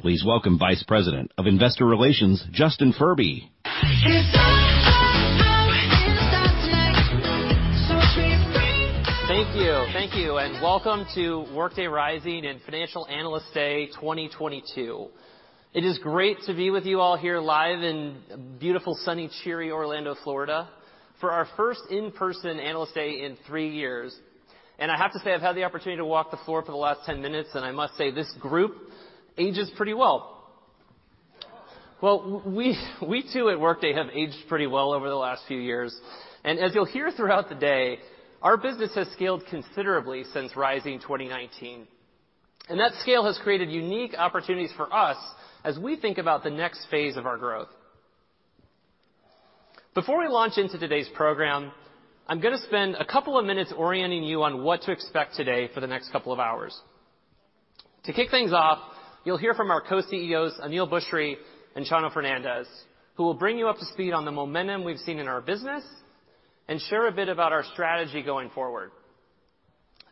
Please welcome Vice President of Investor Relations, Justin Furby. Thank you. Thank you, and welcome to Workday Rising and Financial Analyst Day 2022. It is great to be with you all here live in beautiful, sunny, cheery Orlando, Florida for our first in-person Analyst Day in three years. And I have to say, I've had the opportunity to walk the floor for the last 10 minutes, and I must say this group ages pretty well. Well, we we too at Workday have aged pretty well over the last few years. And as you'll hear throughout the day, our business has scaled considerably since Rising 2019. And That scale has created unique opportunities for us as we think about the next phase of our growth. Before we launch into today's program, I'm gonna spend a couple of minutes orienting you on what to expect today for the next couple of hours. To kick things off, you'll hear from our co-CEOs, Aneel Bhusri and Chano Fernandez, who will bring you up to speed on the momentum we've seen in our business and share a bit about our strategy going forward.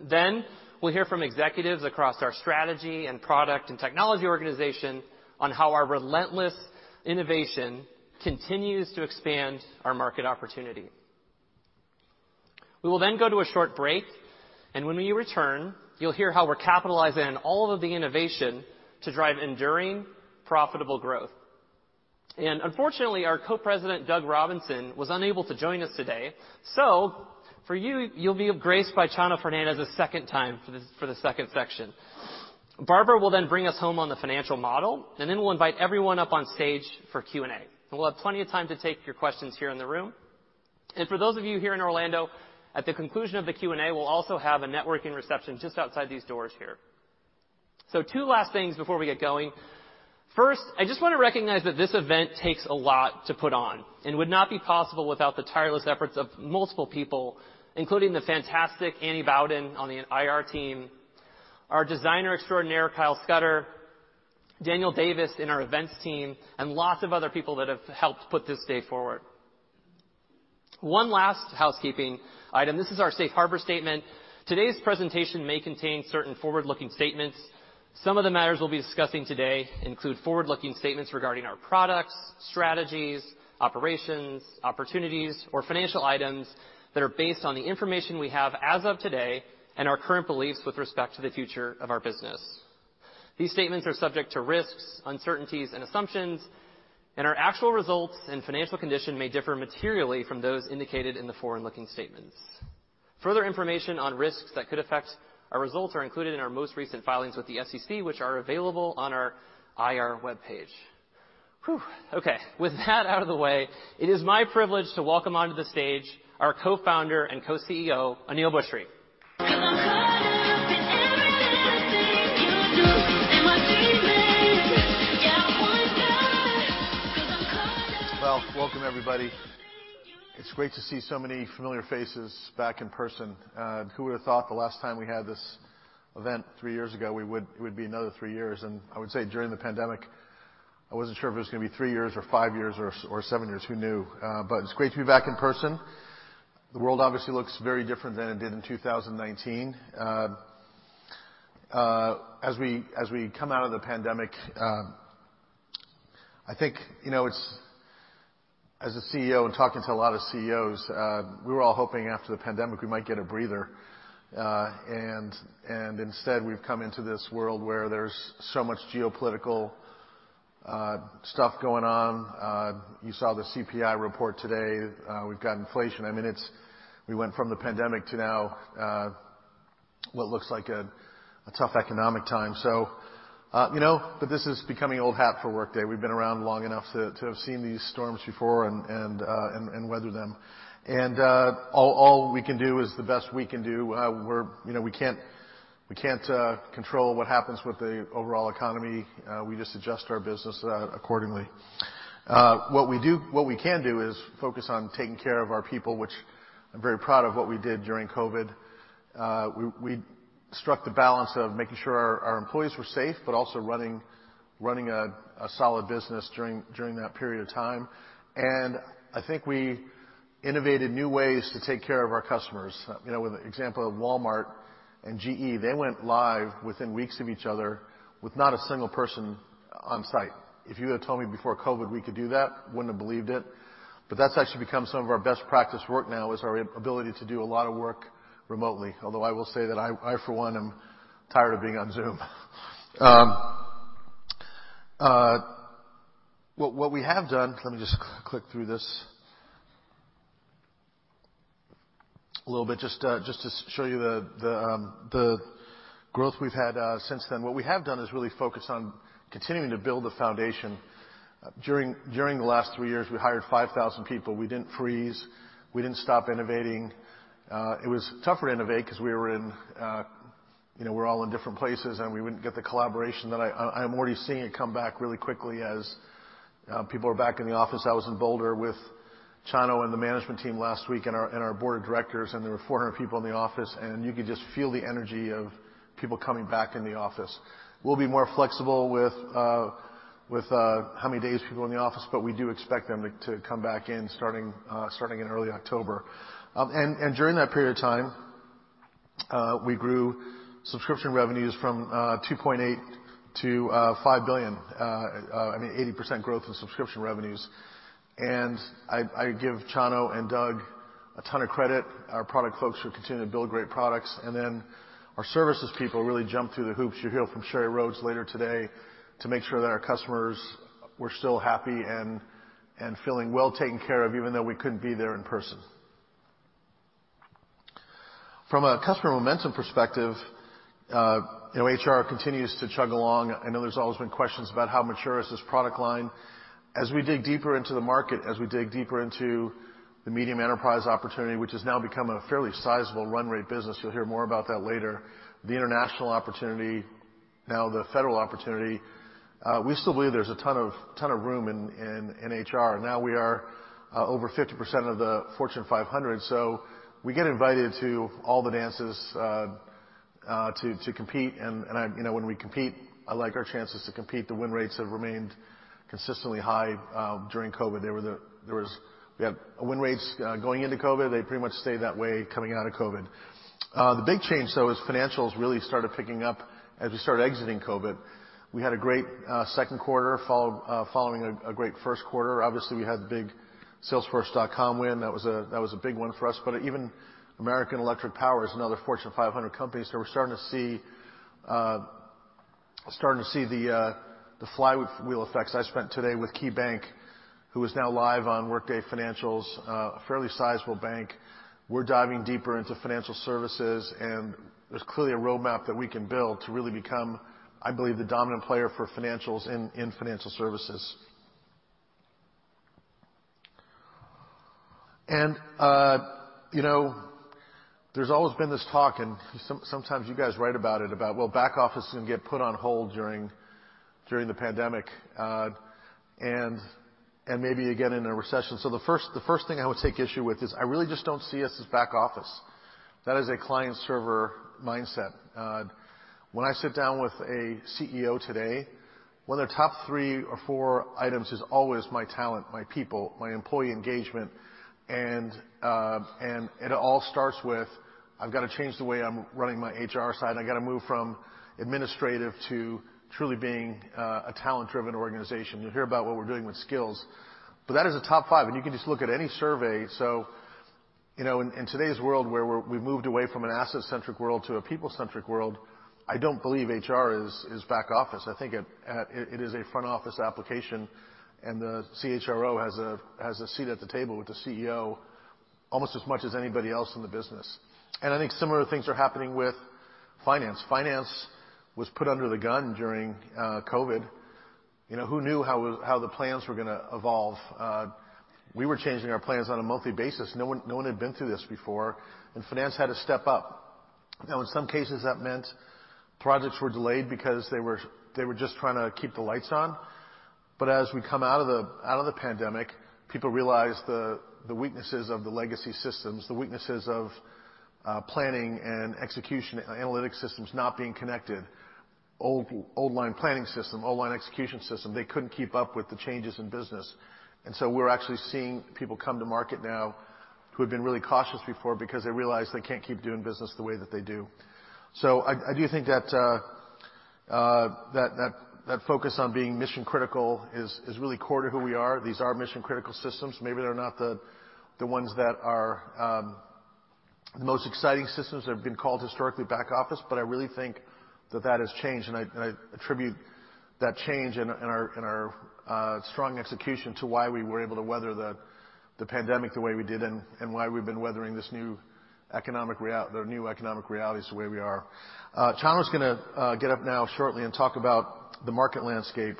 Then we'll hear from executives across our strategy and product and technology organization on how our relentless innovation continues to expand our market opportunity. We will then go to a short break, and when we return, you'll hear how we're capitalizing on all of the innovation to drive enduring, profitable growth. And unfortunately, our Co-President, Doug Robinson, was unable to join us today. So for you'll be graced by Chano Fernandez a second time for the second section. Barbara will then bring us home on the financial model, and then we'll invite everyone up on stage for Q&A. We'll have plenty of time to take your questions here in the room. And for those of you here in Orlando, at the conclusion of the Q&A, we'll also have a networking reception just outside these doors here. Two last things before we get going. First, I just wanna recognize that this event takes a lot to put on and would not be possible without the tireless efforts of multiple people, including the fantastic Annie Bowden on the IR team, our designer extraordinaire, Kyle Scudder, Daniel Davis in our events team, and lots of other people that have helped put this day forward. One last housekeeping item. This is our safe harbor statement. Today's presentation may contain certain forward-looking statements. Some of the matters we'll be discussing today include forward-looking statements regarding our products, strategies, operations, opportunities, or financial items that are based on the information we have as of today and our current beliefs with respect to the future of our business. These statements are subject to risks, uncertainties, and assumptions, and our actual results and financial condition may differ materially from those indicated in the forward-looking statements. Further information on risks that could affect our results are included in our most recent filings with the SEC, which are available on our IR webpage. Whew. Okay. With that out of the way, it is my privilege to welcome onto the stage our Co-Founder and Co-CEO, Aneel Bhusri. Well, welcome everybody. It's great to see so many familiar faces back in person. Uh, who would have thought the last time we had this event three years ago, it would be another three years. And I would say during the pandemic, I wasn't sure if it was gonna be three years or five years or seven years. Who knew? Uh but it's great to be back in person. The world obviously looks very different than it did in 2019. Uh, uh, as we as we come out of the pandemic, I think, you know, it's as a CEO and talking to a lot of CEOs, uh, we were all hoping after the pandemic we might get a breather. Uh and and instead, we've come into this world where there's so much geopolitical uh, stuff going on. Uh, you saw the CPI report today. We've got inflation. I mean, it's we went from the pandemic to now what looks like a tough economic time. You know, but this is becoming old hat for Workday. We've been around long enough to have seen these storms before and uh and weather them. And uh all all we can do is the best we can do. Uh we're you know, we can't we can't uh control what happens with the overall economy. Uh we just adjust our business accordingly. Uh what we do what we can do is focus on taking care of our people, which I'm very proud of what we did during COVID. Struck the balance of making sure our employees were safe, but also running running a solid business during during that period of time. And I think we innovated new ways to take care of our customers. You know, with the example of Walmart and GE, they went live within weeks of each other with not a single person on site. If you had told me before COVID we could do that, wouldn't have believed it. But that's actually become some of our best practice work now, is our ability to do a lot of work remotely. Although I will say that I for one am tired of being on Zoom. What we have done. Let me just click through this a little bit just uh just to show you the um the growth we've had since then. What we have done is really focus on continuing to build the foundation. During, during the last three years, we hired 5,000 people. We didn't freeze. We didn't stop innovating. It was tougher to innovate 'cause we were in, uh you know, we're all in different places, and we wouldn't get the collaboration that I'm already seeing it come back really quickly as uh people are back in the office. I was in Boulder with Chano and the management team last week and our board of directors, and there were 400 people in the office, and you could just feel the energy of people coming back in the office. We'll be more flexible with uh with uh how many days people in the office, but we do expect them to come back in starting uh starting in early October. Um, and and during that period of time, uh we grew subscription revenues from uh, $2.8 billion to uh, $5 billion. Uh, I mean, 80% growth in subscription revenues. And I I give Chano and Doug a ton of credit, our product folks who continue to build great products. And then our services people really jumped through the hoops. You'll hear from Sheri Rhodes later today to make sure that our customers were still happy and and feeling well taken care of, even though we couldn't be there in person. From a customer momentum perspective, uh you know, HR continues to chug along. I know there's always been questions about how mature is this product line. As we dig deeper into the market, as we dig deeper into the medium enterprise opportunity, which has now become a fairly sizable run rate business, you'll hear more about that later. The international opportunity, now the federal opportunity, uh we still believe there's a ton of ton of room in in HR. Now we are over 50% of the Fortune 500, so we get invited to all the dances uh, uh, to compete. And I, you know, when we compete, I like our chances to compete. The win rates have remained consistently high uh, during COVID. We had win rates going into COVID. They pretty much stayed that way coming out of COVID. The big change, though, is financials really started picking up as we started exiting COVID. We had a great second quarter following a great first quarter. Obviously, we had the big Salesforce.com win. That was a that was a big one for us. But even American Electric Power is another Fortune 500 company. So we're starting to see uh starting to see the uh the flywheel effects. I spent today with KeyBank, who is now live on Workday Financials, a fairly sizable bank. We're diving deeper into financial services, and there's clearly a roadmap that we can build to really become, I believe, the dominant player for financials in financial services. You know, there's always been this talk, and sometimes you guys write about it, about, well, back office is gonna get put on hold during during the pandemic, uh and and maybe again in a recession. So the first thing I would take issue with is I really just don't see us as back office. That is a client-server mindset. When I sit down with a CEO today, one of their top three or four items is always my talent, my people, my employee engagement. Uh, it all starts with, I've gotta change the way I'm running my HR side, and I gotta move from administrative to truly being uh, a talent-driven organization. You'll hear about what we're doing with skills. But that is a top five, and you can just look at any survey. So, you know, in today's world where we've moved away from an asset-centric world to a people-centric world, I don't believe HR is back office. I think it is a front office application, and the CHRO has a has a seat at the table with the CEO almost as much as anybody else in the business. And I think similar things are happening with finance. Finance was put under the gun during uh, COVID. You know, who knew how how the plans were gonna evolve? Uh, we were changing our plans on a monthly basis. No one no one had been through this before, and finance had to step up. Now, in some cases, that meant projects were delayed because they were they were just trying to keep the lights on. But as we come out of the out of the pandemic, people realize the weaknesses of the legacy systems, the weaknesses of planning and execution, analytic systems not being connected. Old old line planning system, old line execution system, they couldn't keep up with the changes in business. And so we're actually seeing people come to market now who had been really cautious before because they realize they can't keep doing business the way that they do. So I do think that, uh, uh, that focus on being mission-critical is really core to who we are. These are mission-critical systems. Maybe they're not the ones that are um, the most exciting systems that have been called historically back office, but I really think that that has changed, and I attribute that change in our uh, strong execution to why we were able to weather the pandemic the way we did and why we've been weathering this new economic real the new economic realities the way we are. Uh, Chano's gonna uh, get up now shortly and talk about the market landscape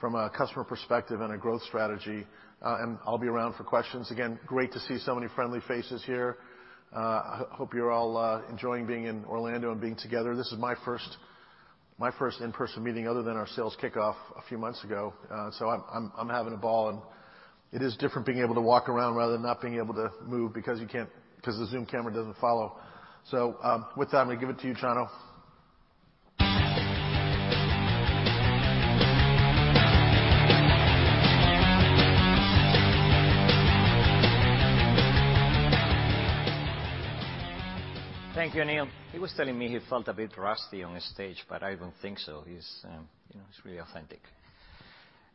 from a customer perspective and a growth strategy, and I'll be around for questions. Again, great to see so many friendly faces here. Uh, hope you're all enjoying being in Orlando and being together. This is my first in-person meeting other than our sales kickoff a few months ago. Uh so I'm having a ball, and it is different being able to walk around rather than not being able to move because you can't because the Zoom camera doesn't follow. So um with that, I'm gonna give it to you, Chano. Thank you, Neil. He was telling me he felt a bit rusty on stage, but I don't think so. He's, um, you know, he's really authentic.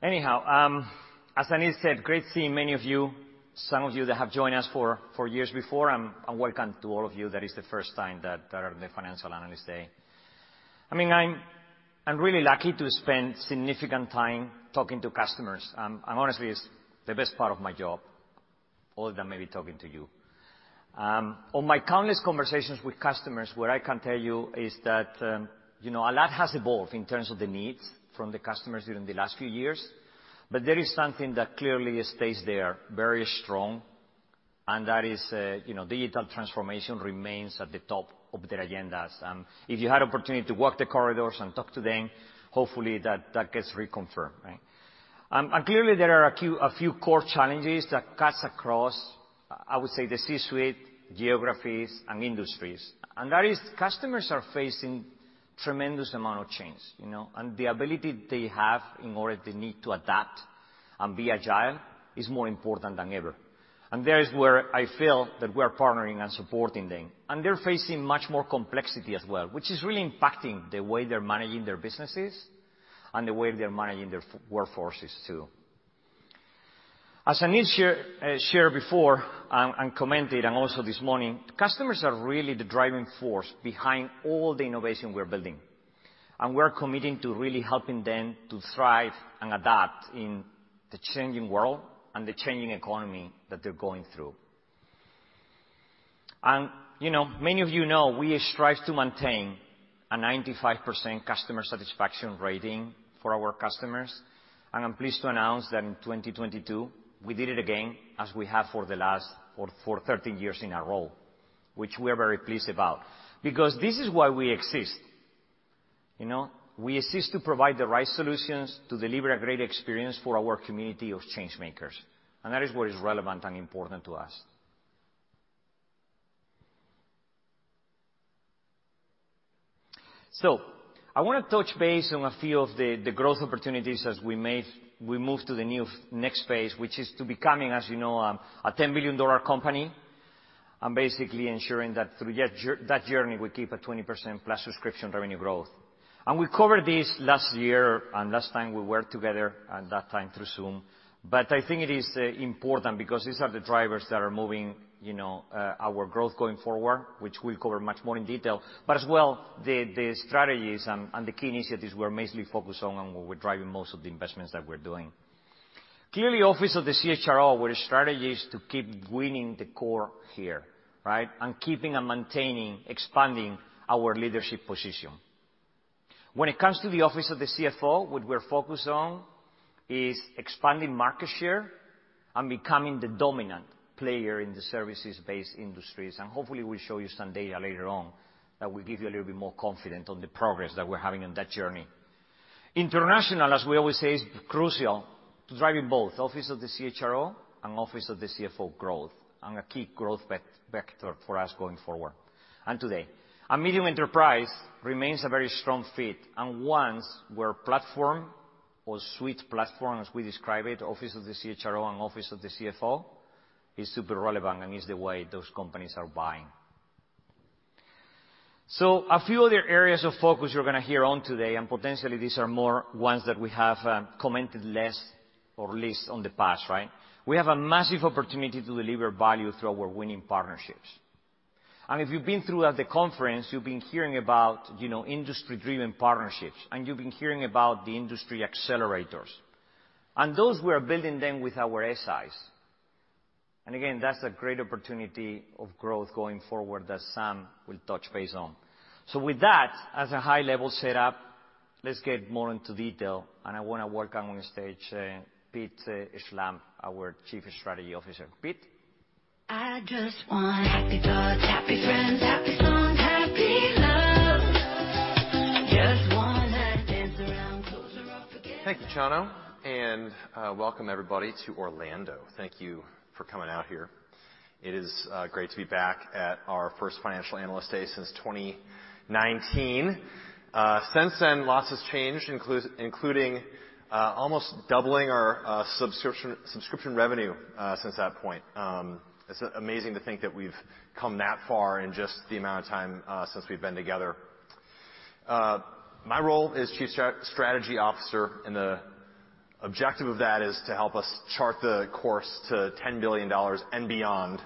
Anyhow, um, as Aneel said, great seeing many of you, some of you that have joined us for years before, and welcome to all of you that is the first time that are in the Financial Analyst Day. I mean, I'm really lucky to spend significant time talking to customers. Um, and honestly, it's the best part of my job, other than maybe talking to you. Um, on my countless conversations with customers, what I can tell you is that, um, you know, a lot has evolved in terms of the needs from the customers during the last few years, but there is something that clearly stays there very strong, and that is, uh, you know, digital transformation remains at the top of their agendas. Um if you had opportunity to walk the corridors and talk to them, hopefully that gets reconfirmed, right? Um, clearly there are a few core challenges that cuts across, I would say, the C-suite, geographies, and industries. And that is customers are facing tremendous amount of change, you know. And the ability they have in order they need to adapt and be agile is more important than ever. And there is where I feel that we're partnering and supporting them. And they're facing much more complexity as well, which is really impacting the way they're managing their businesses and the way they're managing their workforces too. As Aneel uh, shared before and commented and also this morning, customers are really the driving force behind all the innovation we're building. And we're committing to really helping them to thrive and adapt in the changing world and the changing economy that they're going through. And you know, many of you know we strive to maintain a 95% customer satisfaction rating for our customers. And I'm pleased to announce that in 2022, we did it again, as we have for the last 13 years in a row, which we're very pleased about. Because this is why we exist, you know. We exist to provide the right solutions to deliver a great experience for our community of change makers, and that is what is relevant and important to us. So I wanna touch base on a few of the growth opportunities as we move to the new next phase, which is to becoming, as you know, um, a $10 billion company, and basically ensuring that through that journey, we keep a 20%+ plus subscription revenue growth. And we covered this last year and last time we were together, at that time through Zoom. But I think it is uh, important because these are the drivers that are moving, Uh, our growth going forward, which we'll cover much more in detail. But as well, the the strategies and the key initiatives we're mainly focused on and where we're driving most of the investments that we're doing. Clearly, Office of the CHRO, where the strategy is to keep winning the core here, right? And keeping and maintaining, expanding our leadership position. When it comes to the Office of the CFO, what we're focused on is expanding market share and becoming the dominant player in the services-based industries. And hopefully, we'll show you some data later on that will give you a little bit more confidence on the progress that we're having on that journey. International, as we always say, is crucial to driving both Office of the CHRO and Office of the CFO growth, and a key growth vector for us going forward and today. A medium enterprise remains a very strong fit, and once we're platform or suite platform, as we describe it, Office of the CHRO and Office of the CFO, is super relevant and is the way those companies are buying. So a few other areas of focus you're gonna hear on today, and potentially these are more ones that we have um, commented less or least on the past, right? We have a massive opportunity to deliver value through our winning partnerships. And if you've been through at the conference, you've been hearing about, you know, industry-driven partnerships, and you've been hearing about the industry accelerators. And those we are building them with our SIs. Again, that's a great opportunity of growth going forward that Sam will touch base on. So with that, as a high-level setup, let's get more into detail, and I wanna welcome on stage, uh, Pete uh, Schlampp, our Chief Strategy Officer. Pete? I just want happy thoughts, happy friends, happy songs, happy love. Just wanna dance around, close or off again. Thank you, Chano, and uh, welcome everybody to Orlando. Thank you for coming out here. It is uh, great to be back at our first Financial Analyst Day since 2019. Uh, since then, lots has changed, including uh, almost doubling our subscription revenue since that point. Um, it's amazing to think that we've come that far in just the amount of time since we've been together. My role is Chief Strategy Officer, and the objective of that is to help us chart the course to $10 billion and beyond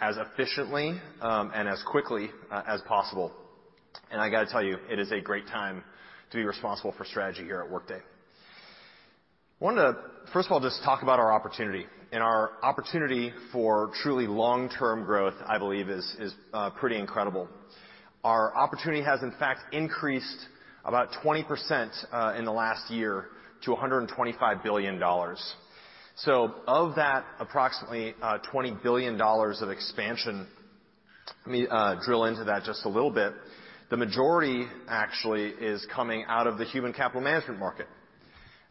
as efficiently um, and as quickly uh, as possible. And I gotta tell you, it is a great time to be responsible for strategy here at Workday. I wanted to, first of all, just talk about our opportunity. And our opportunity for truly long-term growth, I believe, is uh, pretty incredible. Our opportunity has, in fact, increased about 20% uh, in the last year to $125 billion. So of that approximately uh, $20 billion of expansion, let me uh, drill into that just a little bit. The majority actually is coming out of the human capital management market,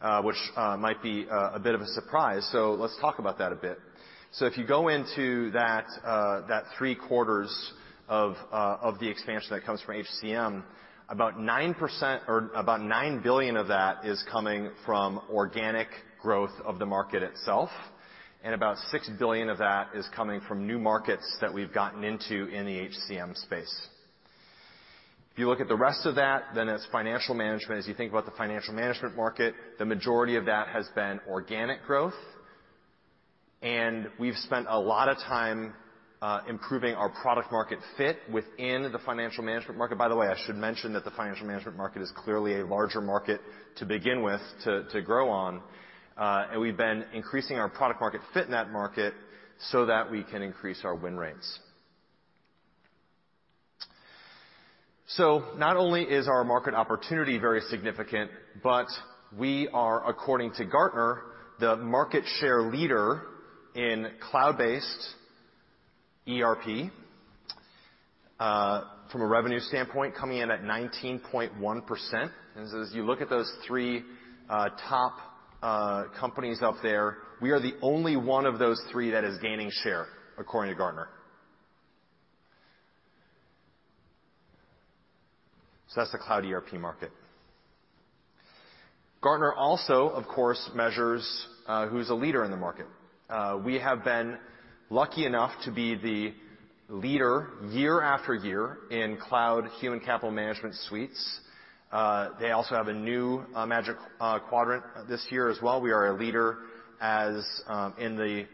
uh, which might be a bit of a surprise. So let's talk about that a bit. So if you go into that, uh, three-quarters of uh of the expansion that comes from HCM, about 9% or about 9 billion of that is coming from organic growth of the market itself, and about 6 billion of that is coming from new markets that we've gotten into in the HCM space. If you look at the rest of that, then it's financial management. As you think about the financial management market, the majority of that has been organic growth. And we've spent a lot of time Uh, improving our product market fit within the financial management market. By the way, I should mention that the financial management market is clearly a larger market to begin with to grow on. Uh, and we've been increasing our product market fit in that market so that we can increase our win rates. So not only is our market opportunity very significant, but we are, according to Gartner, the market share leader in cloud-based ERP uh, from a revenue standpoint, coming in at 19.1%. As you look at those three uh, top uh, companies up there, we are the only one of those three that is gaining share, according to Gartner. So that's the cloud ERP market. Gartner also, of course, measures who's a leader in the market. We have been lucky enough to be the leader year after year in cloud human capital management suites. Uh, they also have a new uh, Magic uh, Quadrant this year as well. We are a leader as um, in the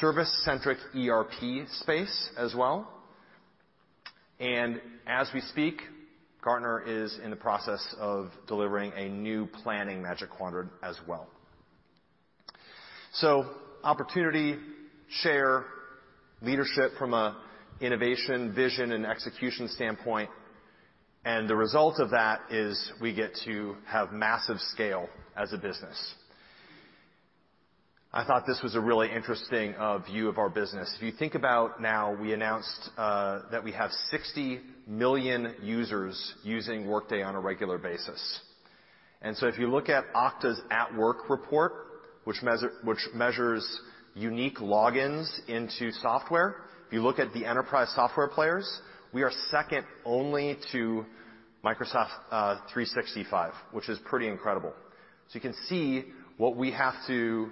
service-centric ERP space as well. And as we speak, Gartner is in the process of delivering a new planning Magic Quadrant as well. So opportunity, share, leadership from a innovation, vision, and execution standpoint, and the result of that is we get to have massive scale as a business. I thought this was a really interesting uh, view of our business. If you think about now, we announced uh, that we have 60 million users using Workday on a regular basis. And so if you look at Okta's At Work report, which measures unique logins into software, if you look at the enterprise software players, we are second only to Microsoft uh, 365, which is pretty incredible. So you can see what we have to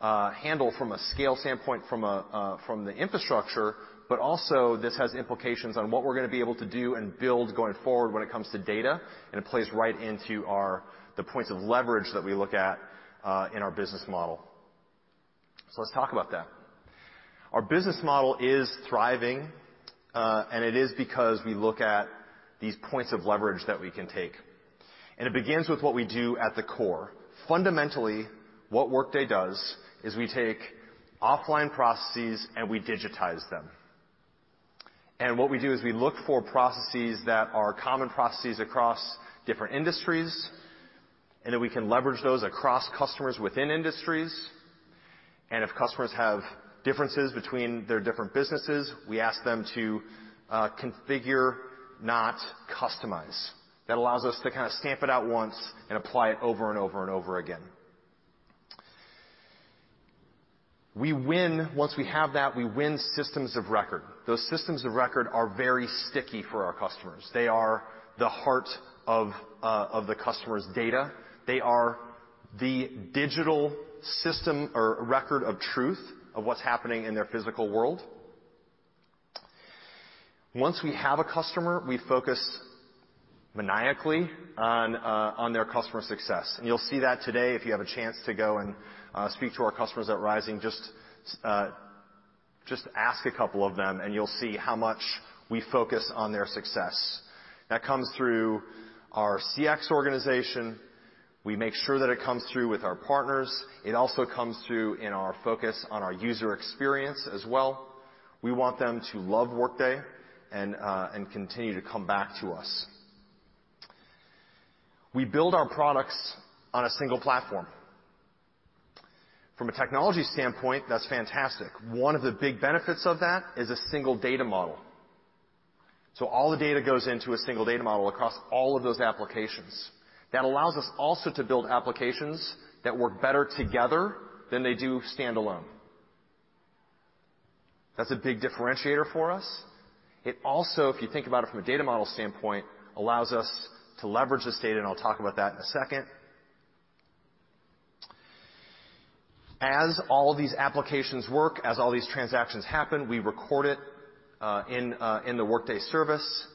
uh, handle from a scale standpoint uh, from the infrastructure, but also this has implications on what we're gonna be able to do and build going forward when it comes to data, and it plays right into our the points of leverage that we look at in our business model. So let's talk about that. Our business model is thriving, uh, and it is because we look at these points of leverage that we can take. And it begins with what we do at the core. Fundamentally, what Workday does is we take offline processes, and we digitize them. And what we do is we look for processes that are common processes across different industries, and then we can leverage those across customers within industries. And if customers have differences between their different businesses, we ask them to uh, configure, not customize. That allows us to kinda stamp it out once and apply it over and over and over again. We win. Once we have that, we win systems of record. Those systems of record are very sticky for our customers. They are the heart of uh, the customer's data. They are the digital system or record of truth of what's happening in their physical world. Once we have a customer, we focus maniacally on uh on their customer success. And you'll see that today if you have a chance to go and speak to our customers at Rising. Just uh just ask a couple of them, and you'll see how much we focus on their success. That comes through our CX organization. We make sure that it comes through with our partners. It also comes through in our focus on our user experience as well. We want them to love Workday and uh and continue to come back to us. We build our products on a single platform. From a technology standpoint, that's fantastic. One of the big benefits of that is a single data model. So all the data goes into a single data model across all of those applications. That allows us also to build applications that work better together than they do standalone. That's a big differentiator for us. It also, if you think about it from a data model standpoint, allows us to leverage this data, and I'll talk about that in a second. As all these applications work, as all these transactions happen, we record it in uh in the Workday service.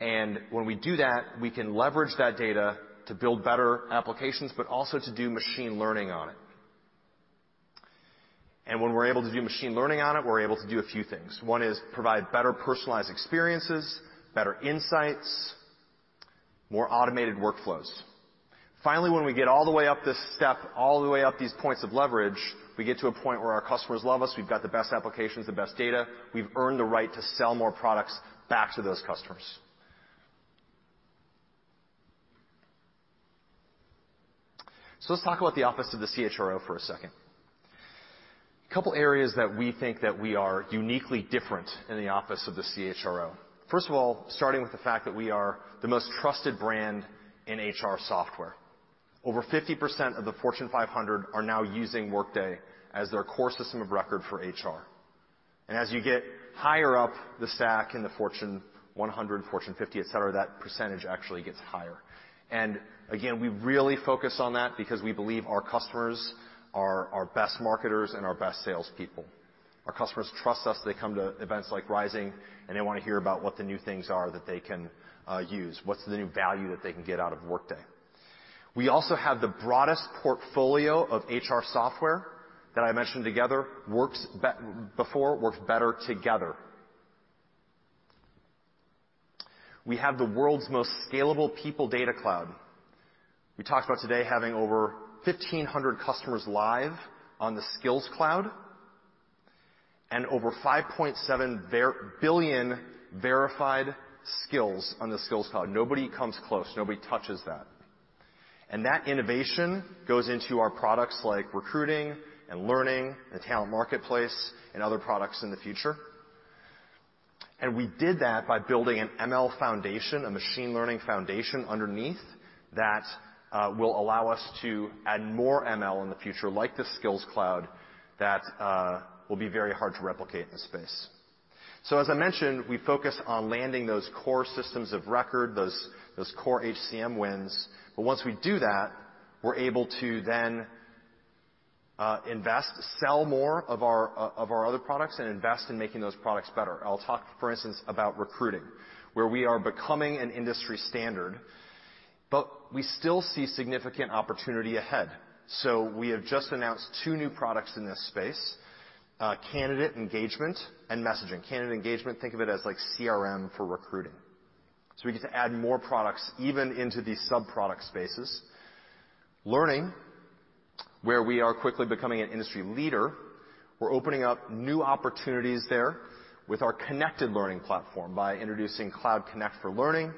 And when we do that, we can leverage that data to build better applications, but also to do machine learning on it. And when we're able to do machine learning on it, we're able to do a few things. One is provide better personalized experiences, better insights, more automated workflows. Finally, when we get all the way up this step, all the way up these points of leverage, we get to a point where our customers love us. We've got the best applications, the best data. We've earned the right to sell more products back to those customers. So let's talk about the office of the CHRO for a second. A couple areas that we think that we are uniquely different in the office of the CHRO. First of all, starting with the fact that we are the most trusted brand in HR software. Over 50% of the Fortune 500 are now using Workday as their core system of record for HR. And as you get higher up the stack in the Fortune 100, Fortune 50, et cetera, that percentage actually gets higher. And again, we really focus on that because we believe our customers are our best marketers and our best salespeople. Our customers trust us. They come to events like Rising, and they wanna hear about what the new things are that they can uh, use. What's the new value that they can get out of Workday? We also have the broadest portfolio of HR software that I mentioned together, works before, works better together. We have the world's most scalable people data cloud. We talked about today having over 1,500 customers live on the Skills Cloud and over 5.7 billion verified skills on the Skills Cloud. Nobody comes close. Nobody touches that. And that innovation goes into our products like recruiting and learning and talent marketplace and other products in the future. And we did that by building an ML foundation, a machine learning foundation underneath that uh, will allow us to add more ML in the future, like the Skills Cloud, that uh, will be very hard to replicate in the space. So as I mentioned, we focus on landing those core systems of record, those those core HCM wins. But once we do that, we're able to then invest, sell more of our uh of our other products and invest in making those products better. I'll talk, for instance, about recruiting, where we are becoming an industry standard, but we still see significant opportunity ahead. So we have just announced two new products in this space, candidate engagement and messaging. Candidate engagement, think of it as like CRM for recruiting. So we get to add more products even into these sub-product spaces. Learning, where we are quickly becoming an industry leader, we're opening up new opportunities there with our connected learning platform by introducing Cloud Connect for Learning.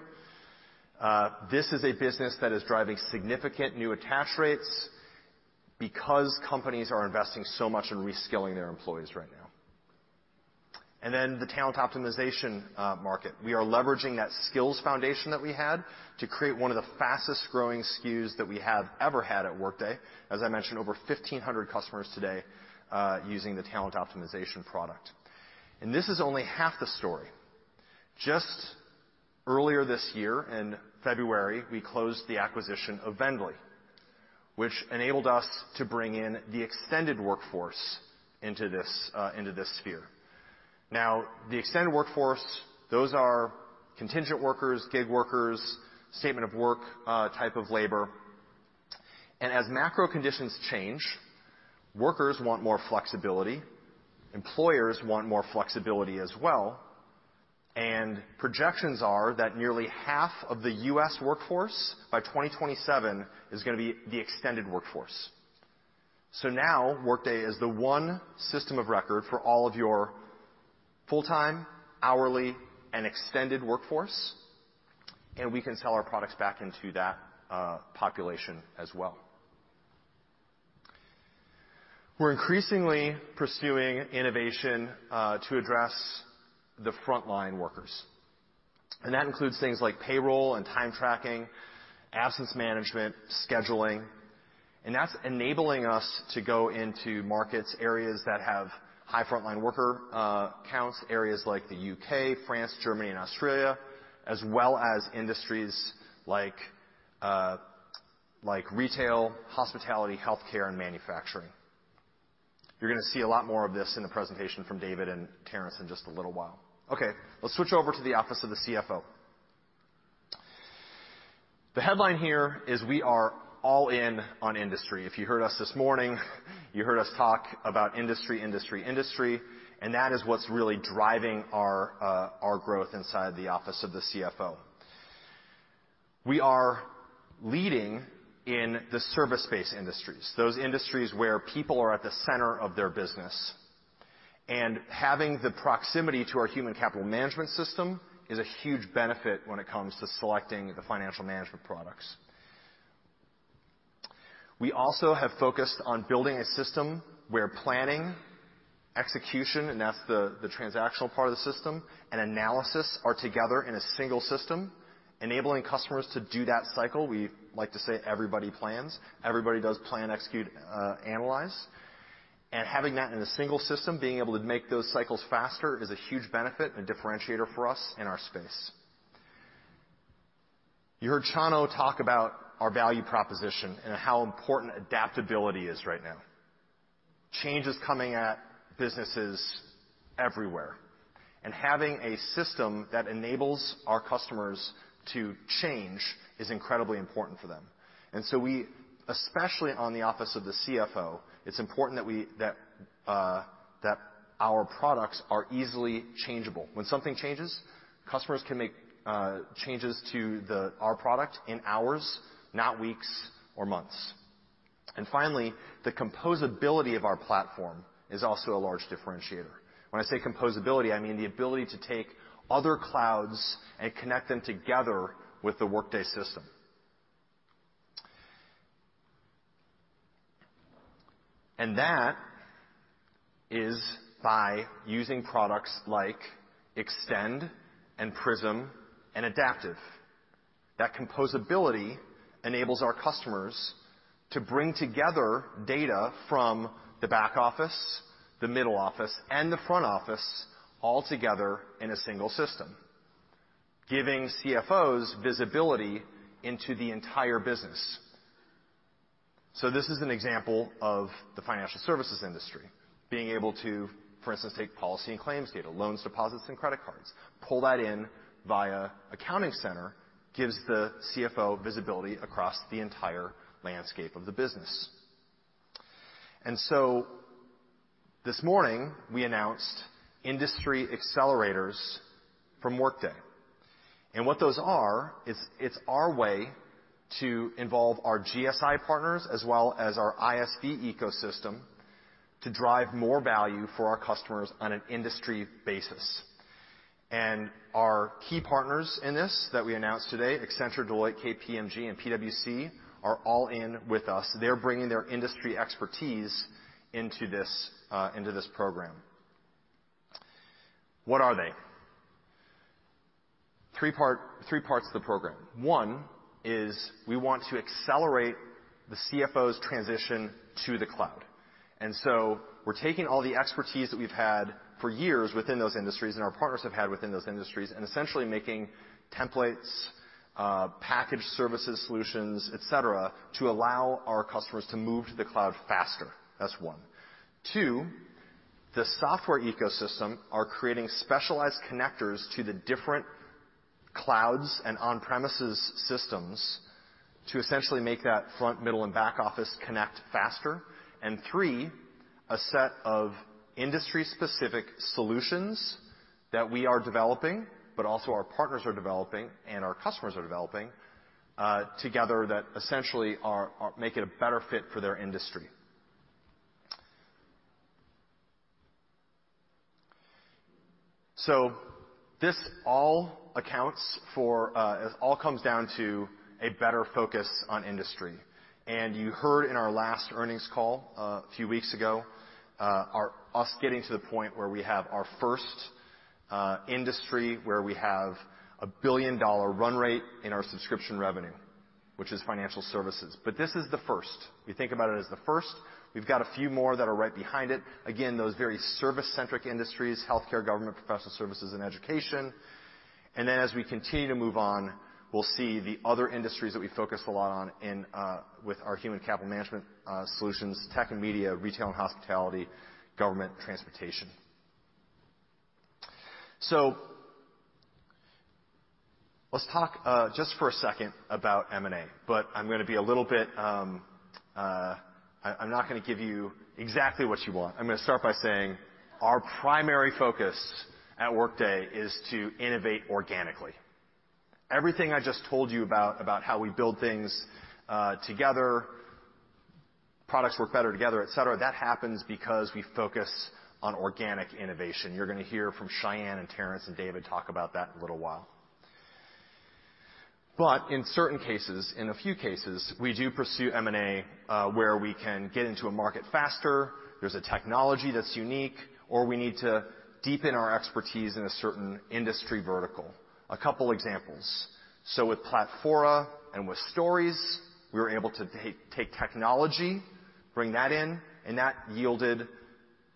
Uh, this is a business that is driving significant new attach rates because companies are investing so much in reskilling their employees right now. And then the talent optimization uh, market. We are leveraging that skills foundation that we had to create one of the fastest-growing SKUs that we have ever had at Workday. As I mentioned, over 1,500 customers today uh, using the talent optimization product. And this is only half the story. Just earlier this year, in February, we closed the acquisition of VNDLY, which enabled us to bring in the extended workforce into this uh, sphere. Now, the extended workforce, those are contingent workers, gig workers, statement of work uh, type of labor. And as macro conditions change, workers want more flexibility, employers want more flexibility as well, and projections are that nearly half of the U.S. workforce by 2027 is gonna be the extended workforce. So now Workday is the one system of record for all of your full-time, hourly, and extended workforce, and we can sell our products back into that uh, population as well. We're increasingly pursuing innovation uh, to address the frontline workers, and that includes things like payroll and time tracking, absence management, scheduling, and that's enabling us to go into markets, areas that have high frontline worker counts, areas like the U.K., France, Germany, and Australia, as well as industries like uh like retail, hospitality, healthcare, and manufacturing. You're gonna see a lot more of this in the presentation from David and Terrence in just a little while. Okay, let's switch over to the office of the CFO. The headline here is we are all in on industry. If you heard us this morning, you heard us talk about industry, industry, industry, and that is what's really driving our uh, growth inside the office of the CFO. We are leading in the service-based industries, those industries where people are at the center of their business. And having the proximity to our human capital management system is a huge benefit when it comes to selecting the financial management products. We also have focused on building a system where planning, execution, and that's the transactional part of the system, and analysis are together in a single system, enabling customers to do that cycle. We like to say everybody plans. Everybody does plan, execute, uh, analyze. And having that in a single system, being able to make those cycles faster is a huge benefit and differentiator for us in our space. You heard Chano talk about our value proposition and how important adaptability is right now. Change is coming at businesses everywhere, and having a system that enables our customers to change is incredibly important for them. And so we, especially on the office of the CFO, it's important that we that uh that our products are easily changeable. When something changes, customers can make changes to the our product in hours, not weeks or months. And finally, the composability of our platform is also a large differentiator. When I say composability, I mean the ability to take other clouds and connect them together with the Workday system. And that is by using products like Extend and Prism and Adaptive. That composability enables our customers to bring together data from the back office, the middle office, and the front office all together in a single system, giving CFOs visibility into the entire business. So this is an example of the financial services industry being able to, for instance, take policy and claims data, loans, deposits, and credit cards, pull that in via Accounting Center, gives the CFO visibility across the entire landscape of the business. And so this morning, we announced industry accelerators from Workday. And what those are is it's our way to involve our GSI partners as well as our ISV ecosystem to drive more value for our customers on an industry basis. And our key partners in this that we announced today, Accenture, Deloitte, KPMG, and PwC, are all in with us. They're bringing their industry expertise into this uh, program. What are they? Three parts to the program. One is we want to accelerate the CFO's transition to the cloud. And so we're taking all the expertise that we've had for years within those industries, and our partners have had within those industries, and essentially making templates, uh, packaged services, solutions, et cetera, to allow our customers to move to the cloud faster. That's one. Two, the software ecosystem are creating specialized connectors to the different clouds and on-premises systems to essentially make that front, middle, and back office connect faster. Three, a set of industry-specific solutions that we are developing, but also our partners are developing and our customers are developing, uh, together that essentially make it a better fit for their industry. So this all accounts for, uh, it all comes down to a better focus on industry. And you heard in our last earnings call, uh, a few weeks ago, us getting to the point where we have our first uh, industry where we have a billion-dollar run rate in our subscription revenue, which is financial services. But this is the first. We think about it as the first. We've got a few more that are right behind it. Again, those very service-centric industries, healthcare, government, professional services, and education. And then as we continue to move on, we'll see the other industries that we focus a lot on in uh, with our human capital management uh, solutions, tech and media, retail and hospitality, government, transportation. So let's talk uh, just for a second about M&A, but I'm gonna be a little bit, um, uh, I'm not gonna give you exactly what you want. I'm gonna start by saying our primary focus at Workday is to innovate organically. Everything I just told you about about how we build things uh, together, products work better together, et cetera, that happens because we focus on organic innovation. You're gonna hear from Sayan and Terrence and David talk about that in a little while. But in certain cases, in a few cases, we do pursue M&A, uh, where we can get into a market faster, there's a technology that's unique, or we need to deepen our expertise in a certain industry vertical. A couple examples. So with Platfora and with Stories, we were able to take technology, bring that in, and that yielded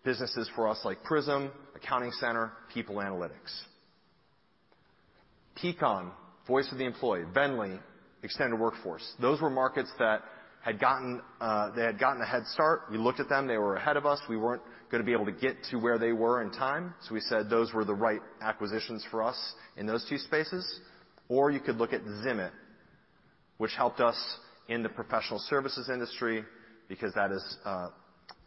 businesses for us like Prism, Accounting Center, People Analytics. Peakon, voice of the employee, VNDLY, extended workforce. Those were markets that uh, had gotten a head start. We looked at them, they were ahead of us. We weren't gonna be able to get to where they were in time, so we said those were the right acquisitions for us in those two spaces. Or you could look at Zimit, which helped us in the professional services industry because that is uh,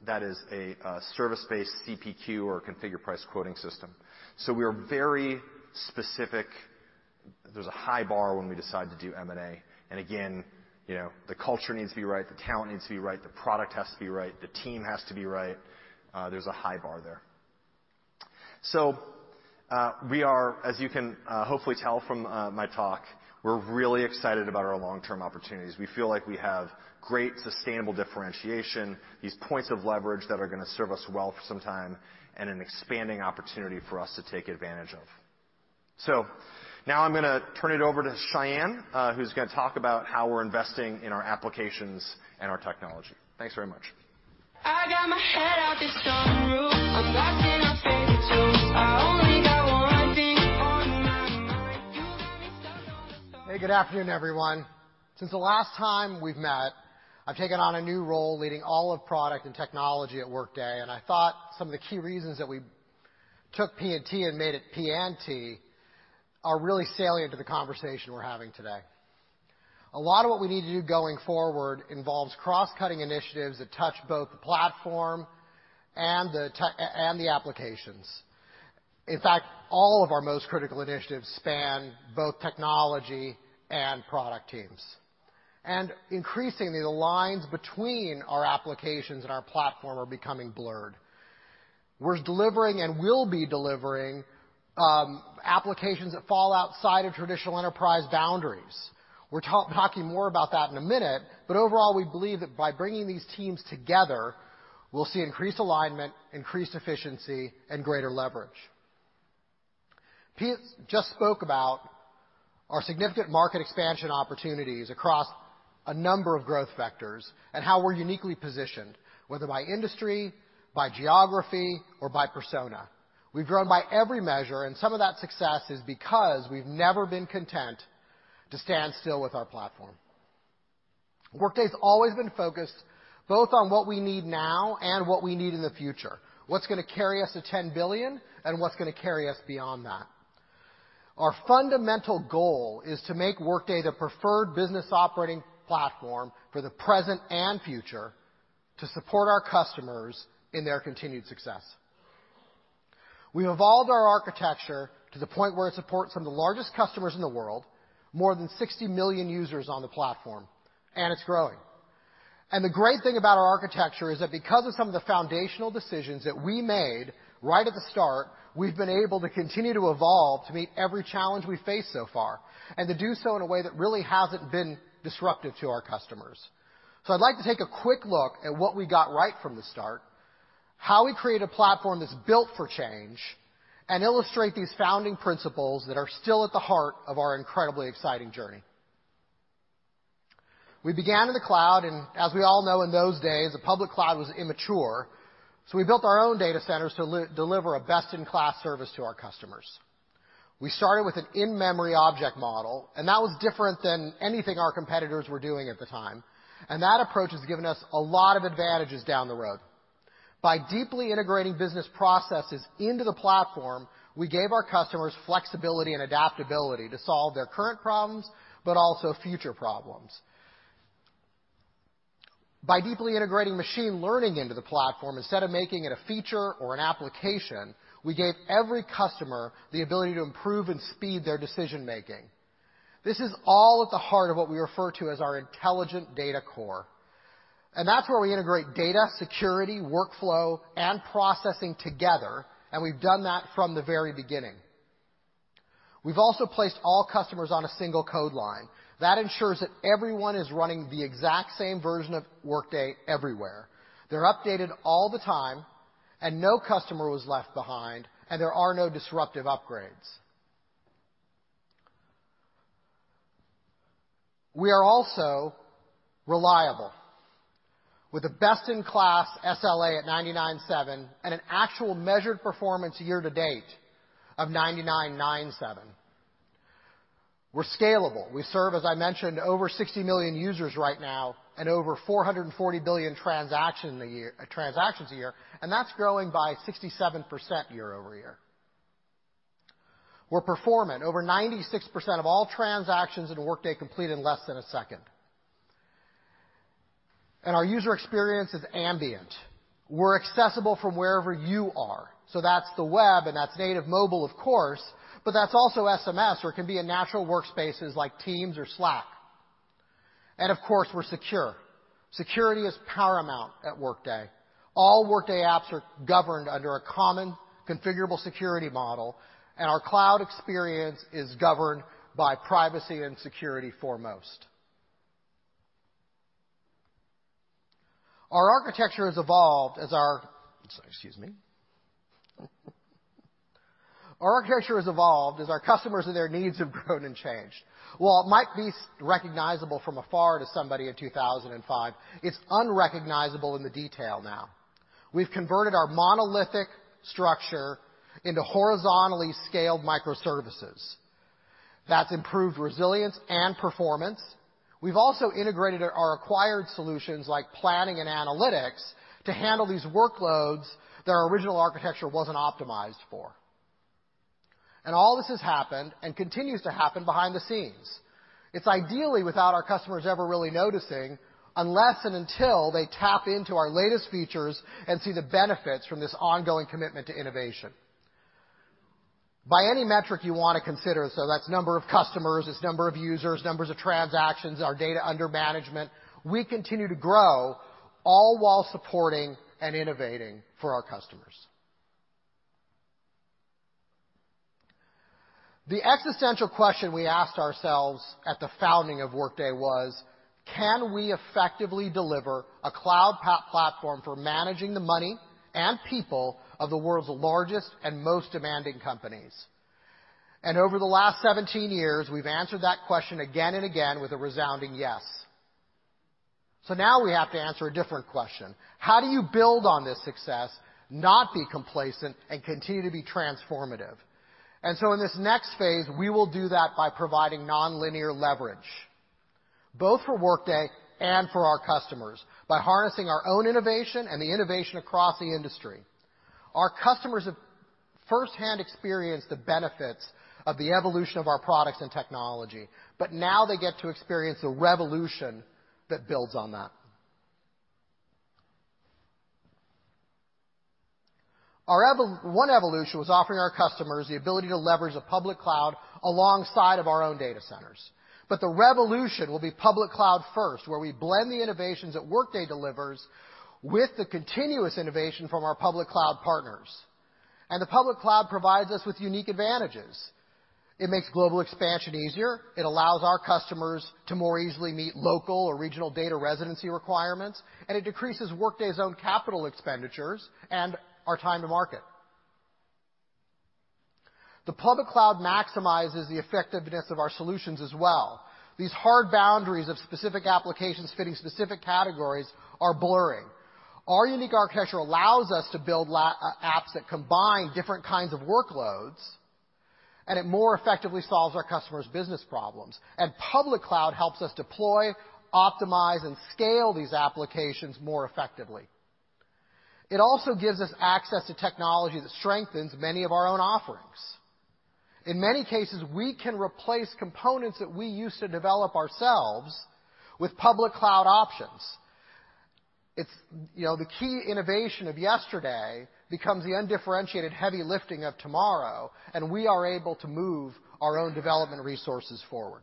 a uh, service-based CPQ or configure price quoting system. So we are very specific. There's a high bar when we decide to do M&A. Again, you know, the culture needs to be right, the talent needs to be right, the product has to be right, the team has to be right. Uh, there's a high bar there. So uh we are, as you can hopefully tell from my talk, we're really excited about our long-term opportunities. We feel like we have great sustainable differentiation, these points of leverage that are gonna serve us well for some time, and an expanding opportunity for us to take advantage of. So now I'm gonna turn it over to Sayan, uh, who's gonna talk about how we're investing in our applications and our technology. Thanks very much. I got my head out the sunroof. I'm blasting our favorite tunes. I only got one thing on my mind. You got me stuck on the Hey, good afternoon, everyone. Since the last time we've met, I've taken on a new role leading all of product and technology at Workday, and I thought some of the key reasons that we took P&T and made it P&T are really salient to the conversation we're having today. A lot of what we need to do going forward involves cross-cutting initiatives that touch both the platform and the applications. In fact, all of our most critical initiatives span both technology and product teams. And increasingly, the lines between our applications and our platform are becoming blurred. We're delivering and will be delivering um, applications that fall outside of traditional enterprise boundaries. We're talking more about that in a minute, but overall, we believe that by bringing these teams together, we'll see increased alignment, increased efficiency, and greater leverage. Pete just spoke about our significant market expansion opportunities across a number of growth vectors and how we're uniquely positioned, whether by industry, by geography, or by persona. We've grown by every measure, and some of that success is because we've never been content to stand still with our platform. Workday's always been focused both on what we need now and what we need in the future, what's gonna carry us to 10 billion and what's gonna carry us beyond that. Our fundamental goal is to make Workday the preferred business operating platform for the present and future to support our customers in their continued success. We've evolved our architecture to the point where it supports some of the largest customers in the world, more than 60 million users on the platform, and it's growing. And the great thing about our architecture is that because of some of the foundational decisions that we made right at the start, we've been able to continue to evolve to meet every challenge we face so far, and to do so in a way that really hasn't been disruptive to our customers. So I'd like to take a quick look at what we got right from the start, how we create a platform that's built for change, and illustrate these founding principles that are still at the heart of our incredibly exciting journey. We began in the cloud, and as we all know, in those days, the public cloud was immature, so we built our own data centers to deliver a best-in-class service to our customers. We started with an in-memory object model, and that was different than anything our competitors were doing at the time, and that approach has given us a lot of advantages down the road. By deeply integrating business processes into the platform, we gave our customers flexibility and adaptability to solve their current problems, but also future problems. By deeply integrating machine learning into the platform, instead of making it a feature or an application, we gave every customer the ability to improve and speed their decision-making. This is all at the heart of what we refer to as our intelligent data core. And that's where we integrate data, security, workflow, and processing together, and we've done that from the very beginning. We've also placed all customers on a single code line. That ensures that everyone is running the exact same version of Workday everywhere. They're updated all the time, and no customer was left behind, and there are no disruptive upgrades. We are also reliable with a best-in-class SLA at 99.7 and an actual measured performance year to date of 99.97. We're scalable. We serve, as I mentioned, over 60 million users right now and over 440 billion transactions a year, and that's growing by 67% year-over-year. We're performant. Over 96% of all transactions in Workday complete in less than a second. Our user experience is ambient. We're accessible from wherever you are. So that's the web, and that's native mobile, of course, but that's also SMS, or it can be in natural workspaces like Teams or Slack. And of course, we're secure. Security is paramount at Workday. All Workday apps are governed under a common configurable security model, and our cloud experience is governed by privacy and security foremost. Our architecture has evolved as our customers and their needs have grown and changed. While it might be recognizable from afar to somebody in 2005, it's unrecognizable in the detail now. We've converted our monolithic structure into horizontally scaled microservices. That's improved resilience and performance. We've also integrated our acquired solutions like planning and analytics to handle these workloads that our original architecture wasn't optimized for. And all this has happened and continues to happen behind the scenes. It's ideally without our customers ever really noticing, unless and until they tap into our latest features and see the benefits from this ongoing commitment to innovation. By any metric you wanna consider, so that's number of customers, it's number of users, numbers of transactions, our data under management, we continue to grow, all while supporting and innovating for our customers. The existential question we asked ourselves at the founding of Workday was, can we effectively deliver a cloud platform for managing the money and people of the world's largest and most demanding companies? And over the last 17 years, we've answered that question again and again with a resounding yes. So now we have to answer a different question. How do you build on this success, not be complacent, and continue to be transformative? So in this next phase, we will do that by providing nonlinear leverage, both for Workday and for our customers, by harnessing our own innovation and the innovation across the industry. Our customers have firsthand experienced the benefits of the evolution of our products and technology, but now they get to experience the revolution that builds on that. Our one evolution was offering our customers the ability to leverage a public cloud alongside of our own data centers. But the revolution will be public cloud first, where we blend the innovations that Workday delivers with the continuous innovation from our public cloud partners. And the public cloud provides us with unique advantages. It makes global expansion easier. It allows our customers to more easily meet local or regional data residency requirements, and it decreases Workday's own capital expenditures and our time to market. The public cloud maximizes the effectiveness of our solutions as well. These hard boundaries of specific applications fitting specific categories are blurring. Our unique architecture allows us to build uh, apps that combine different kinds of workloads, and it more effectively solves our customers' business problems. And public cloud helps us deploy, optimize, and scale these applications more effectively. It also gives us access to technology that strengthens many of our own offerings. In many cases, we can replace components that we used to develop ourselves with public cloud options. It's, you know, the key innovation of yesterday becomes the undifferentiated heavy lifting of tomorrow, and we are able to move our own development resources forward.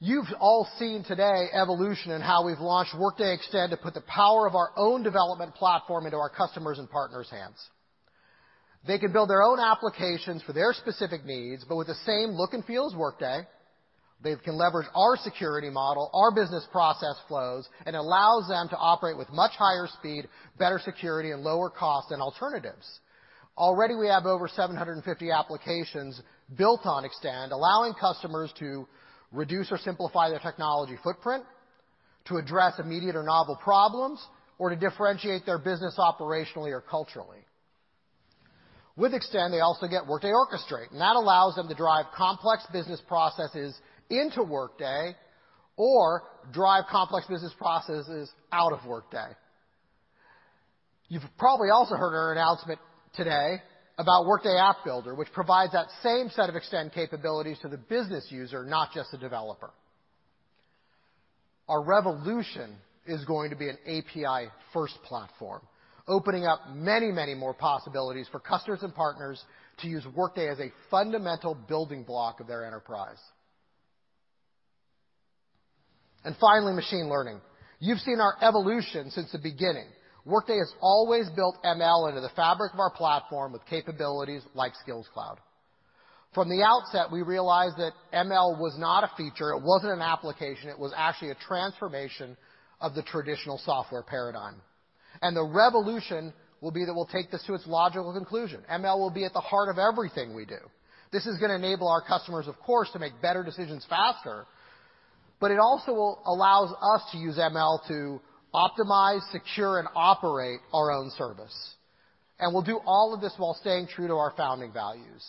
You've all seen today evolution in how we've launched Workday Extend to put the power of our own development platform into our customers' and partners' hands. They can build their own applications for their specific needs, but with the same look and feel as Workday. They can leverage our security model, our business process flows, and allows them to operate with much higher speed, better security, and lower cost than alternatives. Already, we have over 750 applications built on Extend, allowing customers to reduce or simplify their technology footprint, to address immediate or novel problems, or to differentiate their business operationally or culturally. With Extend, they also get Workday Orchestrate, and that allows them to drive complex business processes into Workday or drive complex business processes out of Workday. You've probably also heard our announcement today about Workday App Builder, which provides that same set of Extend capabilities to the business user, not just the developer. Our revolution is going to be an API-first platform, opening up many, many more possibilities for customers and partners to use Workday as a fundamental building block of their enterprise. And finally, machine learning. You've seen our evolution since the beginning. Workday has always built ML into the fabric of our platform with capabilities like Skills Cloud. From the outset, we realized that ML was not a feature, it wasn't an application, it was actually a transformation of the traditional software paradigm. And the revolution will be that we'll take this to its logical conclusion. ML will be at the heart of everything we do. This is gonna enable our customers, of course, to make better decisions faster, but it also allows us to use ML to optimize, secure, and operate our own service. And we'll do all of this while staying true to our founding values.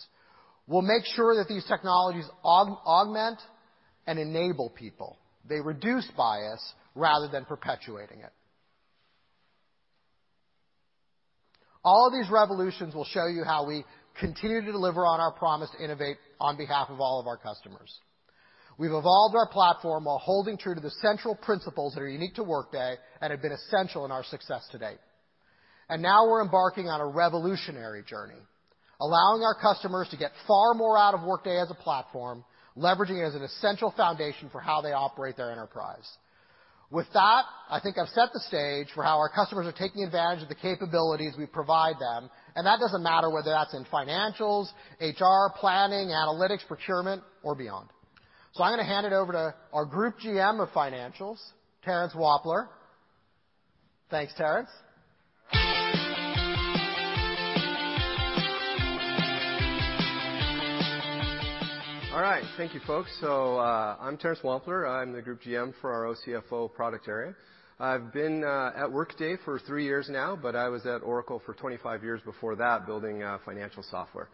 We'll make sure that these technologies augment and enable people. They reduce bias rather than perpetuating it. All of these revolutions will show you how we continue to deliver on our promise to innovate on behalf of all of our customers. We've evolved our platform while holding true to the central principles that are unique to Workday and have been essential in our success to date. And now we're embarking on a revolutionary journey, allowing our customers to get far more out of Workday as a platform, leveraging it as an essential foundation for how they operate their enterprise. With that, I think I've set the stage for how our customers are taking advantage of the capabilities we provide them, and that doesn't matter whether that's in financials, HR, planning, analytics, procurement, or beyond. I'm gonna hand it over to our Group GM of Financials, Terrence Wampler. Thanks, Terrence. All right. Thank you, folks. So uh I'm Terrence Wampler. I'm the Group GM for our OCFO product area. I've been at Workday for three years now, but I was at Oracle for 25 years before that, building financial software.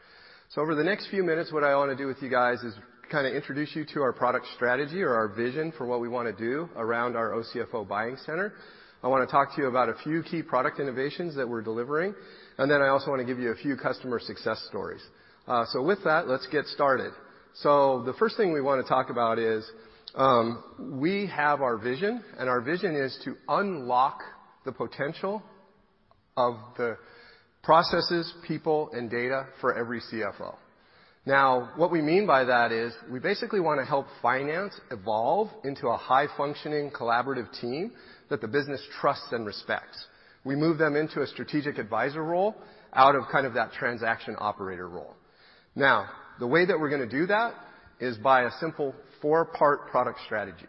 So over the next few minutes, what I wanna do with you guys is kinda introduce you to our product strategy or our vision for what we wanna do around our OCFO buying center. I wanna talk to you about a few key product innovations that we're delivering, and then I also wanna give you a few customer success stories. Uh, so with that, let's get started. So the first thing we wanna talk about is, um, we have our vision, and our vision is to unlock the potential of the processes, people, and data for every CFO. Now, what we mean by that is we basically wanna help finance evolve into a high-functioning collaborative team that the business trusts and respects. We move them into a strategic advisor role out of kind of that transaction operator role. Now, the way that we're gonna do that is by a simple four-part product strategy.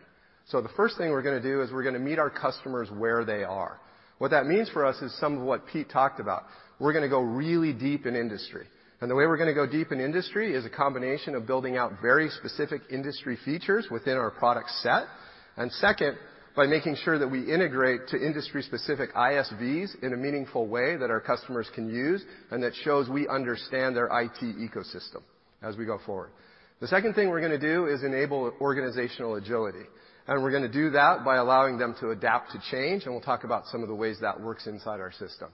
So the first thing we're gonna do is we're gonna meet our customers where they are. What that means for us is some of what Pete talked about. We're gonna go really deep in industry. And the way we're gonna go deep in industry is a combination of building out very specific industry features within our product set. and Second, by making sure that we integrate to industry-specific ISVs in a meaningful way that our customers can use and that shows we understand their IT ecosystem as we go forward. The second thing we're gonna do is enable organizational agility, and we're gonna do that by allowing them to adapt to change, and we'll talk about some of the ways that works inside our system.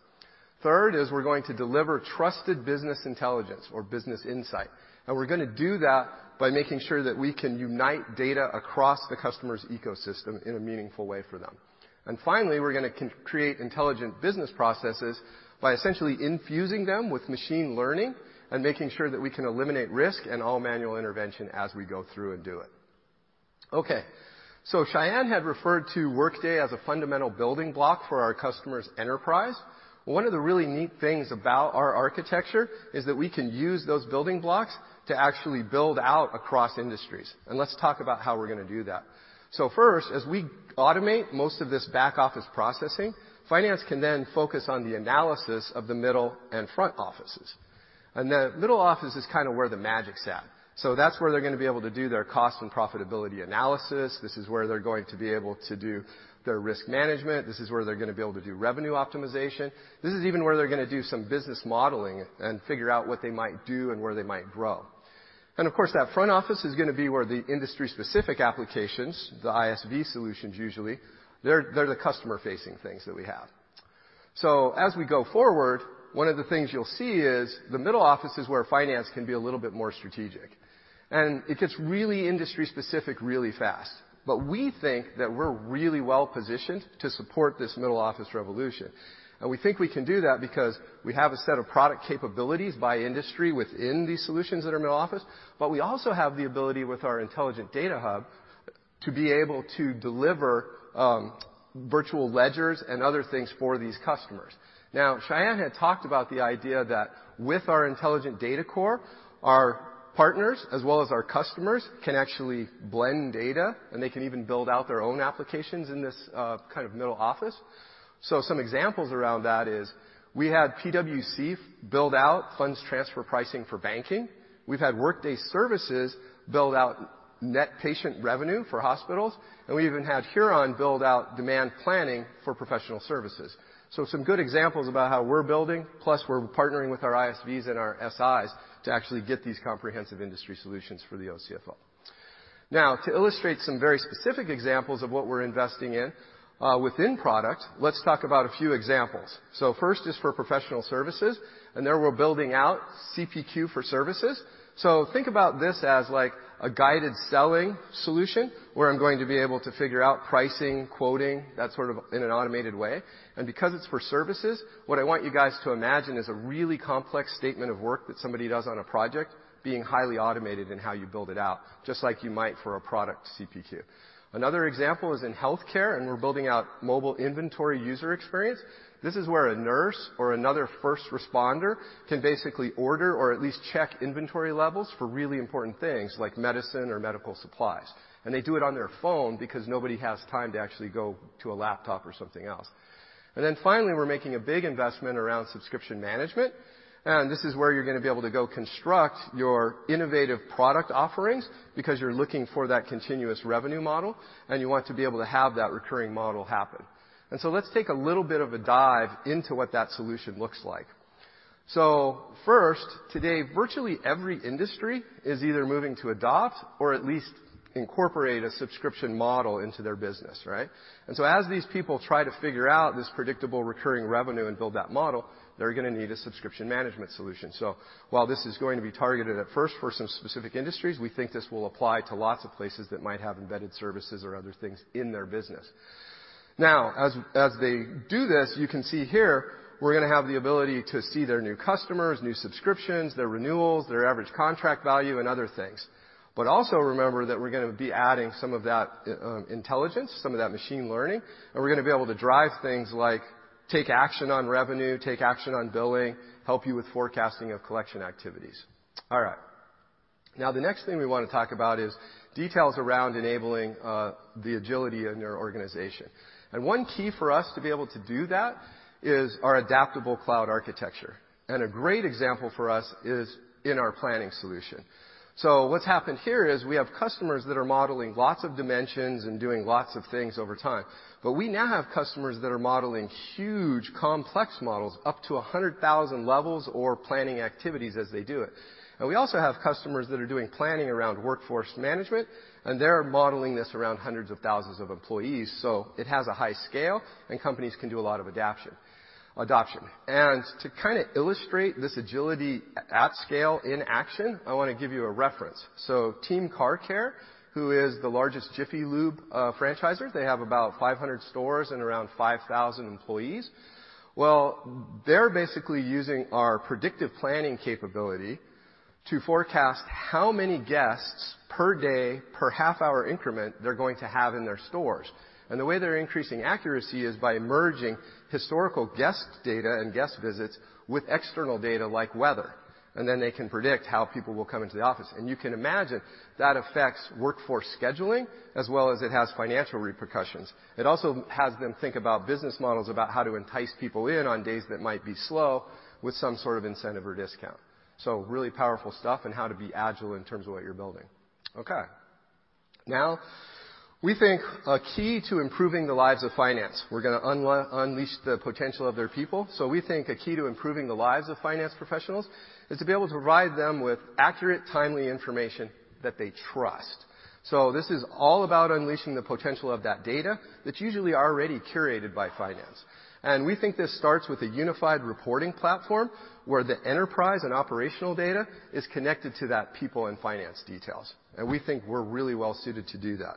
Third is we're going to deliver trusted business intelligence or business insight, and we're gonna do that by making sure that we can unite data across the customer's ecosystem in a meaningful way for them. And finally, we're gonna create intelligent business processes by essentially infusing them with machine learning and making sure that we can eliminate risk and all manual intervention as we go through and do it. Okay. Sayan had referred to Workday as a fundamental building block for our customers' enterprise. One of the really neat things about our architecture is that we can use those building blocks to actually build out across industries. And let's talk about how we're gonna do that. First, as we automate most of this back-office processing, finance can then focus on the analysis of the middle and front offices. And the middle office is kinda where the magic's at. So that's where they're gonna be able to do their cost and profitability analysis. This is where they're going to be able to do their risk management. This is where they're gonna be able to do revenue optimization. This is even where they're gonna do some business modeling and figure out what they might do and where they might grow. And of course, that front office is gonna be where the industry-specific applications, the ISV solutions usually, they're the customer-facing things that we have. So as we go forward, one of the things you'll see is the middle office is where finance can be a little bit more strategic. And it gets really industry specific really fast. But we think that we're really well-positioned to support this middle office revolution. And we think we can do that because we have a set of product capabilities by industry within these solutions that are middle office, but we also have the ability with our Intelligent Data Hub to be able to deliver um, virtual ledgers and other things for these customers. Now, Sayan had talked about the idea that with our Intelligent Data Core, our partners as well as our customers can actually blend data, and they can even build out their own applications in this uh, kind of middle office. So, some examples around that is we had PwC build out funds transfer pricing for banking. We've had Workday Services build out net patient revenue for hospitals, and we even had Huron build out demand planning for professional services. So, some good examples about how we're building, plus we're partnering with our ISVs and our SIs to actually get these comprehensive industry solutions for the OCFO. Now, to illustrate some very specific examples of what we're investing in, uh, within product, let's talk about a few examples. First is for professional services, and there we're building out CPQ for services. So think about this as like a guided selling solution, where I'm going to be able to figure out pricing, quoting, that sort of in an automated way. And because it's for services, what I want you guys to imagine is a really complex statement of work that somebody does on a project being highly automated in how you build it out, just like you might for a product CPQ. Another example is in healthcare, and we're building out mobile inventory user experience. This is where a nurse or another first responder can basically order or at least check inventory levels for really important things like medicine or medical supplies. And they do it on their phone because nobody has time to actually go to a laptop or something else. And then finally, we're making a big investment around subscription management. And this is where you're gonna be able to go construct your innovative product offerings because you're looking for that continuous revenue model, and you want to be able to have that recurring model happen. And so let's take a little bit of a dive into what that solution looks like. First, today, virtually every industry is either moving to adopt or at least incorporate a subscription model into their business, right? And so as these people try to figure out this predictable recurring revenue and build that model, they're gonna need a subscription management solution. So while this is going to be targeted at first for some specific industries, we think this will apply to lots of places that might have embedded services or other things in their business. Now, as they do this, you can see here, we're gonna have the ability to see their new customers, new subscriptions, their renewals, their average contract value, and other things. But also remember that we're gonna be adding some of that um, intelligence, some of that machine learning, and we're gonna be able to drive things like take action on revenue, take action on billing, help you with forecasting of collection activities. All right. Now, the next thing we wanna talk about is details around enabling uh, the agility in your organization. And one key for us to be able to do that is our adaptable cloud architecture. And a great example for us is in our planning solution. So what's happened here is we have customers that are modeling lots of dimensions and doing lots of things over time. But we now have customers that are modeling huge, complex models up to 100,000 levels or planning activities as they do it. And we also have customers that are doing planning around workforce management, and they're modeling this around hundreds of thousands of employees. So it has a high scale, and companies can do a lot of adoption. And to kinda illustrate this agility at scale in action, I wanna give you a reference. So Team Car Care, who is the largest Jiffy Lube uh, franchisor, they have about 500 stores and around 5,000 employees. Well, they're basically using our predictive planning capability to forecast how many guests per day, per half-hour increment they're going to have in their stores. And the way they're increasing accuracy is by merging historical guest data and guest visits with external data like weather. And then they can predict how people will come into the office. And you can imagine that affects workforce scheduling as well as it has financial repercussions. It also has them think about business models about how to entice people in on days that might be slow with some sort of incentive or discount. So really powerful stuff and how to be agile in terms of what you're building. Okay. Now, we think a key to improving the lives of finance, we're gonna unleash the potential of their people. So we think a key to improving the lives of finance professionals is to be able to provide them with accurate, timely information that they trust. So this is all about unleashing the potential of that data that's usually already curated by finance. And we think this starts with a unified reporting platform where the enterprise and operational data is connected to that people and finance details. And we think we're really well suited to do that.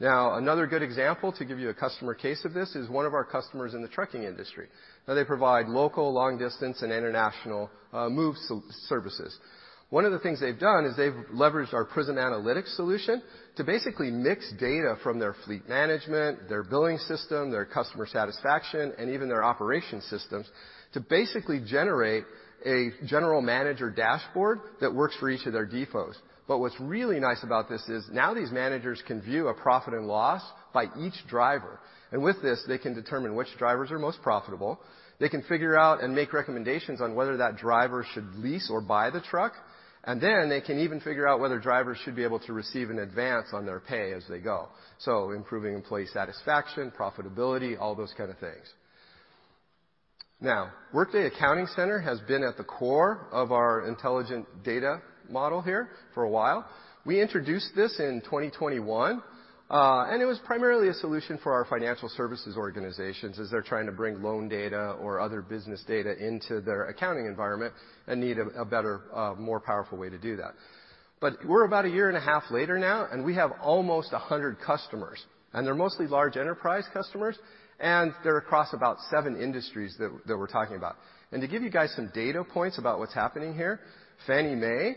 Now, another good example to give you a customer case of this is one of our customers in the trucking industry. Now they provide local, long distance, and international uh, move services. One of the things they've done is they've leveraged our Prism Analytics solution to basically mix data from their fleet management, their billing system, their customer satisfaction, and even their operation systems to basically generate a general manager dashboard that works for each of their depots. But what's really nice about this is now these managers can view a profit and loss by each driver. And with this, they can determine which drivers are most profitable. They can figure out and make recommendations on whether that driver should lease or buy the truck. And then they can even figure out whether drivers should be able to receive an advance on their pay as they go. So improving employee satisfaction, profitability, all those kind of things. Now, Workday Accounting Center has been at the core of our intelligent data model here for a while. We introduced this in 2021, and Uh, it was primarily a solution for our financial services organizations as they're trying to bring loan data or other business data into their accounting environment and need a better, uh, more powerful way to do that. But we're about a year and a half later now, and we have almost 100 customers, and they're mostly large enterprise customers, and they're across about seven industries that we're talking about. And to give you guys some data points about what's happening here, Fannie Mae,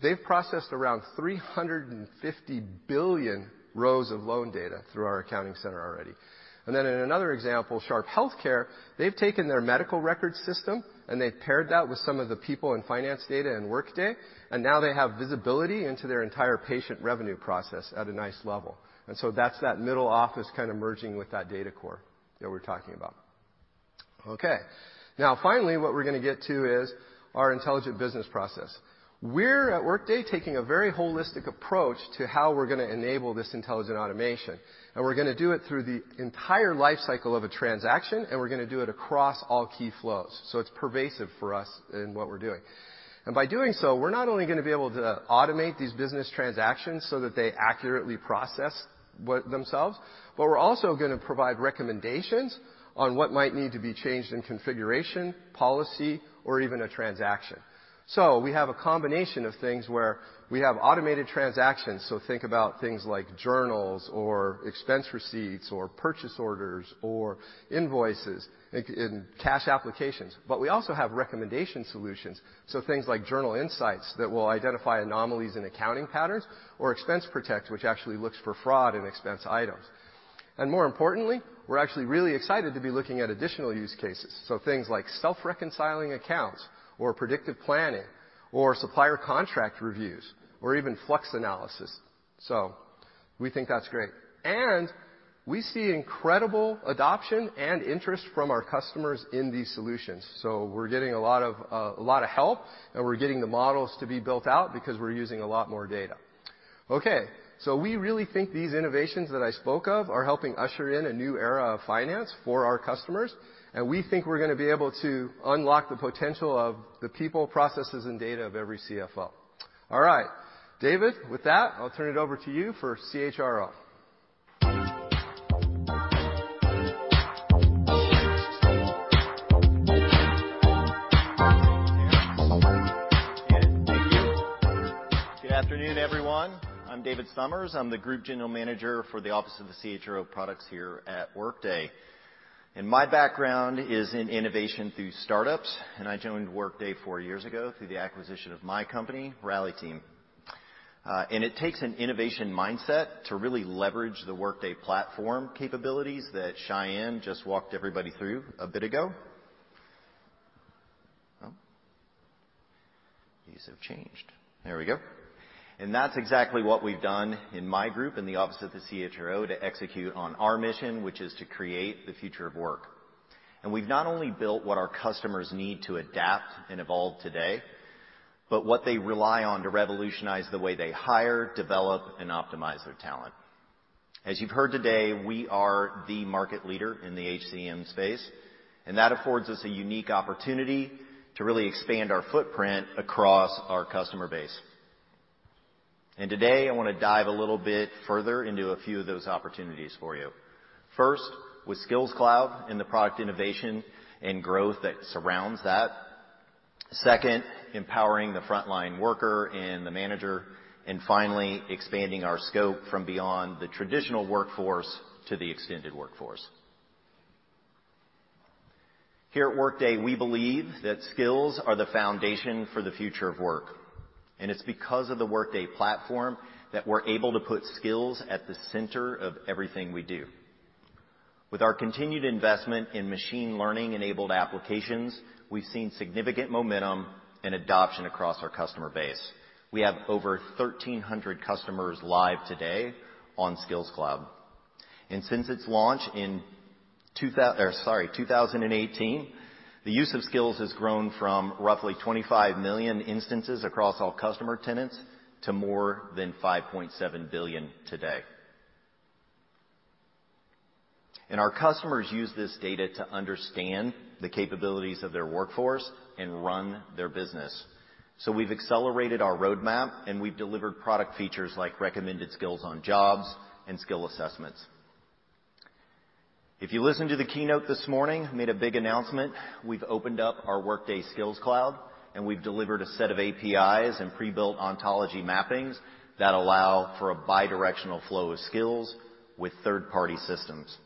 they've processed around 350 billion rows of loan data through our Accounting Center already. And then in another example, Sharp HealthCare, they've taken their medical record system, and they've paired that with some of the people in finance data in Workday, and now they have visibility into their entire patient revenue process at a nice level. And so that's that middle office kind of merging with that data core that we're talking about. Okay. Now finally, what we're gonna get to is our intelligent business process. We're at Workday taking a very holistic approach to how we're gonna enable this intelligent automation, and we're gonna do it through the entire life cycle of a transaction, and we're gonna do it across all key flows. So it's pervasive for us in what we're doing. And by doing so, we're not only gonna be able to automate these business transactions so that they accurately process themselves, but we're also gonna provide recommendations on what might need to be changed in configuration, policy, or even a transaction. So we have a combination of things where we have automated transactions. So think about things like journals or expense receipts or purchase orders or invoices in cash applications. But we also have recommendation solutions, so things like Journal Insights that will identify anomalies in accounting patterns or Expense Protect, which actually looks for fraud in expense items. And more importantly, we're actually really excited to be looking at additional use cases, so things like self-reconciling accounts or predictive planning or supplier contract reviews or even flux analysis. So we think that's great. And we see incredible adoption and interest from our customers in these solutions. So we're getting uh, a lot of help, and we're getting the models to be built out because we're using a lot more data. Okay, so we really think these innovations that I spoke of are helping usher in a new era of finance for our customers, we think we're gonna be able to unlock the potential of the people, processes, and data of every CFO. All right. David, with that, I'll turn it over to you for CHRO. Good afternoon, everyone. I'm David Somers. I'm the Group General Manager for the Office of the CHRO products here at Workday. And my background is in innovation through startups, and I joined Workday four years ago through the acquisition of my company, Rallyteam. Uh and it takes an innovation mindset to really leverage the Workday platform capabilities that Sayan just walked everybody through a bit ago. Oh, these have changed. There we go. And that's exactly what we've done in my group in the Office of the CHRO to execute on our mission, which is to create the future of work. And we've not only built what our customers need to adapt and evolve today, but what they rely on to revolutionize the way they hire, develop, and optimize their talent. As you've heard today, we are the market leader in the HCM space, and that affords us a unique opportunity to really expand our footprint across our customer base. And today, I wanna dive a little bit further into a few of those opportunities for you. First, with Skills Cloud and the product innovation and growth that surrounds that. Second, empowering the frontline worker and the manager. And finally, expanding our scope from beyond the traditional workforce to the extended workforce. Here at Workday, we believe that skills are the foundation for the future of work, and it's because of the Workday platform that we're able to put skills at the center of everything we do. With our continued investment in machine learning-enabled applications, we've seen significant momentum and adoption across our customer base. We have over 1,300 customers live today on Skills Cloud. And since its launch in 2018, the use of skills has grown from roughly 25 million instances across all customer tenants to more than 5.7 billion today. And our customers use this data to understand the capabilities of their workforce and run their business. So we've accelerated our roadmap, and we've delivered product features like recommended skills on jobs and skill assessments. If you listened to the keynote this morning, made a big announcement. We've opened up our Workday Skills Cloud, and we've delivered a set of APIs and pre-built ontology mappings that allow for a bidirectional flow of skills with third-party systems.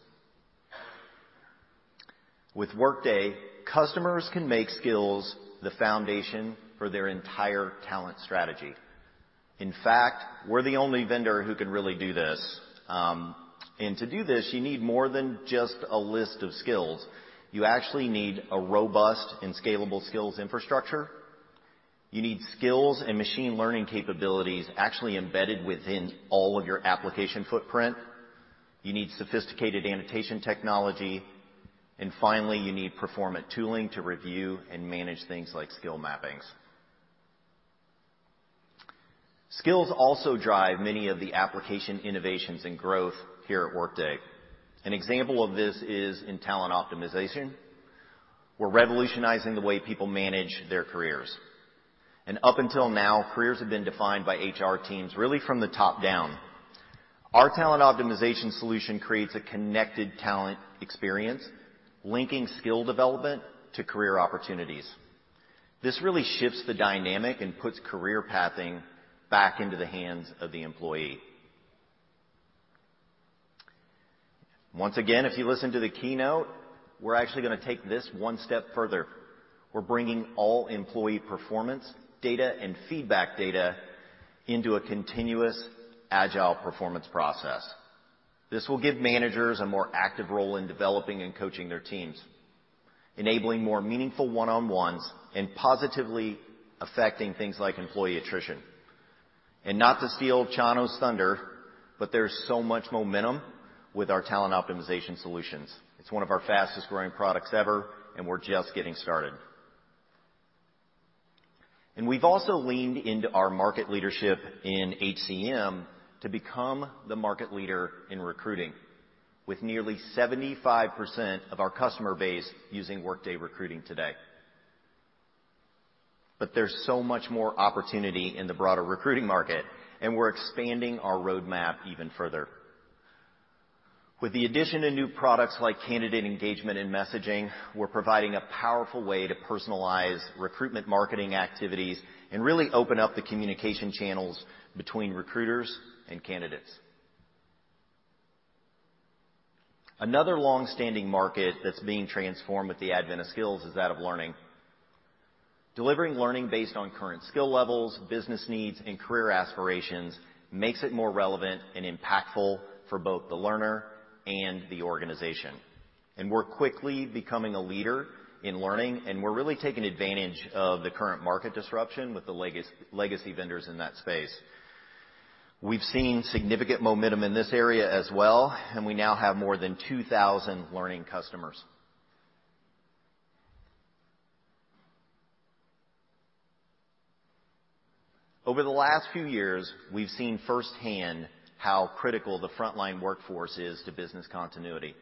With Workday, customers can make skills the foundation for their entire talent strategy. In fact, we're the only vendor who can really do this. Um, And to do this, you need more than just a list of skills. You actually need a robust and scalable skills infrastructure. You need skills and machine learning capabilities actually embedded within all of your application footprint. You need sophisticated annotation technology. And finally, you need performant tooling to review and manage things like skill mappings. Skills also drive many of the application innovations and growth here at Workday. An example of this is in talent optimization. We're revolutionizing the way people manage their careers. And up until now, careers have been defined by HR teams, really from the top down. Our talent optimization solution creates a connected talent experience, linking skill development to career opportunities. This really shifts the dynamic and puts career pathing back into the hands of the employee. Once again, if you listen to the keynote, we're actually gonna take this one step further. We're bringing all employee performance data and feedback data into a continuous agile performance process. This will give managers a more active role in developing and coaching their teams, enabling more meaningful one-on-ones and positively affecting things like employee attrition. And not to steal Chano's thunder, but there's so much momentum with our talent optimization solutions. It's one of our fastest-growing products ever, and we're just getting started. And we've also leaned into our market leadership in HCM to become the market leader in recruiting, with nearly 75% of our customer base using Workday Recruiting today. But there's so much more opportunity in the broader recruiting market, and we're expanding our roadmap even further. With the addition of new products like candidate engagement and messaging, we're providing a powerful way to personalize recruitment marketing activities and really open up the communication channels between recruiters and candidates. Another long-standing market that's being transformed with the advent of skills is that of learning. Delivering learning based on current skill levels, business needs, and career aspirations makes it more relevant and impactful for both the learner and the organization. And we're quickly becoming a leader in learning, and we're really taking advantage of the current market disruption with the legacy vendors in that space. We've seen significant momentum in this area as well, and we now have more than 2,000 learning customers. Over the last few years, we've seen firsthand how critical the frontline workforce is to business continuity.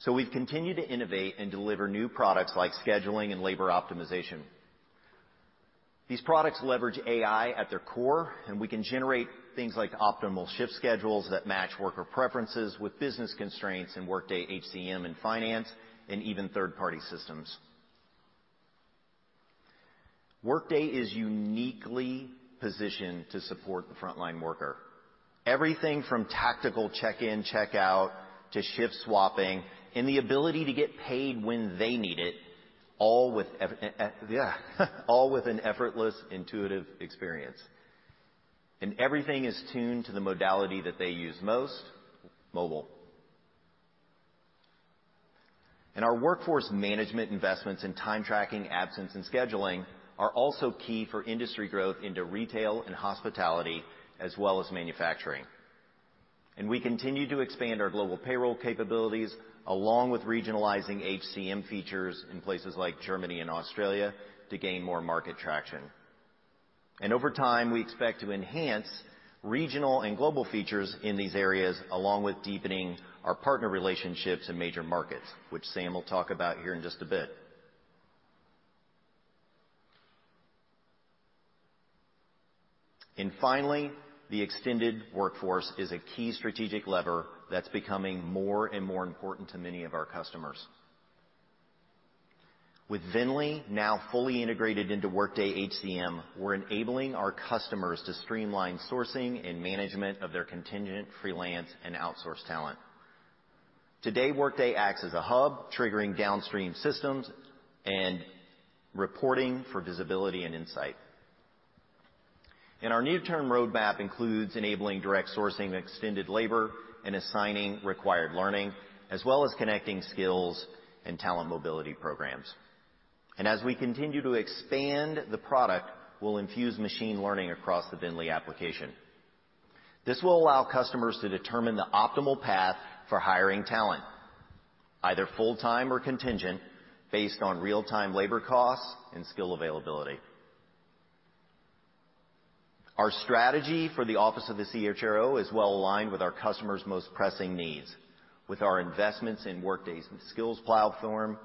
So we've continued to innovate and deliver new products like scheduling and labor optimization. These products leverage AI at their core, and we can generate things like optimal shift schedules that match worker preferences with business constraints in Workday HCM and finance, and even third-party systems. Workday is uniquely positioned to support the frontline worker. Everything from tactical check-in, check-out to shift swapping and the ability to get paid when they need it, eh, eh, all with an effortless, intuitive experience. And everything is tuned to the modality that they use most, mobile. And our workforce management investments in time tracking, absence, and scheduling are also key for industry growth into retail and hospitality, as well as manufacturing. And we continue to expand our global payroll capabilities, along with regionalizing HCM features in places like Germany and Australia to gain more market traction. And over time, we expect to enhance regional and global features in these areas, along with deepening our partner relationships in major markets, which Sam will talk about here in just a bit. And finally, the extended workforce is a key strategic lever that's becoming more and more important to many of our customers. With VNDLY now fully integrated into Workday HCM, we're enabling our customers to streamline sourcing and management of their contingent, freelance, and outsourced talent. Today, Workday acts as a hub, triggering downstream systems and reporting for visibility and insight. Our near-term roadmap includes enabling direct sourcing of extended labor and assigning required learning, as well as connecting skills and talent mobility programs. And as we continue to expand the product, we'll infuse machine learning across the VNDLY application. This will allow customers to determine the optimal path for hiring talent, either full-time or contingent, based on real-time labor costs and skill availability. Our strategy for the office of the CHRO is well aligned with our customers' most pressing needs. With our investments in Workday's skills platform,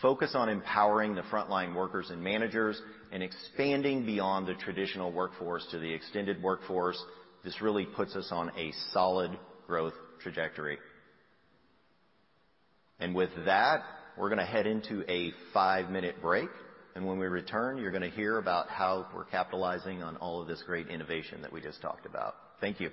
focus on empowering the frontline workers and managers, and expanding beyond the traditional workforce to the extended workforce, this really puts us on a solid growth trajectory. And with that, we're gonna head into a five-minute break, when we return, you're gonna hear about how we're capitalizing on all of this great innovation that we just talked about. Thank you.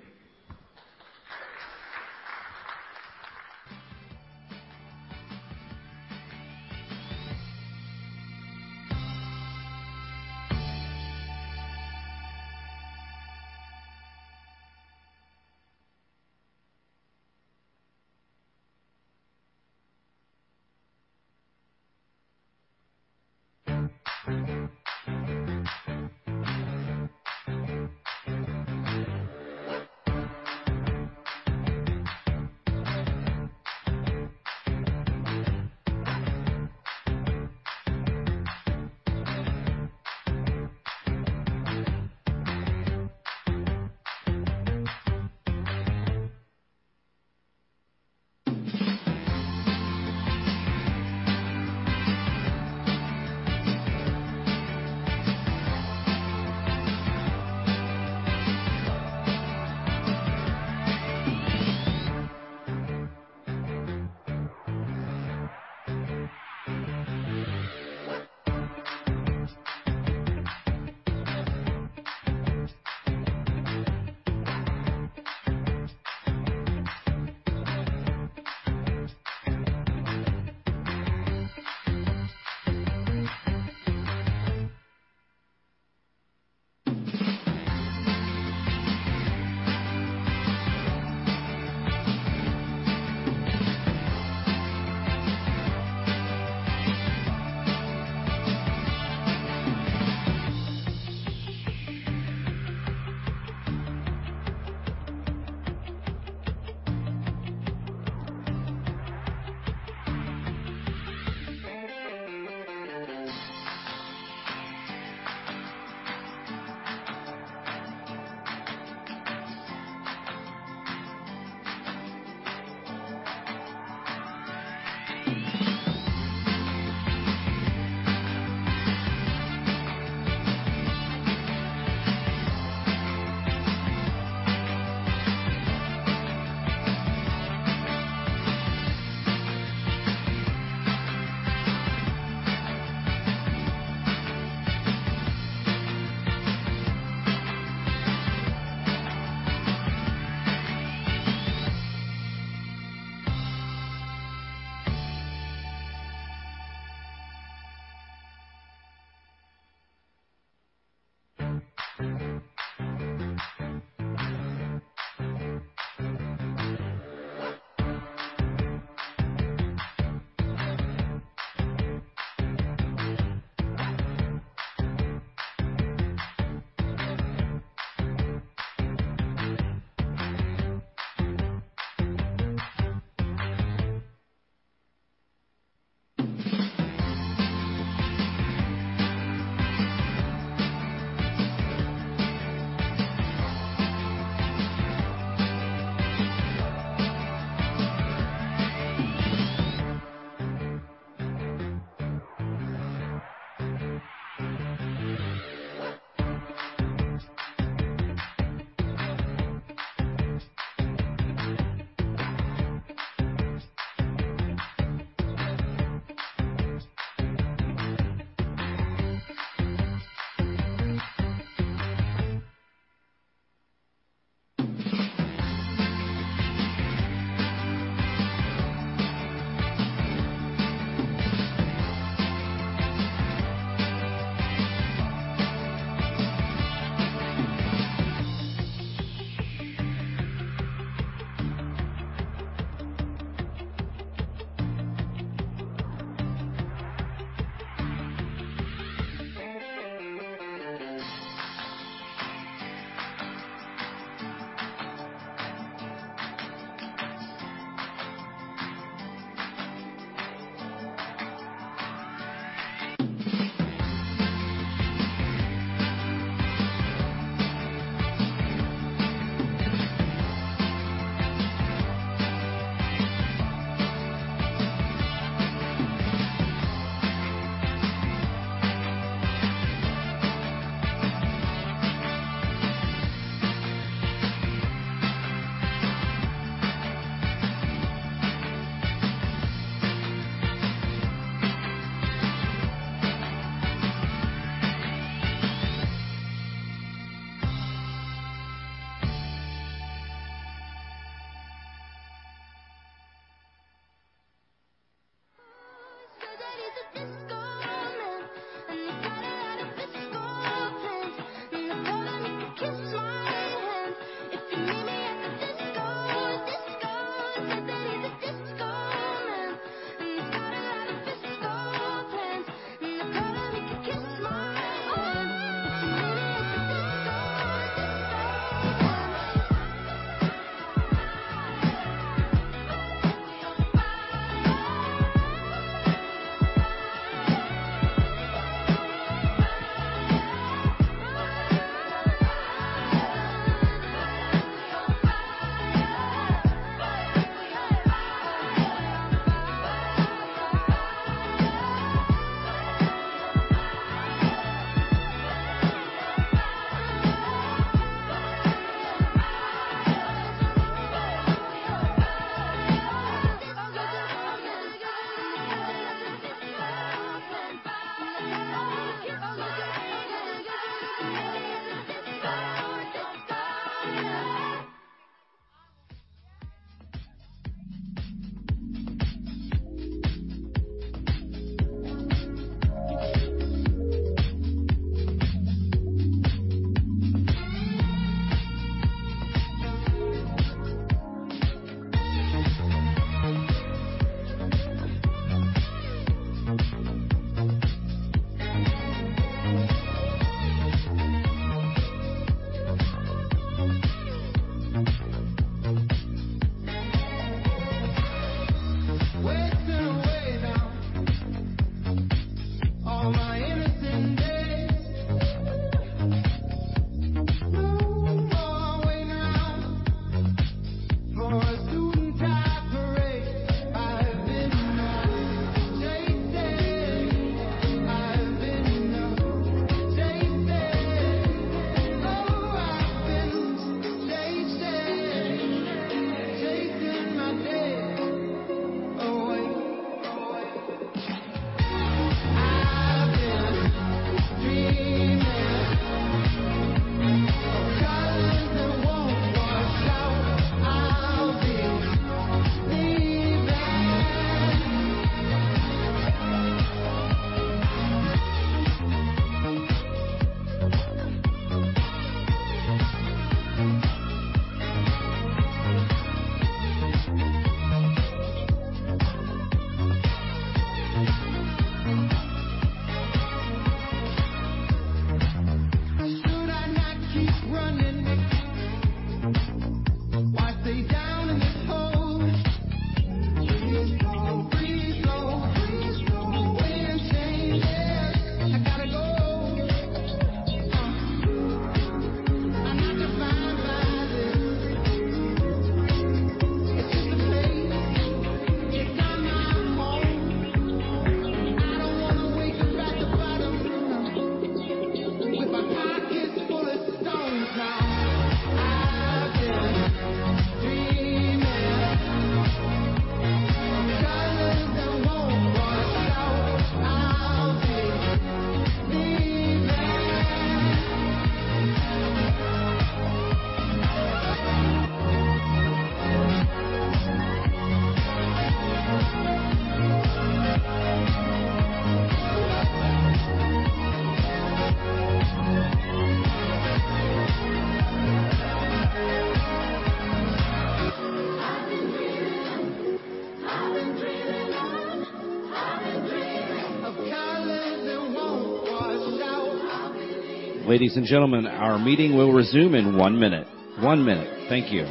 Ladies and gentlemen, our meeting will resume in one minute. One minute. Thank you.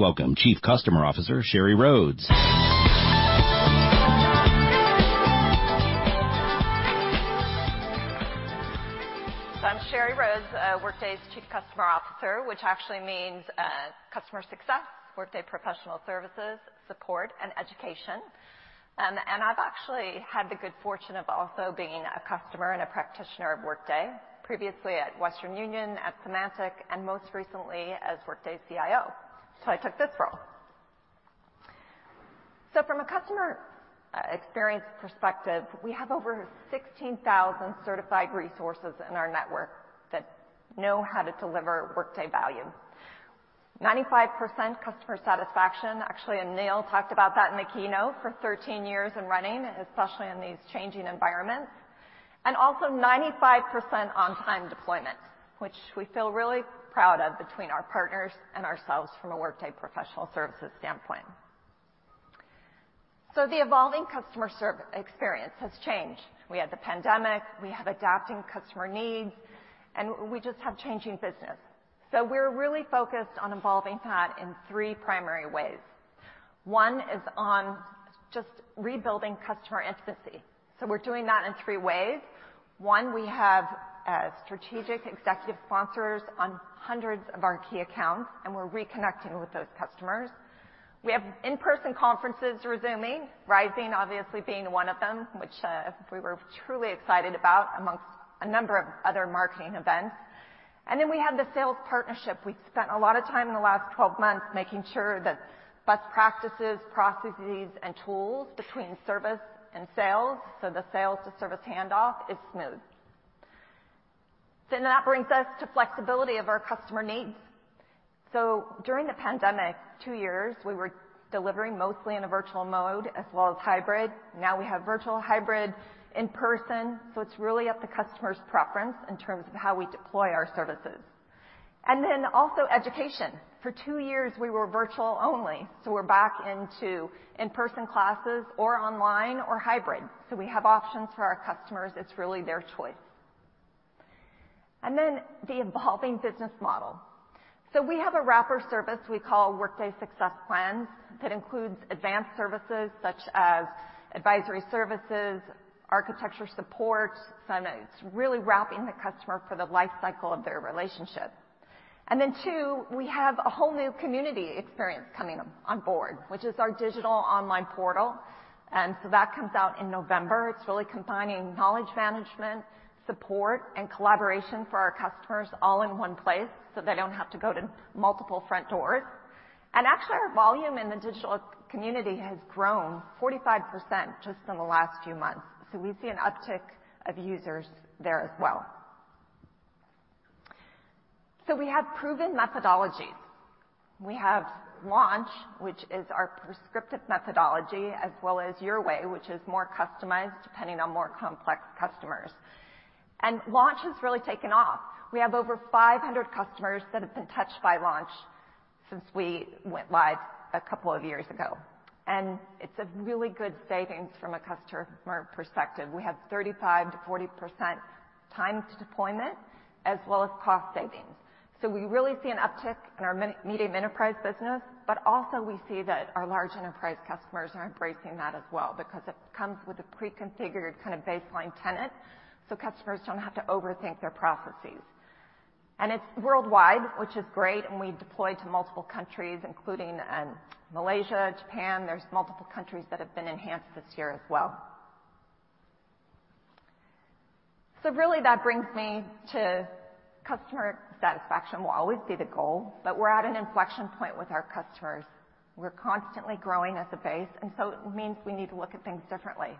Welcome Chief Customer Officer, Sheri Rhodes. I'm Sheri Rhodes, Workday's Chief Customer Officer, which actually means customer success, Workday Professional Services, support, and education. Um and I've actually had the good fortune of also being a customer and a practitioner of Workday, previously at Western Union, at Symantec, and most recently as Workday CIO. I took this role. So from a customer uh, experience perspective, we have over 16,000 certified resources in our network that know how to deliver Workday value. 95% customer satisfaction. Actually, Aneel talked about that in the keynote for 13 years and running, especially in these changing environments. And also 95% on-time deployment, which we feel really proud of between our partners and ourselves from a Workday Professional Services standpoint. So the evolving customer experience has changed. We had the pandemic, we have adapting customer needs, and we just have changing business. So we're really focused on evolving that in three primary ways. One is on just rebuilding customer intimacy. So we're doing that in three ways. One, we have strategic executive sponsors on hundreds of our key accounts, and we're reconnecting with those customers. We have in-person conferences resuming, Rising obviously being one of them, which uh, we were truly excited about amongst a number of other marketing events. And then we have the sales partnership. We've spent a lot of time in the last 12 months making sure that best practices, processes, and tools between service and sales, so the sales to service handoff is smooth. That brings us to flexibility of our customer needs. So during the pandemic, two years, we were delivering mostly in a virtual mode as well as hybrid. Now we have virtual, hybrid, in person, so it's really up to customer's preference in terms of how we deploy our services. And then also education. For two years, we were virtual only, so we're back into in-person classes or online or hybrid. So we have options for our customers. It's really their choice. And then the evolving business model. So we have a wrapper service we call Workday Success Plans that includes advanced services such as advisory services, architecture support. So it's really wrapping the customer for the life cycle of their relationship. Two, we have a whole new community experience coming on board, which is our digital online portal. And so that comes out in November. It's really combining knowledge management, support, and collaboration for our customers all in one place, so they don't have to go to multiple front doors. And actually, our volume in the digital community has grown 45% just in the last few months. So we see an uptick of users there as well. So we have proven methodologies. We have Launch, which is our prescriptive methodology, as well as Your Way, which is more customized depending on more complex customers. Launch has really taken off. We have over 500 customers that have been touched by Launch since we went live a couple of years ago, and it's a really good savings from a customer perspective. We have 35%-40% time to deployment as well as cost savings. So we really see an uptick in our medium enterprise business, but also we see that our large enterprise customers are embracing that as well because it comes with a pre-configured kind of baseline tenant, so customers don't have to overthink their processes. And it's worldwide, which is great, and we deployed to multiple countries, including um, Malaysia, Japan. There's multiple countries that have been enhanced this year as well. So really that brings me to customer satisfaction will always be the goal, but we're at an inflection point with our customers. We're constantly growing as a base, and so it means we need to look at things differently.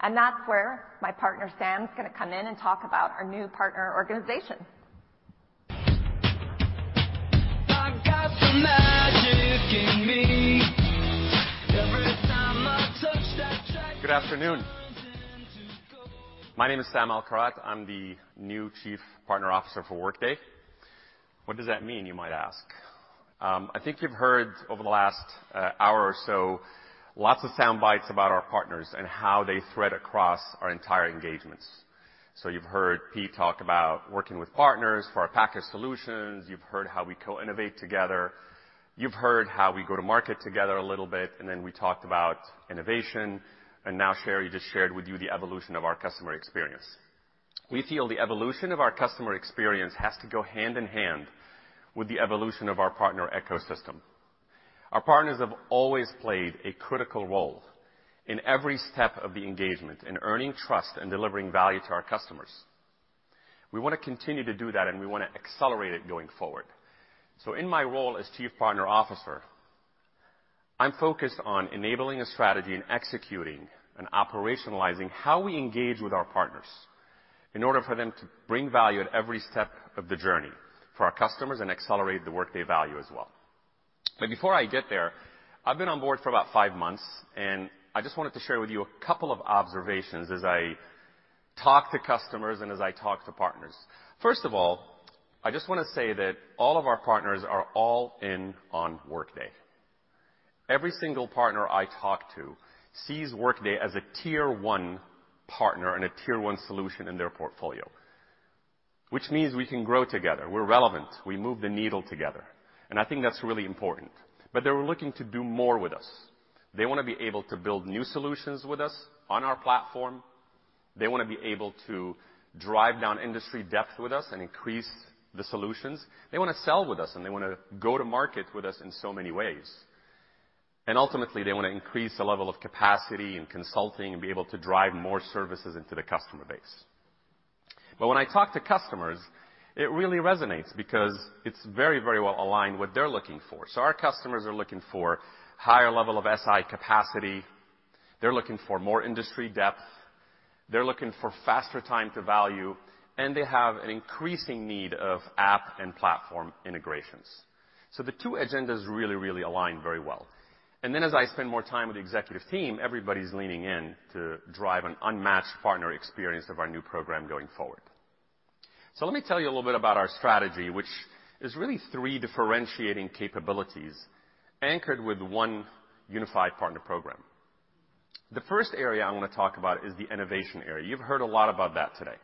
And that's where my partner, Sam's gonna come in and talk about our new partner organization. Good afternoon. My name is Sam Alkharrat. I'm the new Chief Partner Officer for Workday. What does that mean, you might ask? Um, I think you've heard over the last uh, hour or so lots of sound bites about our partners and how they thread across our entire engagements. So you've heard Pete talk about working with partners for our packaged solutions. You've heard how we co-innovate together. You've heard how we go to market together a little bit, and then we talked about innovation. And now Sheri just shared with you the evolution of our customer experience. We feel the evolution of our customer experience has to go hand in hand with the evolution of our partner ecosystem. Our partners have always played a critical role in every step of the engagement in earning trust and delivering value to our customers. We wanna continue to do that, and we wanna accelerate it going forward. So in my role as Chief Partner Officer, I'm focused on enabling a strategy and executing and operationalizing how we engage with our partners in order for them to bring value at every step of the journey for our customers and accelerate the Workday value as well. But before I get there, I've been on board for about five months, and I just wanted to share with you a couple of observations as I talk to customers and as I talk to partners. First of all, I just wanna say that all of our partners are all in on Workday. Every single partner I talk to sees Workday as a tier one partner and a tier one solution in their portfolio, which means we can grow together. We're relevant. We move the needle together, and I think that's really important. But They're looking to do more with us. They wanna be able to build new solutions with us on our platform. They wanna be able to drive down industry depth with us and increase the solutions. They wanna sell with us, and they wanna go to market with us in so many ways. And ultimately, they wanna increase the level of capacity and consulting and be able to drive more services into the customer base. But when I talk to customers, it really resonates because it's very, very well aligned what they're looking for. So our customers are looking for higher level of SI capacity. They're looking for more industry depth. They're looking for faster time to value, and they have an increasing need of app and platform integrations. So the two agendas really, really align very well. And then as I spend more time with the executive team, everybody's leaning in to drive an unmatched partner experience of our new program going forward. So let me tell you a little bit about our strategy, which is really three differentiating capabilities anchored with one unified partner program. The first area I wanna talk about is the innovation area. You've heard a lot about that today.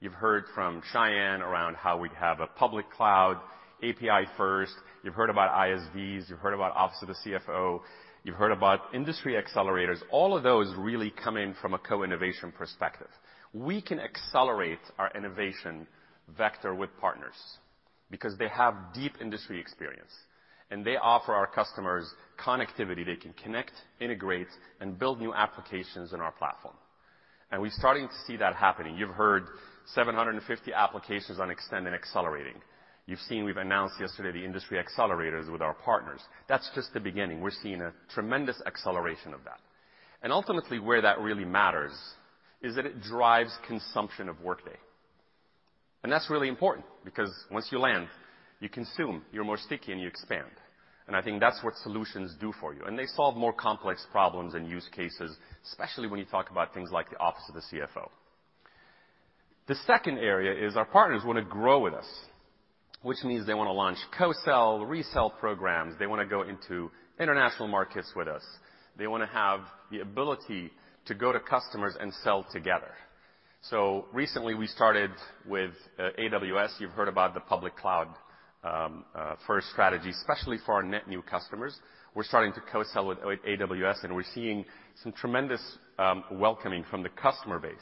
You've heard from Sayan around how we have a public cloud, API first. You've heard about ISVs. You've heard about Office of the CFO. You've heard about industry accelerators. All of those really come in from a co-innovation perspective. We can accelerate our innovation vector with partners because they have deep industry experience, and they offer our customers connectivity. They can connect, integrate, and build new applications in our platform. And we're starting to see that happening. You've heard 750 applications on Extend and accelerating. You've seen we've announced yesterday the industry accelerators with our partners. That's just the beginning. We're seeing a tremendous acceleration of that. And ultimately, where that really matters is that it drives consumption of Workday. And that's really important because once you land, you consume, you're more sticky, and you expand. And I think that's what solutions do for you. And they solve more complex problems and use cases, especially when you talk about things like the Office of the CFO. The second area is our partners wanna grow with us, which means they wanna launch co-sell, resell programs. They wanna go into international markets with us. They wanna have the ability to go to customers and sell together. So recently, we started with uh, AWS. You've heard about the public cloud um, uh, first strategy, especially for our net new customers. We're starting to co-sell with AWS, and we're seeing some tremendous um, welcoming from the customer base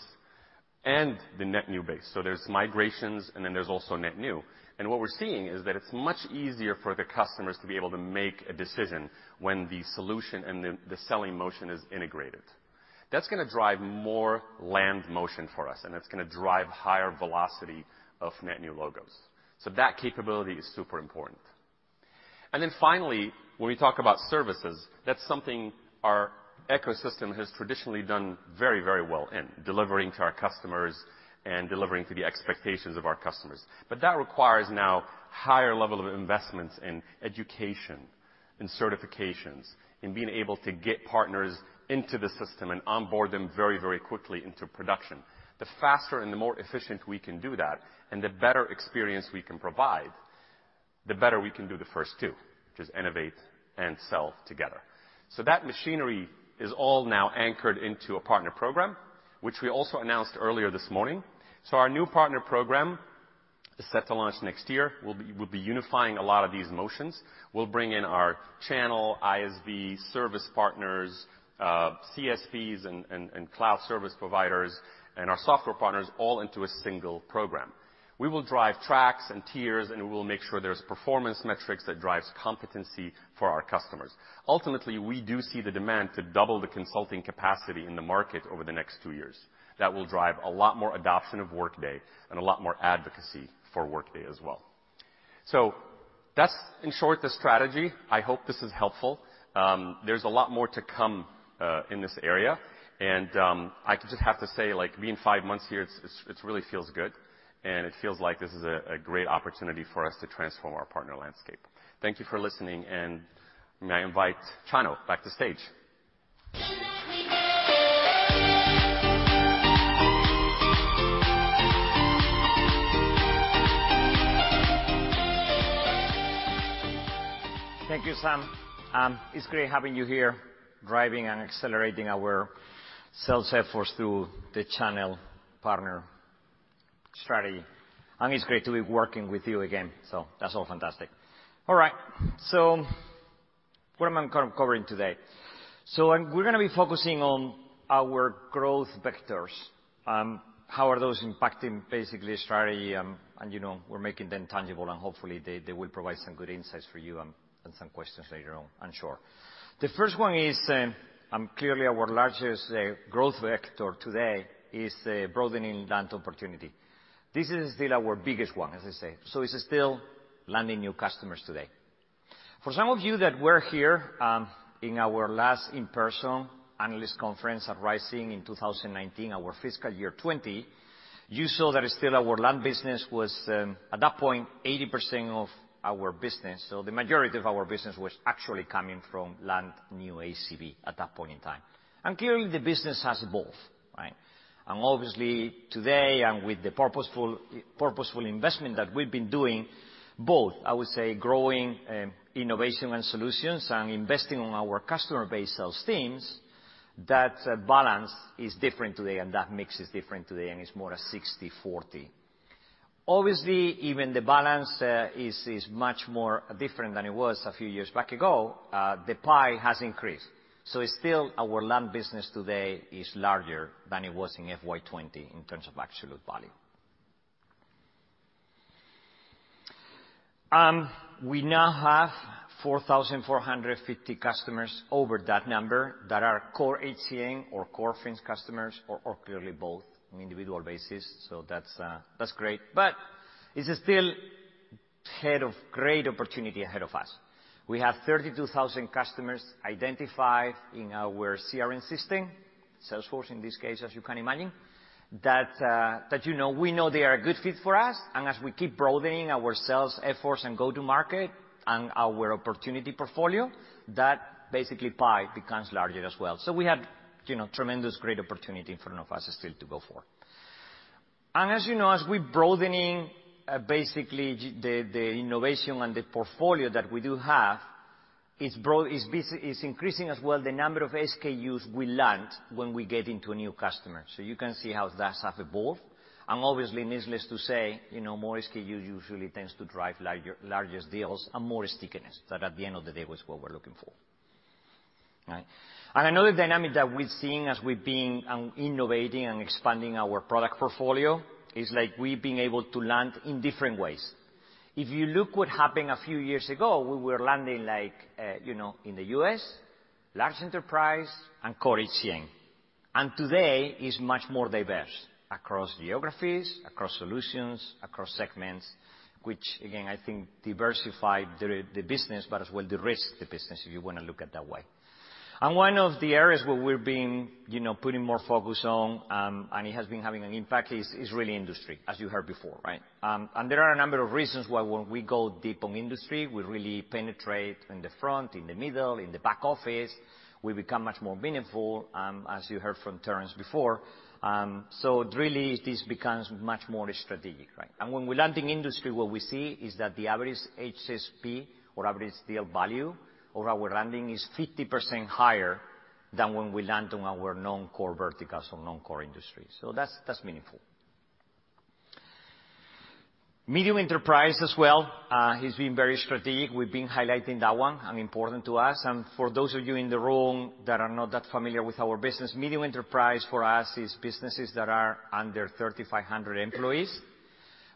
and the net new base. So there's migrations, and then there's also net new. And what we're seeing is that it's much easier for the customers to be able to make a decision when the solution and the selling motion is integrated. That's gonna drive more land motion for us, and it's gonna drive higher velocity of net new logos. So that capability is super important. And then finally, when we talk about services, that's something our ecosystem has traditionally done very, very well in delivering to our customers and delivering to the expectations of our customers. But that requires now higher level of investments in education, in certifications, in being able to get partners into the system and onboard them very, very quickly into production. The faster and the more efficient we can do that, and the better experience we can provide, the better we can do the first two, which is innovate and sell together. So that machinery is all now anchored into a partner program, which we also announced earlier this morning. So our new partner program is set to launch next year. We'll be unifying a lot of these motions. We'll bring in our channel, ISV, service partners, Uh, CSPs and cloud service providers, and our software partners all into a single program. We will drive tracks and tiers, and we will make sure there's performance metrics that drives competency for our customers. Ultimately, we do see the demand to double the consulting capacity in the market over the next two years. That will drive a lot more adoption of Workday and a lot more advocacy for Workday as well. So that's, in short, the strategy. I hope this is helpful. Um, there's a lot more to come in this area. And um I just have to say, like, being five months here, it really feels good, and it feels like this is a great opportunity for us to transform our partner landscape. Thank you for listening, and may I invite Chano back to stage. Thank you, Sam. It's great having you here, driving and accelerating our sales efforts through the channel partner strategy. And it's great to be working with you again. So that's all fantastic. All right. So what am I covering today? So um, we're gonna be focusing on our growth vectors. Um, how are those impacting basically strategy, um, and you know, we're making them tangible, and hopefully they will provide some good insights for you, and some questions later on, I'm sure. The first one is um clearly our largest uh, growth vector today is uh, broadening land opportunity. This is still our biggest one, as I say. So it's still landing new customers today. For some of you that were here um, in our last in-person analyst conference at Rising in 2019, our fiscal year 2020, you saw that still our land business was um, at that point 80% of our business. So the majority of our business was actually coming from land new ACV at that point in time. And clearly, the business has evolved, right? And obviously today, and with the purposeful purposeful investment that we've been doing, both, I would say, growing um, innovation and solutions and investing on our customer base sales teams, that uh, balance is different today, and that mix is different today, and it's more a 60/40. Obviously, even the balance uh is much more different than it was a few years back ago. The pie has increased. So still our land business today is larger than it was in FY 2020 in terms of absolute value. Um we now have 4,450 customers over that number that are core HCM or core Fins customers or or clearly both on individual basis. So that's uh, great. But it's still ahead of great opportunity ahead of us. We have 32,000 customers identified in our CRM system, Salesforce in this case, as you can imagine, uh, that you know, we know they are a good fit for us. And as we keep broadening our sales efforts and go-to-market and our opportunity portfolio, that basically pie becomes larger as well. So we have, you know, tremendous great opportunity in front of us still to go for. And as you know, as we're broadening uh, basically the innovation and the portfolio that we do have, It's increasing as well the number of SKUs we land when we get into a new customer. So you can see how that have evolved. And obviously, needless to say, you know, more SKUs usually tends to drive larger deals and more stickiness. That at the end of the day was what we're looking for. Right? And another dynamic that we're seeing as we've been um, innovating and expanding our product portfolio is like we've been able to land in different ways. If you look what happened a few years ago, we were landing like, uh, you know, in the U.S., large enterprise and core HCM. And today is much more diverse across geographies, across solutions, across segments, which again, I think diversify the business, but as well de-risk the business, if you wanna look at that way. And one of the areas where we're being, you know, putting more focus on, and it has been having an impact is really industry, as you heard before, right? Um and there are a number of reasons why when we go deep on industry, we really penetrate in the front, in the middle, in the back office. We become much more meaningful, as you heard from Terence before. Um so really this becomes much more strategic, right? And when we land in industry, what we see is that the average ASP or average deal value of our landing is 50% higher than when we land on our non-core verticals or non-core industries. So that's meaningful. Medium enterprise as well uh, has been very strategic. We've been highlighting that one and important to us. And for those of you in the room that are not that familiar with our business, medium enterprise for us is businesses that are under 3,500 employees.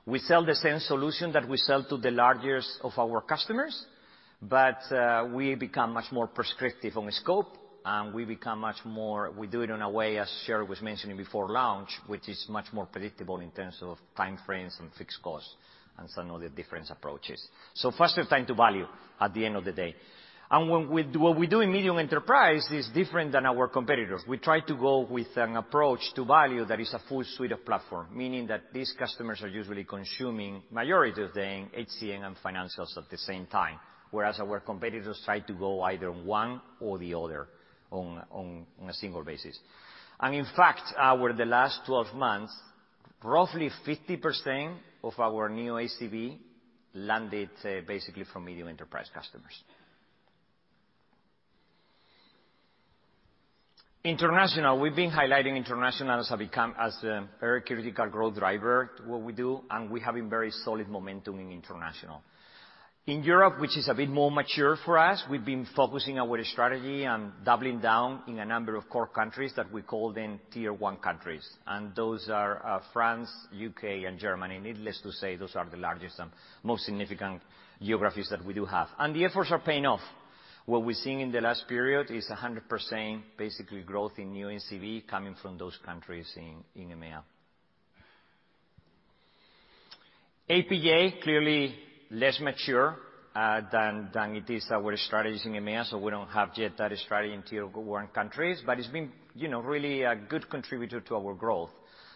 We sell the same solution that we sell to the largest of our customers, Uh, we become much more prescriptive on scope, and we become much more. We do it in a way, as Sheri was mentioning before launch, which is much more predictable in terms of time frames and fixed costs and some of the different approaches. So faster time to value at the end of the day. And what we do in medium enterprise is different than our competitors. We try to go with an approach to value that is a full suite of platform, meaning that these customers are usually consuming majority of them HCM and financials at the same time, whereas our competitors try to go either one or the other on a single basis. And in fact, over the last 12 months, roughly 50% of our new ACV landed uh, basically from medium enterprise customers. International. We've been highlighting international as a very critical growth driver to what we do, and we have a very solid momentum in international. In Europe, which is a bit more mature for us, we've been focusing our strategy on doubling down in a number of core countries that we call them tier one countries. And those are uh, France, U.K., and Germany. Needless to say, those are the largest and most significant geographies that we do have. And the efforts are paying off. What we're seeing in the last period is 100% basically growth in new ACV coming from those countries in EMEA. APJ, clearly less mature uh than than it is our strategies in EMEA, so we don't have yet that strategy in tier one countries, but it's been, you know, really a good contributor to our growth.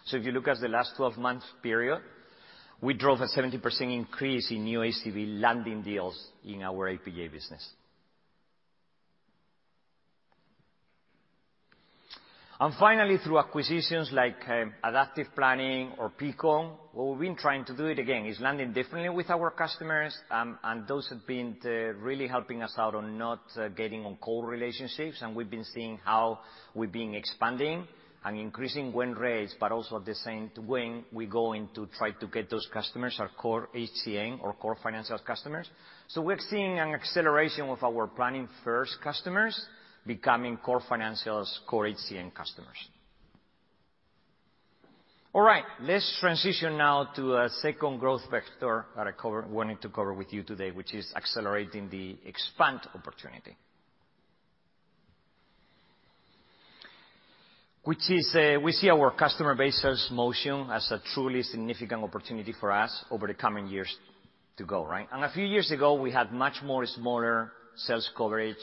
So if you look at the last 12 months period, we drove a 70% increase in new ACV landing deals in our APJ business. And finally, through acquisitions like um, Adaptive Planning or Peakon, what we've been trying to do it again is landing differently with our customers, um and those have been uh, really helping us out on not uh, getting on cold relationships. And we've been seeing how we've been expanding and increasing win rates, but also at the same when we go in to try to get those customers, our core HCM or core financial customers. So we're seeing an acceleration of our Planning first customers becoming core financials, core HCM customers. All right, let's transition now to a second growth vector that I wanted to cover with you today, which is accelerating the expand opportunity. Which is, uh, we see our customer base sales motion as a truly significant opportunity for us over the coming years to go, right? And a few years ago, we had much more smaller sales coverage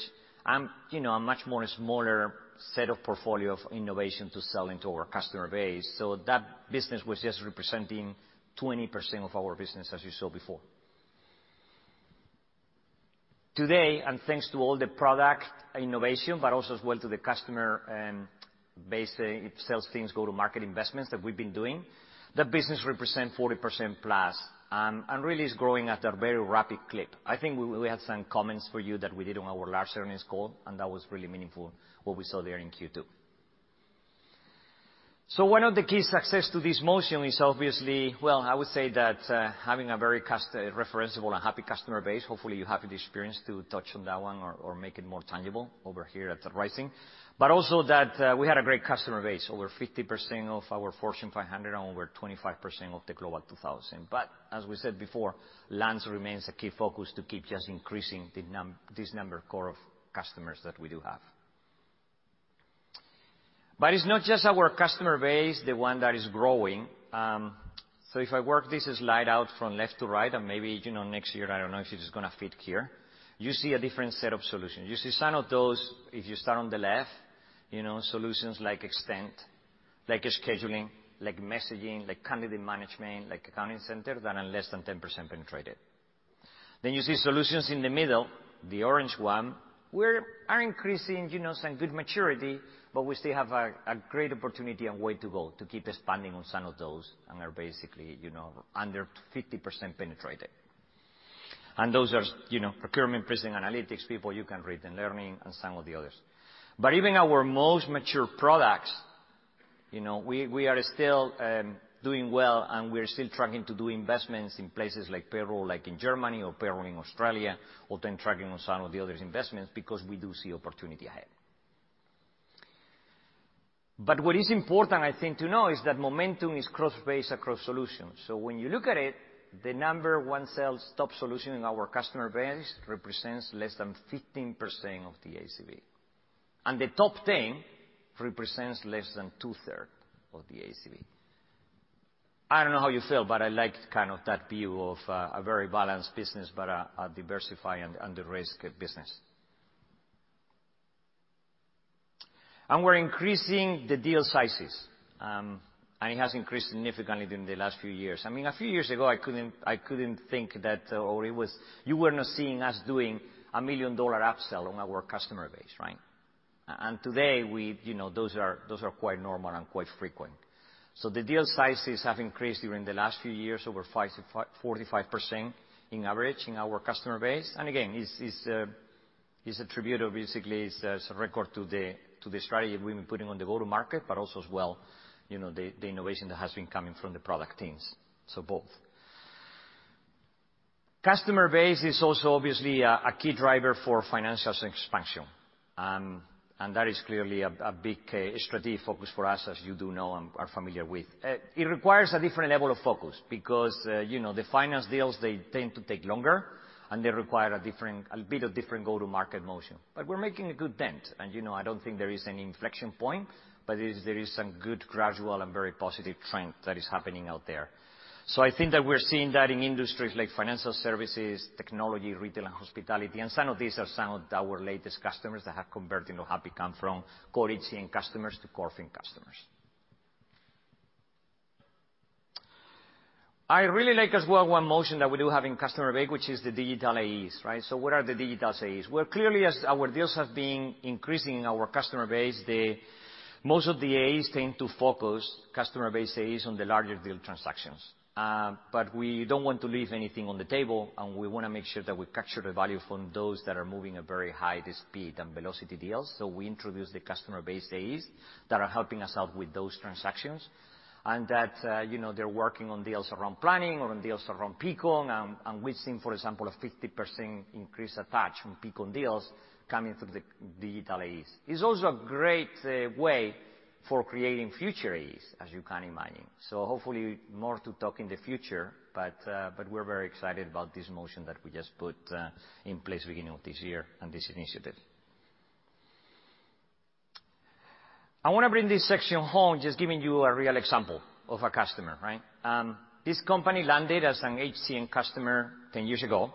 you know, a much more smaller set of portfolio of innovation to sell into our customer base. So that business was just representing 20% of our business, as you saw before. Today, and thanks to all the product innovation, but also as well to the customer um, base uh, sales teams go-to-market investments that we've been doing, that business represent 40% plus Um, and really is growing at a very rapid clip. I think we had some comments for you that we did on our last earnings call, and that was really meaningful what we saw there in Q2. One of the key success to this motion is obviously, well, I would say that, uh, having a very uh, referenceable and happy customer base. Hopefully, you have the experience to touch on that one or make it more tangible over here at the Rising. Also that, we had a great customer base, over 50% of our Fortune 500 and over 25% of the Global 2000. As we said before, lands remains a key focus to keep just increasing this number core of customers that we do have. But it's not just our customer base, the one that is growing. Um so if I work this slide out from left to right, and maybe, you know, next year, I don't know if it is gonna fit here, you see a different set of solutions. You see some of those, if you start on the left, you know, solutions like Extend, like scheduling, like messaging, like candidate management, like Accounting Center, that are less than 10% penetrated. Then you see solutions in the middle, the orange one, where are increasing, you know, some good maturity, but we still have a great opportunity and way to go to keep expanding on some of those, and are basically, you know, under 50% penetrated. And those are, you know, procurement, pricing, analytics, people you can read, and learning, and some of the others. But even our most mature products, you know, we are still um doing well, and we're still trying to do investments in places like payroll, like in Germany or payroll in Australia, or then tracking on some of the other investments because we do see opportunity ahead. But what is important, I think, to know is that momentum is cross-based across solutions. So when you look at it, the number one sales top solution in our customer base represents less than 15% of the ACV. And the top 10 represents less than two-thirds of the ACV. I don't know how you feel, but I like kind of that view of uh, a very balanced business, but a diversified and de-risked business. And we're increasing the deal sizes, um, and it has increased significantly during the last few years. I mean, a few years ago, I couldn't think that uh, or it was. you were not seeing us doing a $1 million upsell on our customer base, right? And today, we, you know, those are quite normal and quite frequent. So the deal sizes have increased during the last few years, over 45% in average in our customer base. And again, it's uh, attributed basically uh, it's a record to the strategy we've been putting on the go-to-market, but also as well, you know, the innovation that has been coming from the product teams. So both. Customer base is also obviously a key driver for financials expansion. And that is clearly a big uh, strategic focus for us, as you do know and are familiar with. Uh, it requires a different level of focus because, uh, you know, the finance deals, they tend to take longer, and they require a different a bit of different go-to-market motion. But we're making a good dent. And you know, I don't think there is any inflection point, but there is some good gradual and very positive trend that is happening out there. So I think that we're seeing that in industries like financial services, technology, retail, and hospitality, and some of these are some of our latest customers that have converted have become from core HCM customers to core Fin customers. I really like as well one motion that we do have in customer base, which is the digital AEs, right? So what are the digital AEs? Well, clearly, as our deals have been increasing in our customer base, most of the AEs tend to focus customer base AEs on the larger deal transactions. Uh, but we don't want to leave anything on the table, and we wanna make sure that we capture the value from those that are moving at very high speed and velocity deals. So we introduce the customer base AEs that are helping us out with those transactions. And that, uh, you know, they're working on deals around planning or on deals around Peakon, and we've seen, for example, a 50% increase attach from Peakon deals coming through the digital AEs. It's also a great uh, way for creating future AEs, as you can imagine. So hopefully more to talk in the future, but uh, we're very excited about this motion that we just put uh, in place beginning of this year and this initiative. I wanna bring this section home just giving you a real example of a customer, right? Um, this company landed as an HCM customer 10 years ago.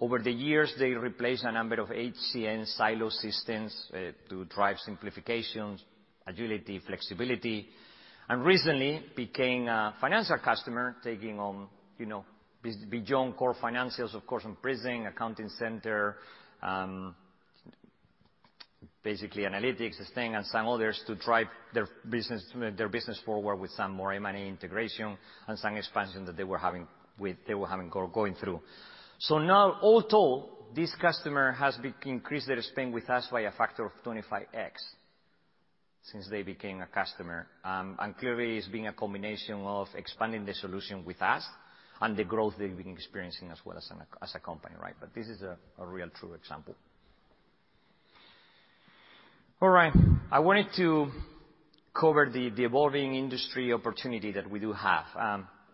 Over the years, they replaced a number of HCM silo systems uh, to drive simplifications, agility, flexibility, and recently became a financial customer, taking on, you know, beyond core financials, of course, on Prism, Accounting Center, um, basically analytics, Extend, and some others to drive their business forward with some more M&A integration and some expansion that they were having going through. So now all told, this customer has increased their spend with us by a factor of 25x since they became a customer. Um and clearly it's been a combination of expanding the solution with us and the growth they've been experiencing as well as a company, right? But this is a real true example. All right. I wanted to cover the evolving industry opportunity that we do have.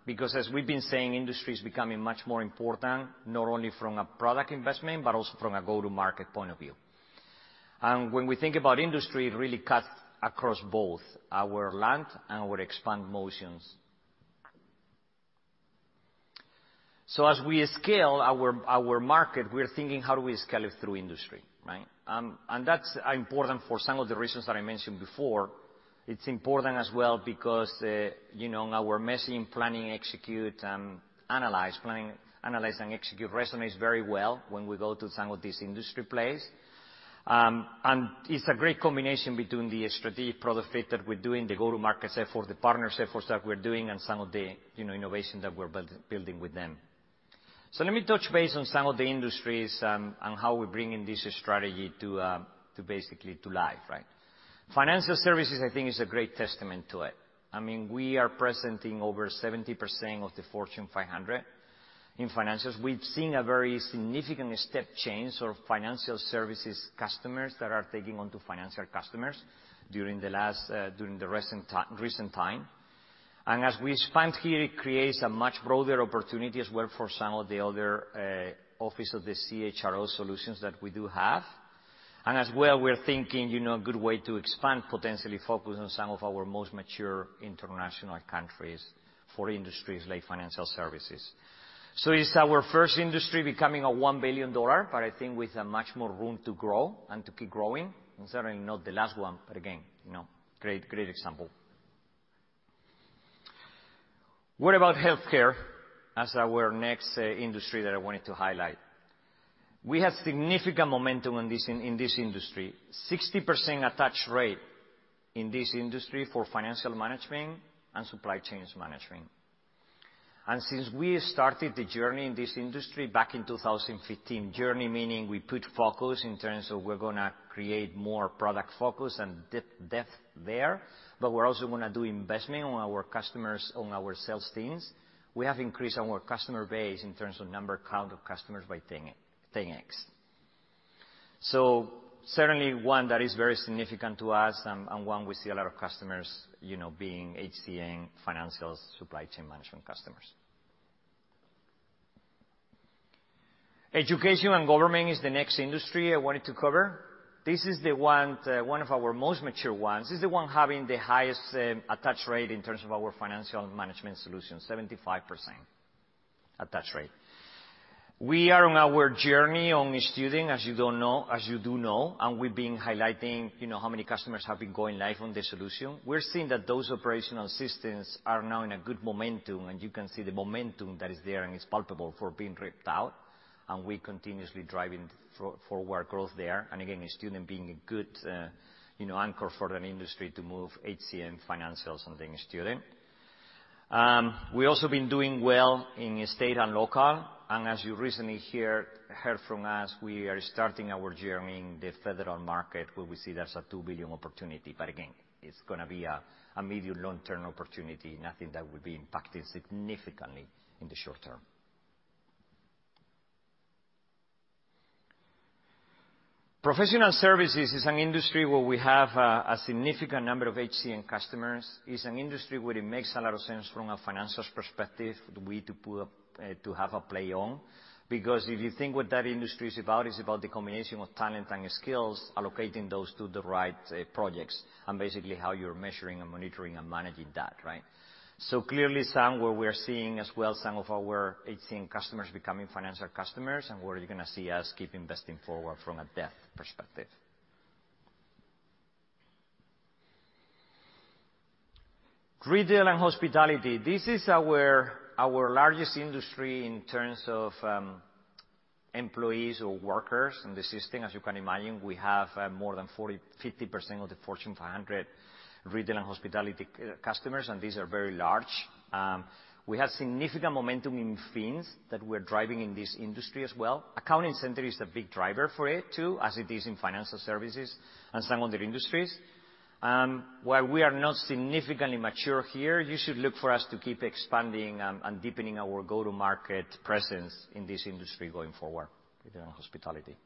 Because as we've been saying, industry is becoming much more important, not only from a product investment, but also from a go-to-market point of view. And when we think about industry, it really cuts across both our land and our expand motions. So as we scale our our market, we're thinking, how do we scale it through industry, right? Um and that's important for some of the reasons that I mentioned before. It's important as well because, uh, you know, our messaging, planning, execute, analyze and execute resonates very well when we go to some of these industry plays. Um and it's a great combination between the strategic product fit that we're doing, the go-to-market effort, the partners efforts that we're doing, and some of the, you know, innovation that we're building with them. So let me touch base on some of the industries, um, and how we're bringing this strategy uh, to basically to life, right? Financial services, I think, is a great testament to it. I mean, we are present in over 70% of the Fortune 500 in financials. We've seen a very significant step change of financial services customers that are taking on to financial customers during the last uh during the recent time. And as we expand here, it creates a much broader opportunity as well for some of the other office of the CHRO solutions that we do have. And as well, we're thinking, you know, a good way to expand, potentially focus on some of our most mature international countries for industries like financial services. So it's our first industry becoming a $1 billion, but I think with a much more room to grow and to keep growing. And certainly not the last one, but again, you know, great great example. What about healthcare as our next uh, industry that I wanted to highlight? We have significant momentum in this in this industry. 60% attach rate in this industry for financial management and supply chains management. And since we started the journey in this industry back in 2015, journey meaning we put focus in terms of we're gonna create more product focus and depth there, but we're also gonna do investment on our customers, on our sales teams. We have increased our customer base in terms of number count of customers by 10x. So, certainly one that is very significant to us and one we see a lot of customers, you know, being HCM financial supply chain management customers. Education and government is the next industry I wanted to cover. This is the one uh one of our most mature ones. This is the one having the highest attach rate in terms of our financial management solution, 75% attach rate. We are on our journey on student, as you do know, as you do know and we've been highlighting, you know, how many customers have been going live on the solution. We're seeing that those operational systems are now in a good momentum, and you can see the momentum that is there, and it's palpable for being ripped out, and we continuously driving forward growth there. And again, student being a good, you know, anchor for an industry to move HCM financials and then student. Um We also been doing well in state and local, as you recently heard from us, we are starting our journey in the federal market, where we see there's a 2 billion opportunity. Again, it's gonna be a medium long-term opportunity, nothing that will be impacting significantly in the short term. Professional services is an industry where we have a significant number of HCM customers. It's an industry where it makes a lot of sense from a financials perspective we to Uh, have a play on. Because if you think what that industry is about, it's about the combination of talent and skills, allocating those to the right uh, projects, and basically how you're measuring and monitoring and managing that, right? So clearly somewhere we're seeing as well some of our HCM customers becoming financial customers, and where you're gonna see us keep investing forward from a depth perspective. Retail and hospitality. This is our largest industry in terms of um, employees or workers in the system. As you can imagine, we have uh, more than 50% of the Fortune 500 retail and hospitality uh, customers, and these are very large. Um, we have significant momentum in Fins that we're driving in this industry as well. Accounting Center is a big driver for it too, as it is in financial services and some other industries. Um, while we are not significantly mature here, you should look for us to keep expanding um, and deepening our go-to-market presence in this industry going forward within hospitality.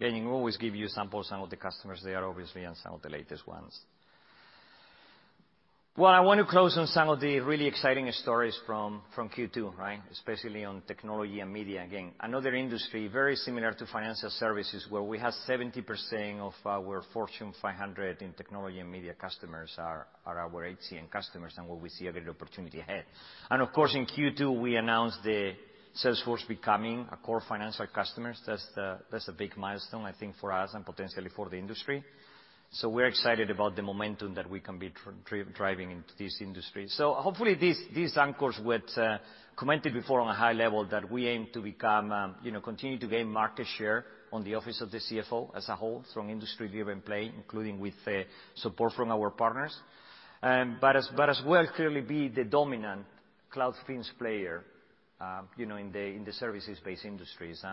We always give you samples, some of the customers there, obviously, and some of the latest ones. Well, I want to close on some of the really exciting stories from from Q2, right? Especially on technology and media. Again, another industry very similar to financial services, where we have 70% of our Fortune 500 in technology and media customers are are our HCM customers, and where we see a great opportunity ahead. And of course, in Q2, we announced the Salesforce becoming a core financial customers. That's the that's a big milestone, I think, for us and potentially for the industry. So we're excited about the momentum that we can be driving into this industry. So hopefully these anchors what uh, commented before on a high level that we aim to become, um, you know, continue to gain market share on the office of the CFO as a whole, strong industry-driven play, including with uh, support from our partners. Um, but as well clearly be the dominant cloud Fins player, um, you know, in the services-based industries.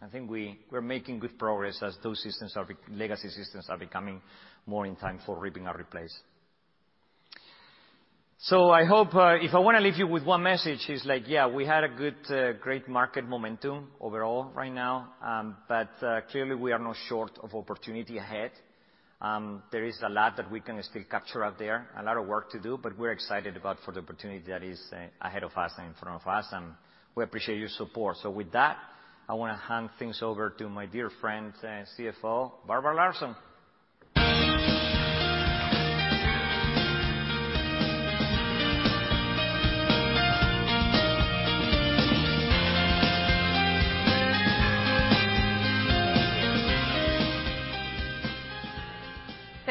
I think we're making good progress as those systems are legacy systems are becoming more in time for ripping and replace. So I hope uh, if I wanna leave you with one message it's like, yeah, we had a good uh, great market momentum overall right now. Um, but uh, clearly we are not short of opportunity ahead. Um, there is a lot that we can still capture out there, a lot of work to do, but we're excited about for the opportunity that is ahead of us and in front of us, and we appreciate your support. So with that, I wanna hand things over to my dear friend, uh, CFO, Barbara Larson.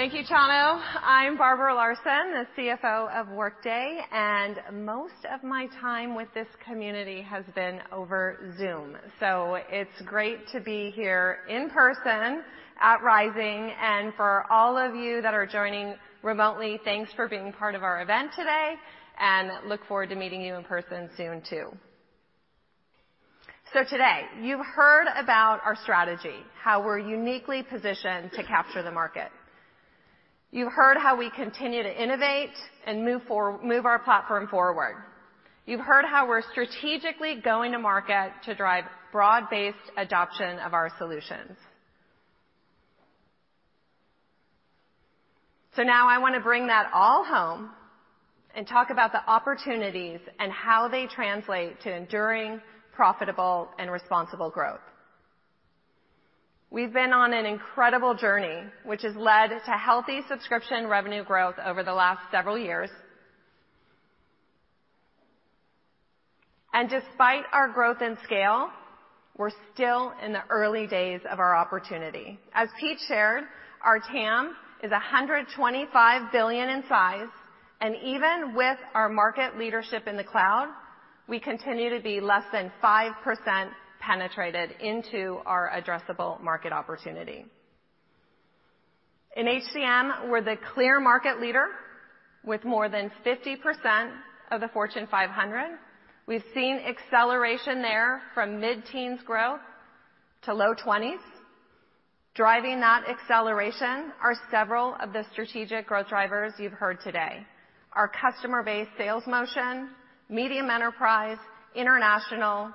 Thank you, Chano. I'm Barbara Larson, the CFO of Workday, and most of my time with this community has been over Zoom. So it's great to be here in person at Rising. And for all of you that are joining remotely, thanks for being part of our event today, and look forward to meeting you in person soon too. So today, you've heard about our strategy, how we're uniquely positioned to capture the market. You heard how we continue to innovate and move our platform forward. You've heard how we're strategically going to market to drive broad-based adoption of our solutions. So now I wanna bring that all home and talk about the opportunities and how they translate to enduring, profitable, and responsible growth. We've been on an incredible journey, which has led to healthy subscription revenue growth over the last several years. And despite our growth and scale, we're still in the early days of our opportunity. As Pete shared, our TAM is $125 billion in size, and even with our market leadership in the cloud, we continue to be less than 5% penetrated into our addressable market opportunity. In HCM, we're the clear market leader with more than 50% of the Fortune 500. We've seen acceleration there from mid-teens growth to low 20s. Driving that acceleration are several of the strategic growth drivers you've heard today. Our customer-based sales motion, medium enterprise, international,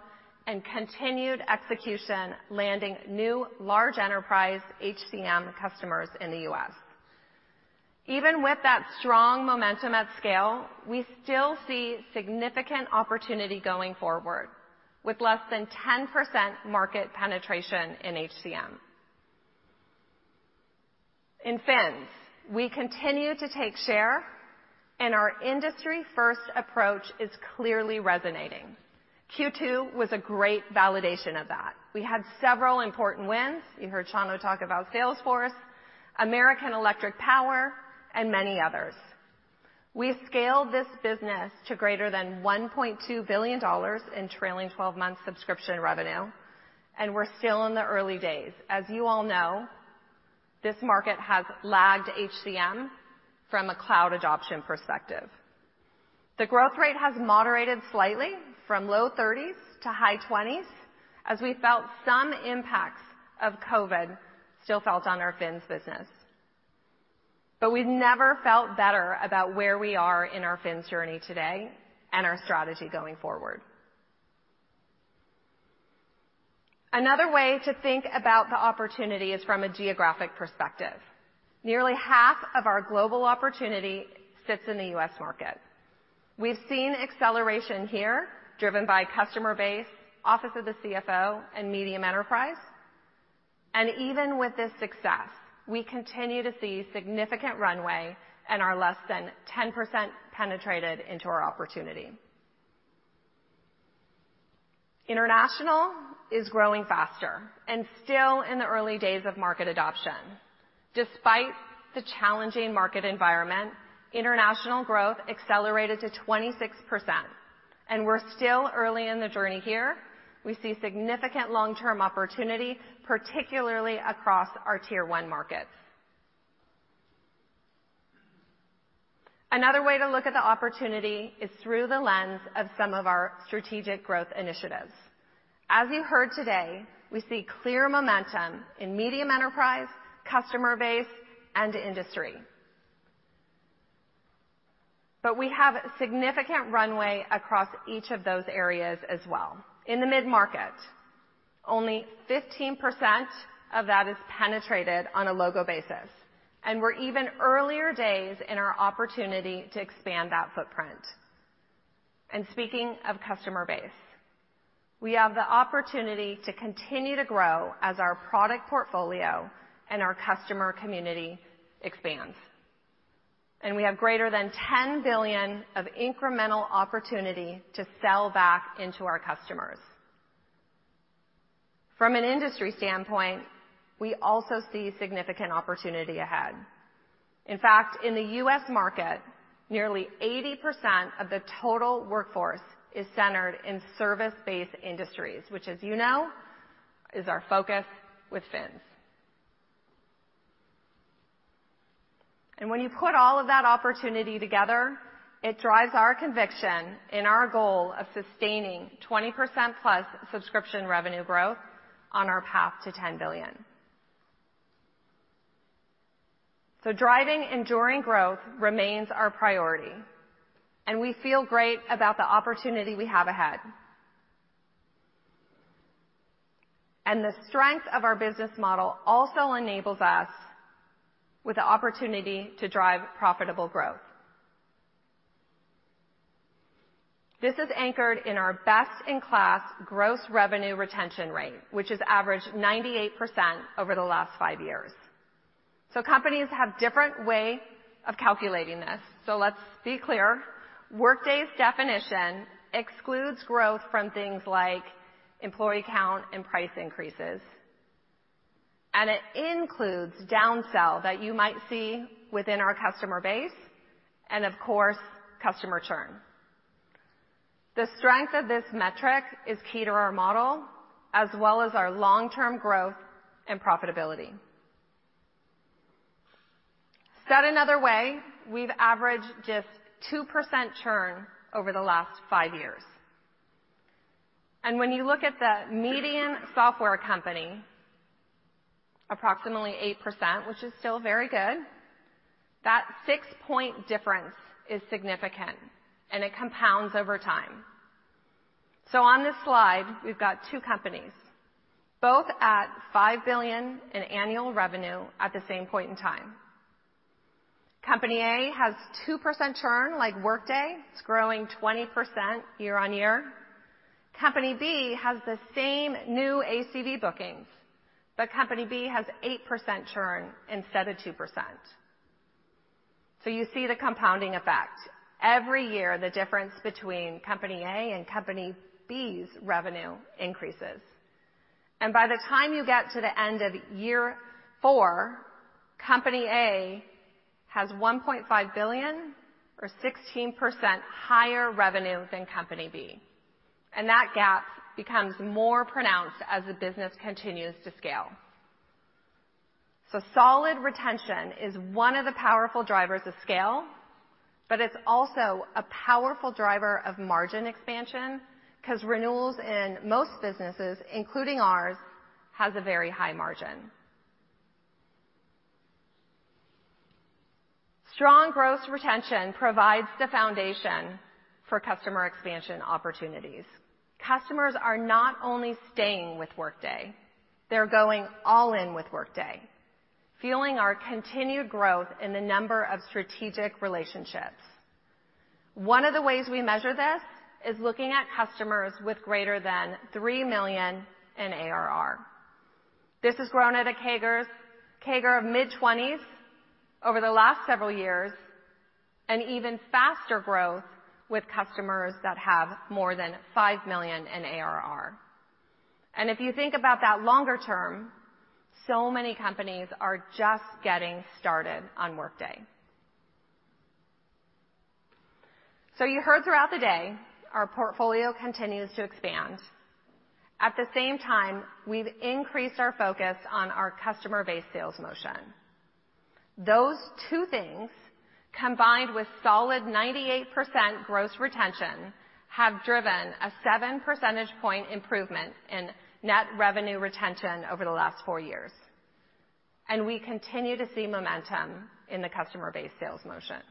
and continued execution landing new large enterprise HCM customers in the U.S. Even with that strong momentum at scale, we still see significant opportunity going forward with less than 10% market penetration in HCM. In Fins, we continue to take share, and our industry-first approach is clearly resonating. Q2 was a great validation of that. We had several important wins. You heard Chano talk about Salesforce, American Electric Power, and many others. We scaled this business to greater than $1.2 billion in trailing twelve-month subscription revenue, and we're still in the early days. As you all know, this market has lagged HCM from a cloud adoption perspective. The growth rate has moderated slightly from low 30s to high 20s as we felt some impacts of COVID still felt on our Fins business. But we've never felt better about where we are in our Fins journey today and our strategy going forward. Another way to think about the opportunity is from a geographic perspective. Nearly half of our global opportunity sits in the U.S. market. We've seen acceleration here driven by customer base, office of the CFO, and medium enterprise. And even with this success, we continue to see significant runway and are less than 10% penetrated into our opportunity. International is growing faster and still in the early days of market adoption. Despite the challenging market environment, international growth accelerated to 26%, and we're still early in the journey here. We see significant long-term opportunity, particularly across our tier one markets. Another way to look at the opportunity is through the lens of some of our strategic growth initiatives. As you heard today, we see clear momentum in medium enterprise, customer base, and industry. But we have significant runway across each of those areas as well. In the mid-market, only 15% of that is penetrated on a logo basis, and we're even earlier days in our opportunity to expand that footprint. And speaking of customer base, we have the opportunity to continue to grow as our product portfolio and our customer community expands. And we have greater than 10 billion of incremental opportunity to sell back into our customers. From an industry standpoint, we also see significant opportunity ahead. In fact, in the U.S. market, nearly 80% of the total workforce is centered in service-based industries, which, as you know, is our focus with Fins. And when you put all of that opportunity together, it drives our conviction in our goal of sustaining 20%+ plus subscription revenue growth on our path to $10 billion. Driving enduring growth remains our priority, and we feel great about the opportunity we have ahead. And the strength of our business model also enables us with the opportunity to drive profitable growth. This is anchored in our best-in-class gross revenue retention rate, which has averaged 98% over the last five years. So companies have different way of calculating this. So let's be clear. Workday's definition excludes growth from things like employee count and price increases, and it includes downsell that you might see within our customer base and, of course, customer churn. The strength of this metric is key to our model as well as our long-term growth and profitability. Said another way, we've averaged just 2% churn over the last five years. And when you look at the median software company, approximately 8%, which is still very good, that six-point difference is significant, and it compounds over time. So on this slide, we've got two companies, both at 5 billion in annual revenue at the same point in time. Company A has 2% churn like Workday. It's growing 20% year-on-year. Company B has the same new ACV bookings, but Company B has 8% churn instead of 2%. So you see the compounding effect. Every year, the difference between Company A and Company B's revenue increases. And by the time you get to the end of year four, Company A has 1.5 billion or 16% higher revenue than Company B. And that gap becomes more pronounced as the business continues to scale. So solid retention is one of the powerful drivers of scale. but it's also a powerful driver of margin expansion 'cause renewals in most businesses, including ours, has a very high margin. Strong gross retention provides the foundation for customer expansion opportunities. Customers are not only staying with Workday, they're going all in with Workday, fueling our continued growth in the number of strategic relationships. One of the ways we measure this is looking at customers with greater than 3 million in ARR. This has grown at a CAGR of mid-20s over the last several years, and even faster growth with customers that have more than 5 million in ARR. And if you think about that longer term, so many companies are just getting started on Workday. So you heard throughout the day, our portfolio continues to expand. At the same time, we've increased our focus on our customer-based sales motion. Those two things, combined with solid 98% gross retention, have driven a 7 percentage point improvement in net revenue retention over the last four years, and we continue to see momentum in the customer-based sales motion.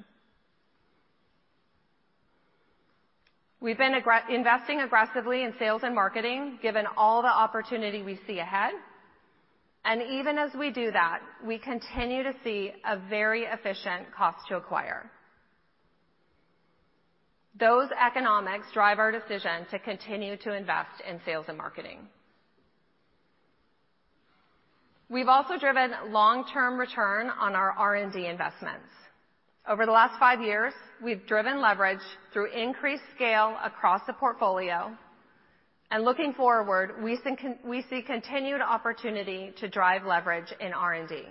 We've been investing aggressively in sales and marketing, given all the opportunity we see ahead. And even as we do that, we continue to see a very efficient cost to acquire. Those economics drive our decision to continue to invest in sales and marketing. We've also driven long-term return on our R&D investments. Over the last five years, we've driven leverage through increased scale across the portfolio. And looking forward, we see continued opportunity to drive leverage in R&D,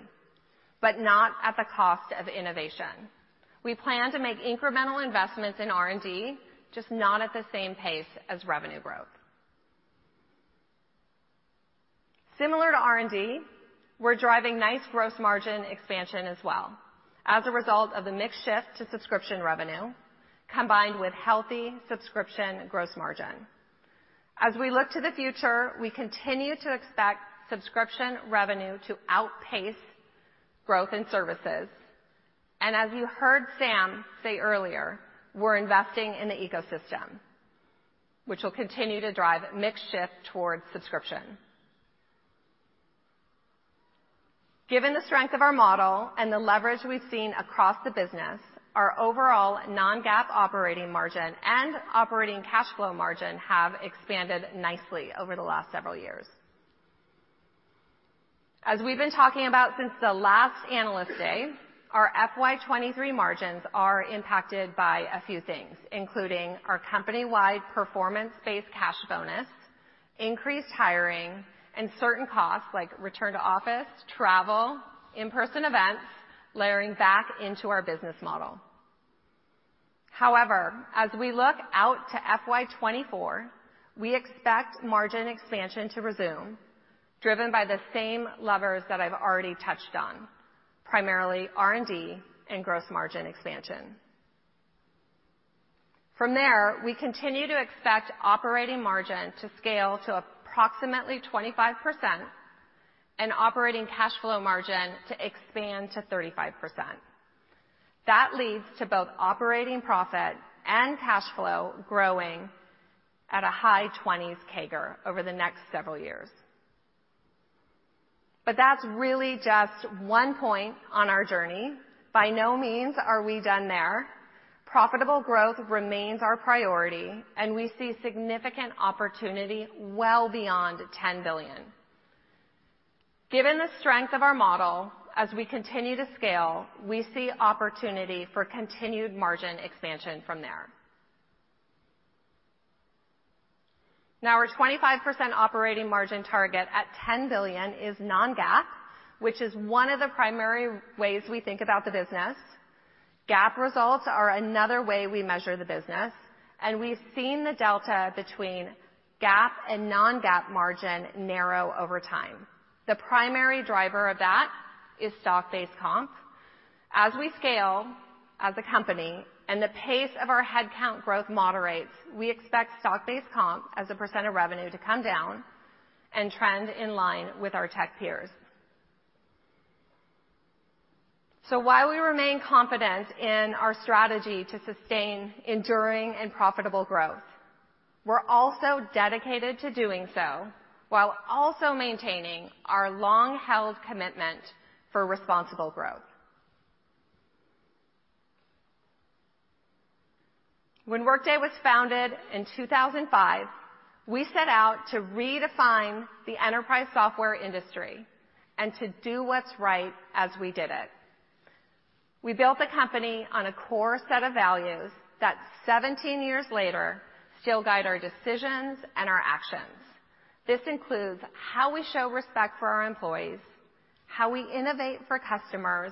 but not at the cost of innovation. We plan to make incremental investments in R&D, just not at the same pace as revenue growth. Similar to R&D, we're driving nice gross margin expansion as well as a result of the mix shift to subscription revenue, combined with healthy subscription gross margin. As we look to the future, we continue to expect subscription revenue to outpace growth in services. And as you heard Sam say earlier, we're investing in the ecosystem, which will continue to drive mix shift towards subscription. Given the strength of our model and the leverage we've seen across the business, our overall non-GAAP operating margin and operating cash flow margin have expanded nicely over the last several years. As we've been talking about since the last Analyst Day, our FY 2023 margins are impacted by a few things, including our company-wide performance-based cash bonus, increased hiring, and certain costs like return to office, travel, in-person events, layering back into our business model. However, as we look out to FY 2024, we expect margin expansion to resume, driven by the same levers that I've already touched on, primarily R&D and gross margin expansion. From there, we continue to expect operating margin to scale to approximately 25% and operating cash flow margin to expand to 35%. That leads to both operating profit and cash flow growing at a high 20s CAGR over the next several years. But that's really just one point on our journey. By no means are we done there. Profitable growth remains our priority, and we see significant opportunity well beyond $10 billion. Given the strength of our model, as we continue to scale, we see opportunity for continued margin expansion from there. Now, our 25% operating margin target at 10 billion is non-GAAP, which is one of the primary ways we think about the business. GAAP results are another way we measure the business, and we've seen the delta between GAAP and non-GAAP margin narrow over time. The primary driver of that is stock-based comp. As we scale as a company and the pace of our headcount growth moderates, we expect stock-based comp as a percent % of revenue to come down and trend in line with our tech peers. So while we remain confident in our strategy to sustain enduring and profitable growth, we're also dedicated to doing so while also maintaining our long-held commitment for responsible growth. When Workday was founded in 2005, we set out to redefine the enterprise software industry and to do what's right as we did it. We built the company on a core set of values that 17 years later still guide our decisions and our actions. This includes how we show respect for our employees, how we innovate for customers,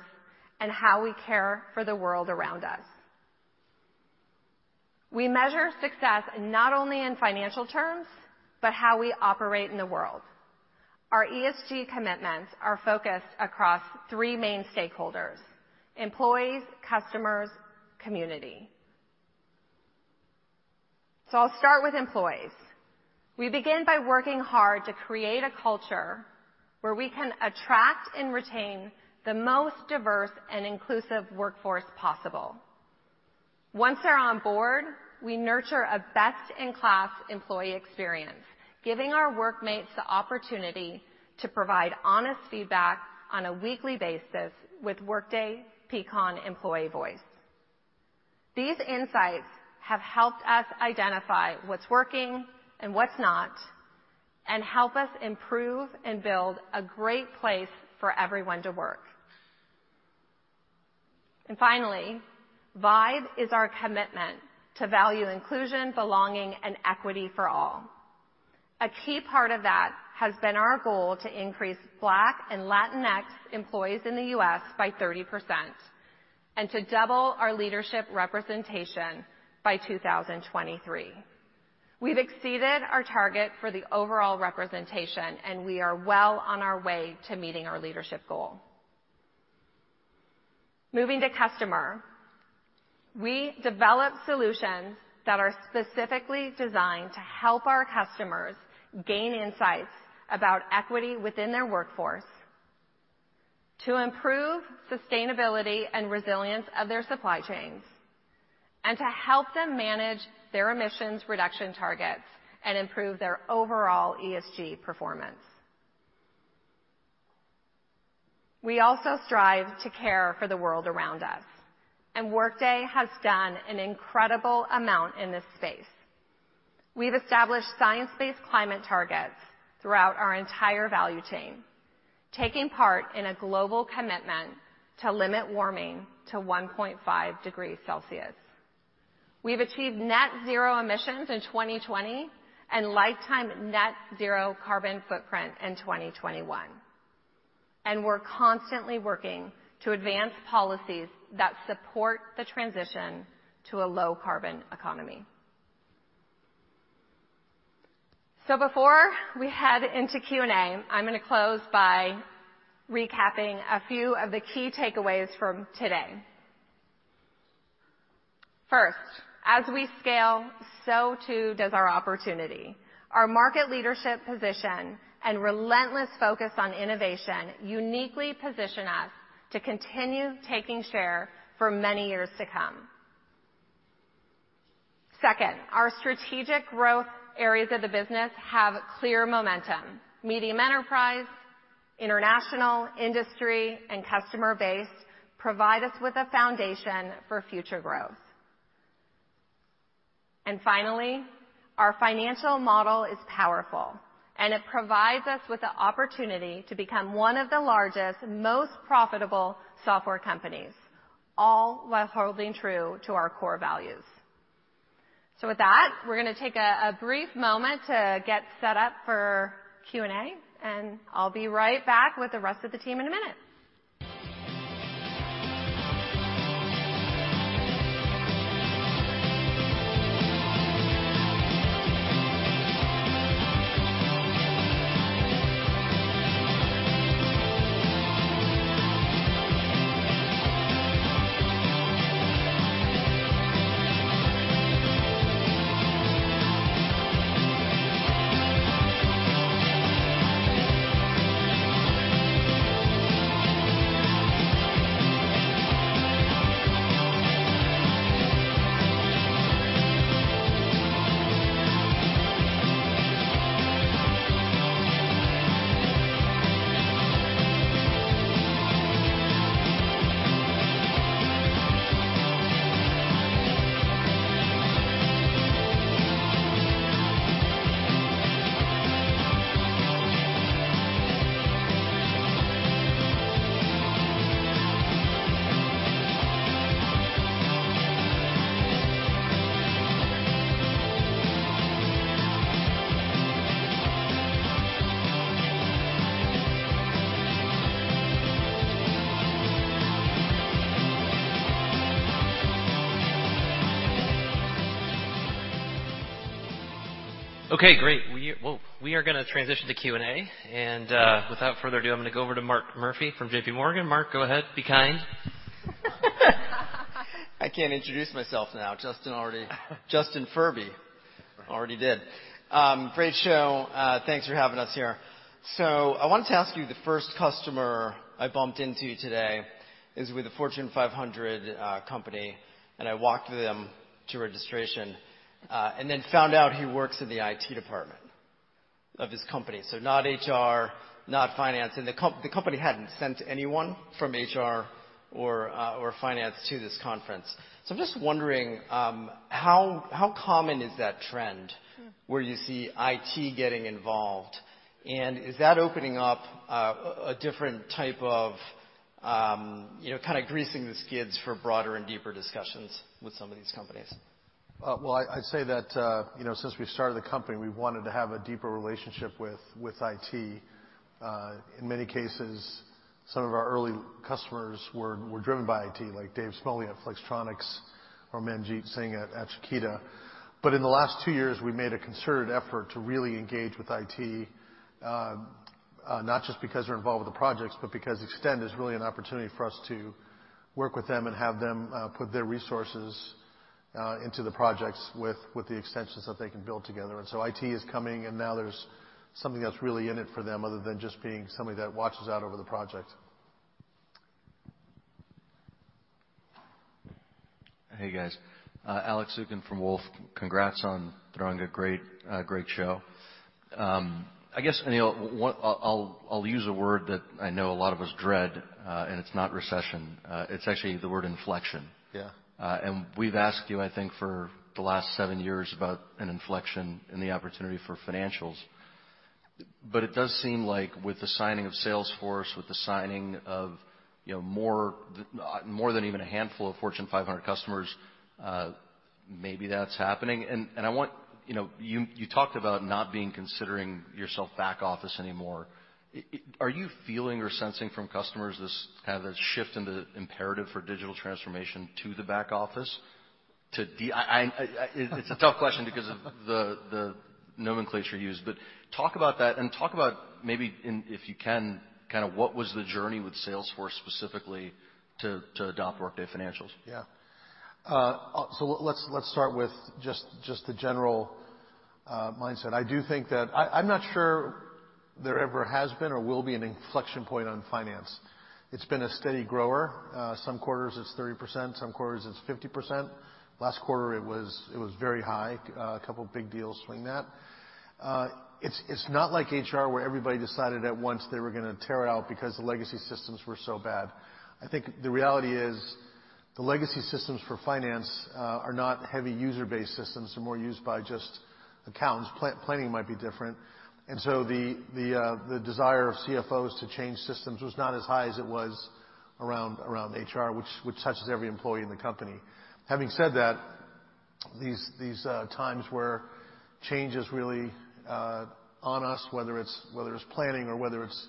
and how we care for the world around us. We measure success not only in financial terms, but how we operate in the world. Our ESG commitments are focused across three main stakeholders: employees, customers, community. So I'll start with employees. We begin by working hard to create a culture where we can attract and retain the most diverse and inclusive workforce possible. Once they're on board, we nurture a best-in-class employee experience, giving our workmates the opportunity to provide honest feedback on a weekly basis with Workday Peakon Employee Voice. These insights have helped us identify what's working and what's not, and help us improve and build a great place for everyone to work. And finally, VIBE is our commitment to value inclusion, belonging, and equity for all. A key part of that has been our goal to increase Black and Latinx employees in the U.S. by 30% and to double our leadership representation by 2023. We've exceeded our target for the overall representation, and we are well on our way to meeting our leadership goal. Moving to customer. We develop solutions that are specifically designed to help our customers gain insights about equity within their workforce, to improve sustainability and resilience of their supply chains, and to help them manage their emissions reduction targets and improve their overall ESG performance. We also strive to care for the world around us, and Workday has done an incredible amount in this space. We've established science-based climate targets throughout our entire value chain, taking part in a global commitment to limit warming to 1.5 degrees Celsius. We've achieved net zero emissions in 2020 and lifetime net zero carbon footprint in 2021. We're constantly working to advance policies that support the transition to a low carbon economy. So before we head into Q&A, I'm gonna close by recapping a few of the key takeaways from today. First, as we scale, so too does our opportunity. Our market leadership position and relentless focus on innovation uniquely position us to continue taking share for many years to come. Second, our strategic growth areas of the business have clear momentum. Medium enterprise, international, industry, and customer base provide us with a foundation for future growth. And finally, our financial model is powerful, and it provides us with the opportunity to become one of the largest, most profitable software companies, all while holding true to our core values. So with that, we're gonna take a brief moment to get set up for Q&A, and I'll be right back with the rest of the team in a minute. Okay, great. We are gonna transition to Q&A. and uh, Without further ado, I'm gonna go over to Mark Murphy from JPMorgan. Mark, go ahead. Be kind. I can't introduce myself now. Justin already Justin Furby already did. Um, great show. Uh, thanks for having us here. So I wanted to ask you, the first customer I bumped into today is with a Fortune 500 uh, company, and I walked them to registration, and then found out he works in the IT department of his company. So not HR, not finance. And the company hadn't sent anyone from HR or uh, or finance to this conference. So I'm just wondering, um, how how common is that trend where you see IT getting involved? And is that opening up uh, a different type of, um, you know, kinda greasing the skids for broader and deeper discussions with some of these companies? Uh, well, I'd say that, uh, you know, since we started the company, we've wanted to have a deeper relationship with with IT. Uh, in many cases, some of our early customers were driven by IT, like Dave Smoley at Flextronics or Manjit Singh at Chiquita. But in the last two years, we've made a concerted effort to really engage with IT, not just because they're involved with the projects, but because Extend is really an opportunity for us to work with them and have them put their resources Uh, into the projects with the extensions that they can build together. And so IT is coming, and now there's something that's really in it for them other than just being somebody that watches out over the project. Hey, guys. Uh, Alex Zukin from Wolfe. Congrats on throwing a great uh, show. Um, I guess, Aneel, I'll use a word that I know a lot of us dread, and it's not recession. It's actually the word inflection. Yeah. Uh, we've asked you, I think, for the last seven years about an inflection in the opportunity for financials. But it does seem like with the signing of Salesforce, with the signing of, you know, more more than even a handful of Fortune 500 customers, uh, maybe that's happening. And and I want. You know, you you talked about not being considering yourself back office anymore. Are you feeling or sensing from customers this kind of shift in the imperative for digital transformation to the back office? It's a tough question because of the nomenclature used, but talk about that and talk about maybe if you can, kind of what was the journey with Salesforce specifically to adopt Workday Financials? Yeah. Uh, uh, so let's start with just the general uh, mindset. I do think that I'm not sure there ever has been or will be an inflection point on finance. It's been a steady grower. Uh, some quarters it's 30%, some quarters it's 50%. Last quarter it was it was very high. Uh, a couple big deals swing that. Uh, it's it's not like HR, where everybody decided at once they were gonna tear it out because the legacy systems were so bad. I think the reality is the legacy systems for finance are not heavy user-based systems. They're more used by just accountants. Planning might be different. And so the uh the desire of CFOs to change systems was not as high as it was around around HR, which touches every employee in the company. Having said that, these these uh times where change is really on us, whether it's whether it's planning or whether it's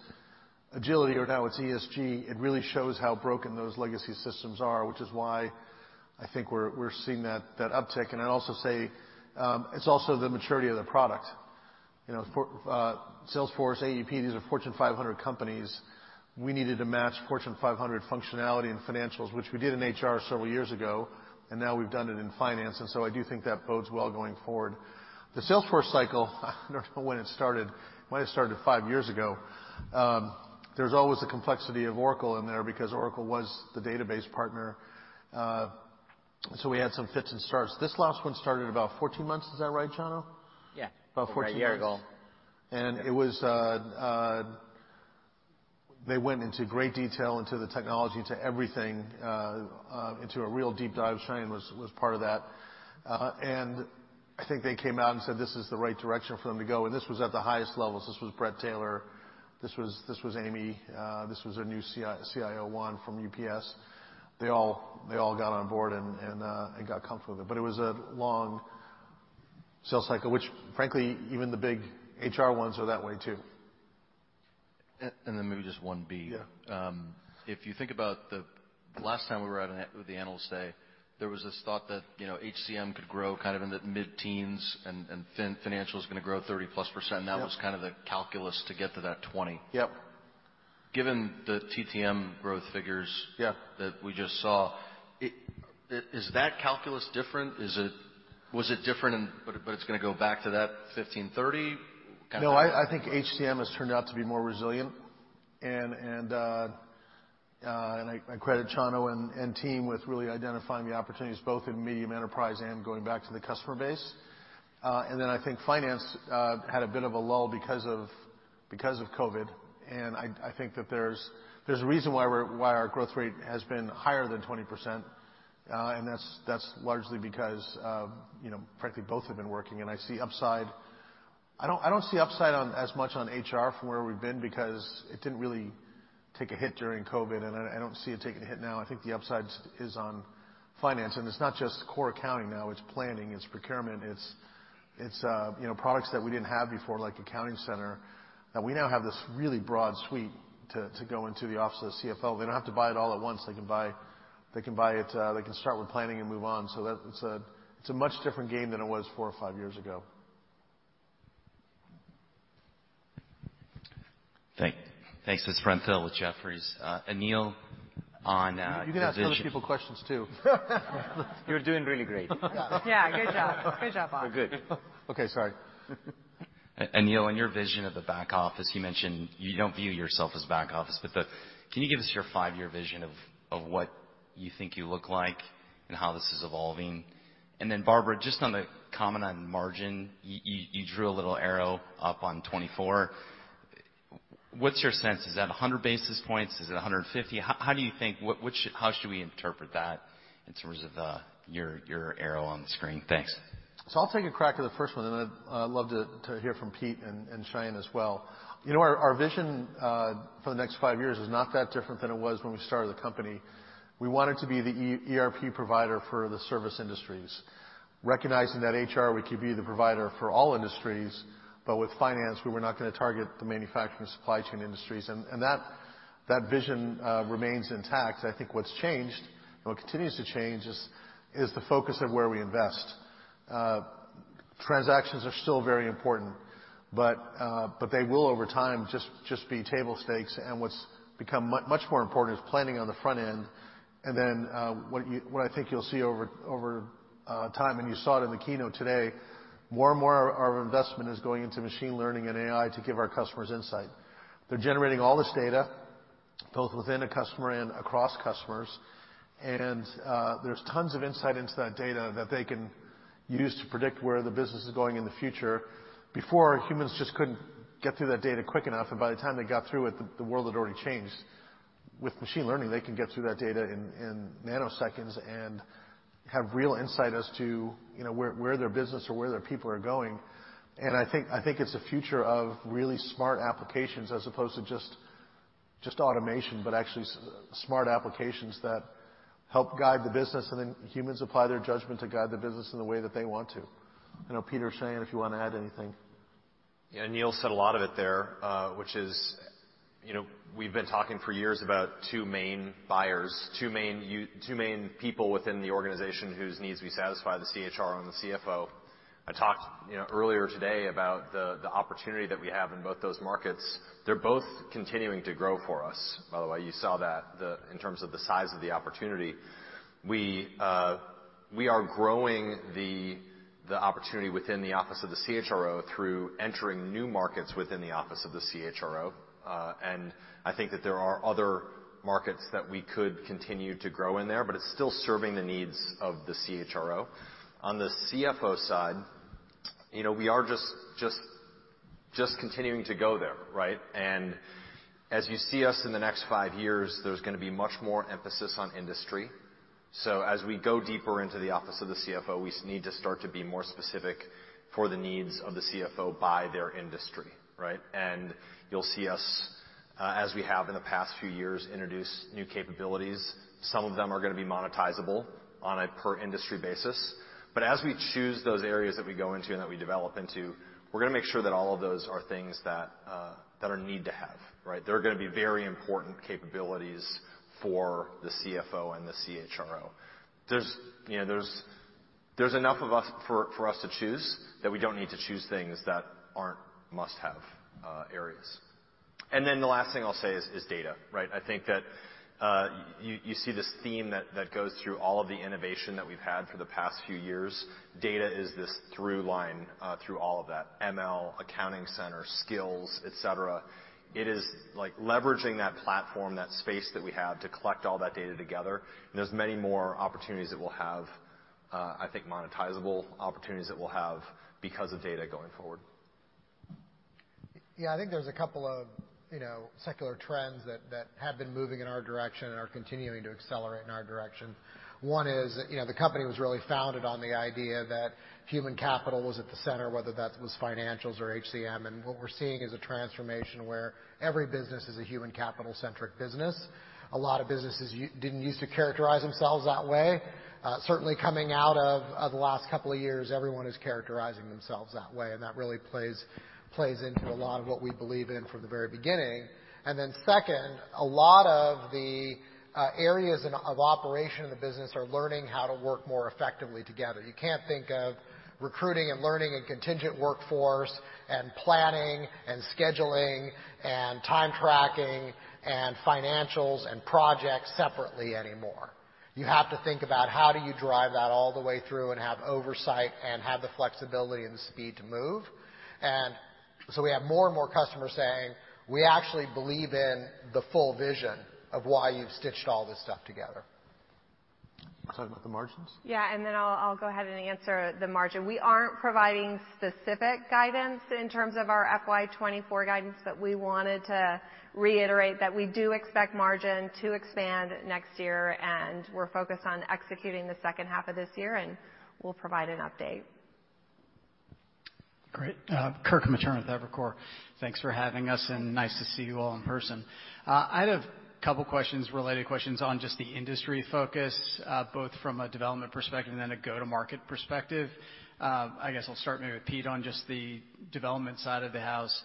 agility or now it's ESG, it really shows how broken those legacy systems are, which is why I think we're we're seeing that uptick. And I'd also say, it's also the maturity of the product. You know, for Salesforce, AEP, these are Fortune 500 companies. We needed to match Fortune 500 functionality and financials, which we did in HR several years ago, and now we've done it in finance. And so I do think that bodes well going forward. The Salesforce cycle, I don't know when it started. It might have started five years ago. There's always the complexity of Oracle in there because Oracle was the database partner. Uh so we had some fits and starts. This last one started about 14 months. Is that right, Chano? About 14 months. Over a year ago. And it was, uh, uh, they went into great detail into the technology, into everything, uh, into a real deep dive. Sayan was was part of that. Uh and I think they came out and said, "This is the right direction for them to go." And this was at the highest levels. This was Bret Taylor. This was this was Amy. This was their new CIO, Juan from UPS. They all they all got on board and and got comfortable with it. But it was a long sales cycle, which frankly, even the big HR ones are that way too. And and then maybe just one B. Yeah. Um, if you think about the last time we were at the Analyst Day, there was this thought that, you know, HCM could grow kind of in the mid-teens and financial is gonna grow 30%+. Yep. That was kind of the calculus to get to that 20. Yep. Given the TTM growth figures. Yeah. that we just saw, is that calculus different? Was it different but it's gonna go back to that 15-30? No, I think HCM has turned out to be more resilient. And and uh uh and I credit Chano and team with really identifying the opportunities both in medium enterprise and going back to the customer base. Uh and then I think finance had a bit of a lull because of because of COVID. And I I think that there's there's a reason why our growth rate has been higher than 20%. Uh, and that's that's largely because, uh, you know, frankly, both have been working. And I see upside. I don't I don't see upside on as much on HR from where we've been because it didn't really take a hit during COVID, and I don't see it taking a hit now. I think the upside is on finance. And it's not just core accounting now, it's planning, it's procurement, it's it's uh, you know, products that we didn't have before, like Accounting Center, that we now have this really broad suite to go into the office of the CFO. They don't have to buy it all at once. They can buy it, uh, they can start with planning and move on. So that it's a much different game than it was four or five years ago. Thanks. It's Brent Thill with Jefferies. Uh, Aneel, on uh, the vision. You can ask other people questions too. You're doing really great. Yeah, good job. Good job, Bob. We're good. Okay, sorry. Aneel, in your vision of the back office, you mentioned you don't view yourself as back office, but can you give us your five-year vision of what you think you look like and how this is evolving? And then Barbara, just on the comment on margin, you drew a little arrow up on 2024. What's your sense? Is that 100 basis points? Is it 150? How do you think? How should we interpret that in terms of uh, your arrow on the screen? Thanks. So I'll take a crack at the first one, and I'd uh, love to hear from Pete and Sayan as well. You know, our vision uh, for the next five years is not that different than it was when we started the company. We wanted to be the ERP provider for the service industries. Recognizing that HR, we could be the provider for all industries, but with finance, we were not gonna target the manufacturing supply chain industries. That that vision uh, remains intact. I think what's changed and what continues to change is the focus of where we invest. Uh, transactions are still very important, but uh, they will over time just be table stakes. And what's become much more important is planning on the front end. What you what I think you'll see over over uh time, and you saw it in the keynote today, more and more of our investment is going into machine learning and AI to give our customers insight. They're generating all this data, both within a customer and across customers. And there's tons of insight into that data that they can use to predict where the business is going in the future. Before, humans just couldn't get through that data quick enough, and by the time they got through it, the world had already changed. With machine learning, they can get through that data in nanoseconds and have real insight as to, you know, where their business or where their people are going. And I think it's a future of really smart applications as opposed to just automation, but actually smart applications that help guide the business, and then humans apply their judgment to guide the business in the way that they want to. I know Pete or Sayan, if you wanna add anything. Yeah, Aneel said a lot of it there, uh, which is, you know, we've been talking for years about two main buyers, two main people within the organization whose needs we satisfy, the CHRO and the CFO. I talked, you know, earlier today about the opportunity that we have in both those markets. They're both continuing to grow for us, by the way. You saw that in terms of the size of the opportunity. We uh, are growing the opportunity within the office of the CHRO through entering new markets within the office of the CHRO. Uh, I think that there are other markets that we could continue to grow in there, but it's still serving the needs of the CHRO. On the CFO side, you know, we are just just just continuing to go there, right? And as you see us in the next five years, there's gonna be much more emphasis on industry. So as we go deeper into the office of the CFO, we need to start to be more specific for the needs of the CFO by their industry, right? You'll see us, as we have in the past few years, introduce new capabilities. Some of them are gonna be monetizable on a per industry basis. But as we choose those areas that we go into and that we develop into, we're gonna make sure that all of those are things that uh that are need to have, right? They're gonna be very important capabilities for the CFO and the CHRO. there's, you know, there's there's enough of us for us to choose that we don't need to choose things that aren't must-have Uh, areas. And then the last thing I'll say is data, right? I think that uh, you see this theme that goes through all of the innovation that we've had for the past few years. Data is this through line uh, through all of that. ML, Accounting Center, skills, et cetera. It is like leveraging that platform, that space that we have to collect all that data together, and there's many more opportunities that we'll have, I think monetizable opportunities that we'll have because of data going forward. Yeah. I think there's a couple of, you know, secular trends that have been moving in our direction and are continuing to accelerate in our direction. One is, you know, the company was really founded on the idea that human capital was at the center, whether that was financials or HCM. And what we're seeing is a transformation where every business is a human capital-centric business. A lot of businesses didn't use to characterize themselves that way. Uh, certainly coming out of the last couple of years, everyone is characterizing themselves that way, and that really plays into a lot of what we believe in from the very beginning. and then Second, a lot of the uh, areas of operation in the business are learning how to work more effectively together. You can't think of recruiting and learning and contingent workforce and planning and scheduling and time tracking and financials and projects separately anymore. You have to think about how do you drive that all the way through and have oversight and have the flexibility and the speed to move. So we have more and more customers saying, "We actually believe in the full vision of why you've stitched all this stuff together. Talk about the margins? Yeah. And then I'll go ahead and answer the margin. We aren't providing specific guidance in terms of our FY 2024 guidance, but we wanted to reiterate that we do expect margin to expand next year, and we're focused on executing the second half of this year, and we'll provide an update. Great. Uh Kirk Materne with Evercore. Thanks for having us, and nice to see you all in person. I had a couple questions, related questions on just the industry focus, uh both from a development perspective and then a go-to-market perspective. Uh I guess I'll start maybe with Pete on just the development side of the house.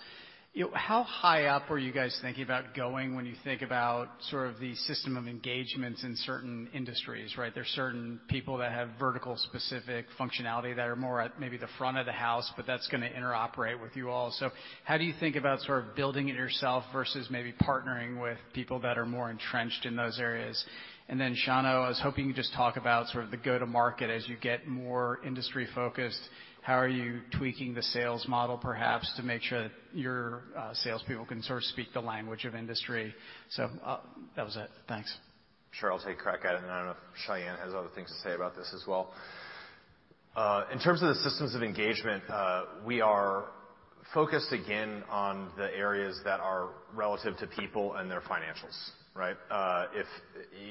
You know, how high up are you guys thinking about going when you think about sort of the system of engagements in certain industries, right? There's certain people that have vertical specific functionality that are more at maybe the front of the house, but that's gonna interoperate with you all. So how do you think about sort of building it yourself versus maybe partnering with people that are more entrenched in those areas? Chano, I was hoping you could just talk about sort of the go-to-market as you get more industry focused. How are you tweaking the sales model perhaps to make sure that your uh, salespeople can sort of speak the language of industry? So uh, that was it. Thanks. Sure. I'll take a crack at it, and I don't know if Sayan has other things to say about this as well. Uh, in terms of the systems of engagement, we are focused again on the areas that are relative to people and their financials, right? Uh, if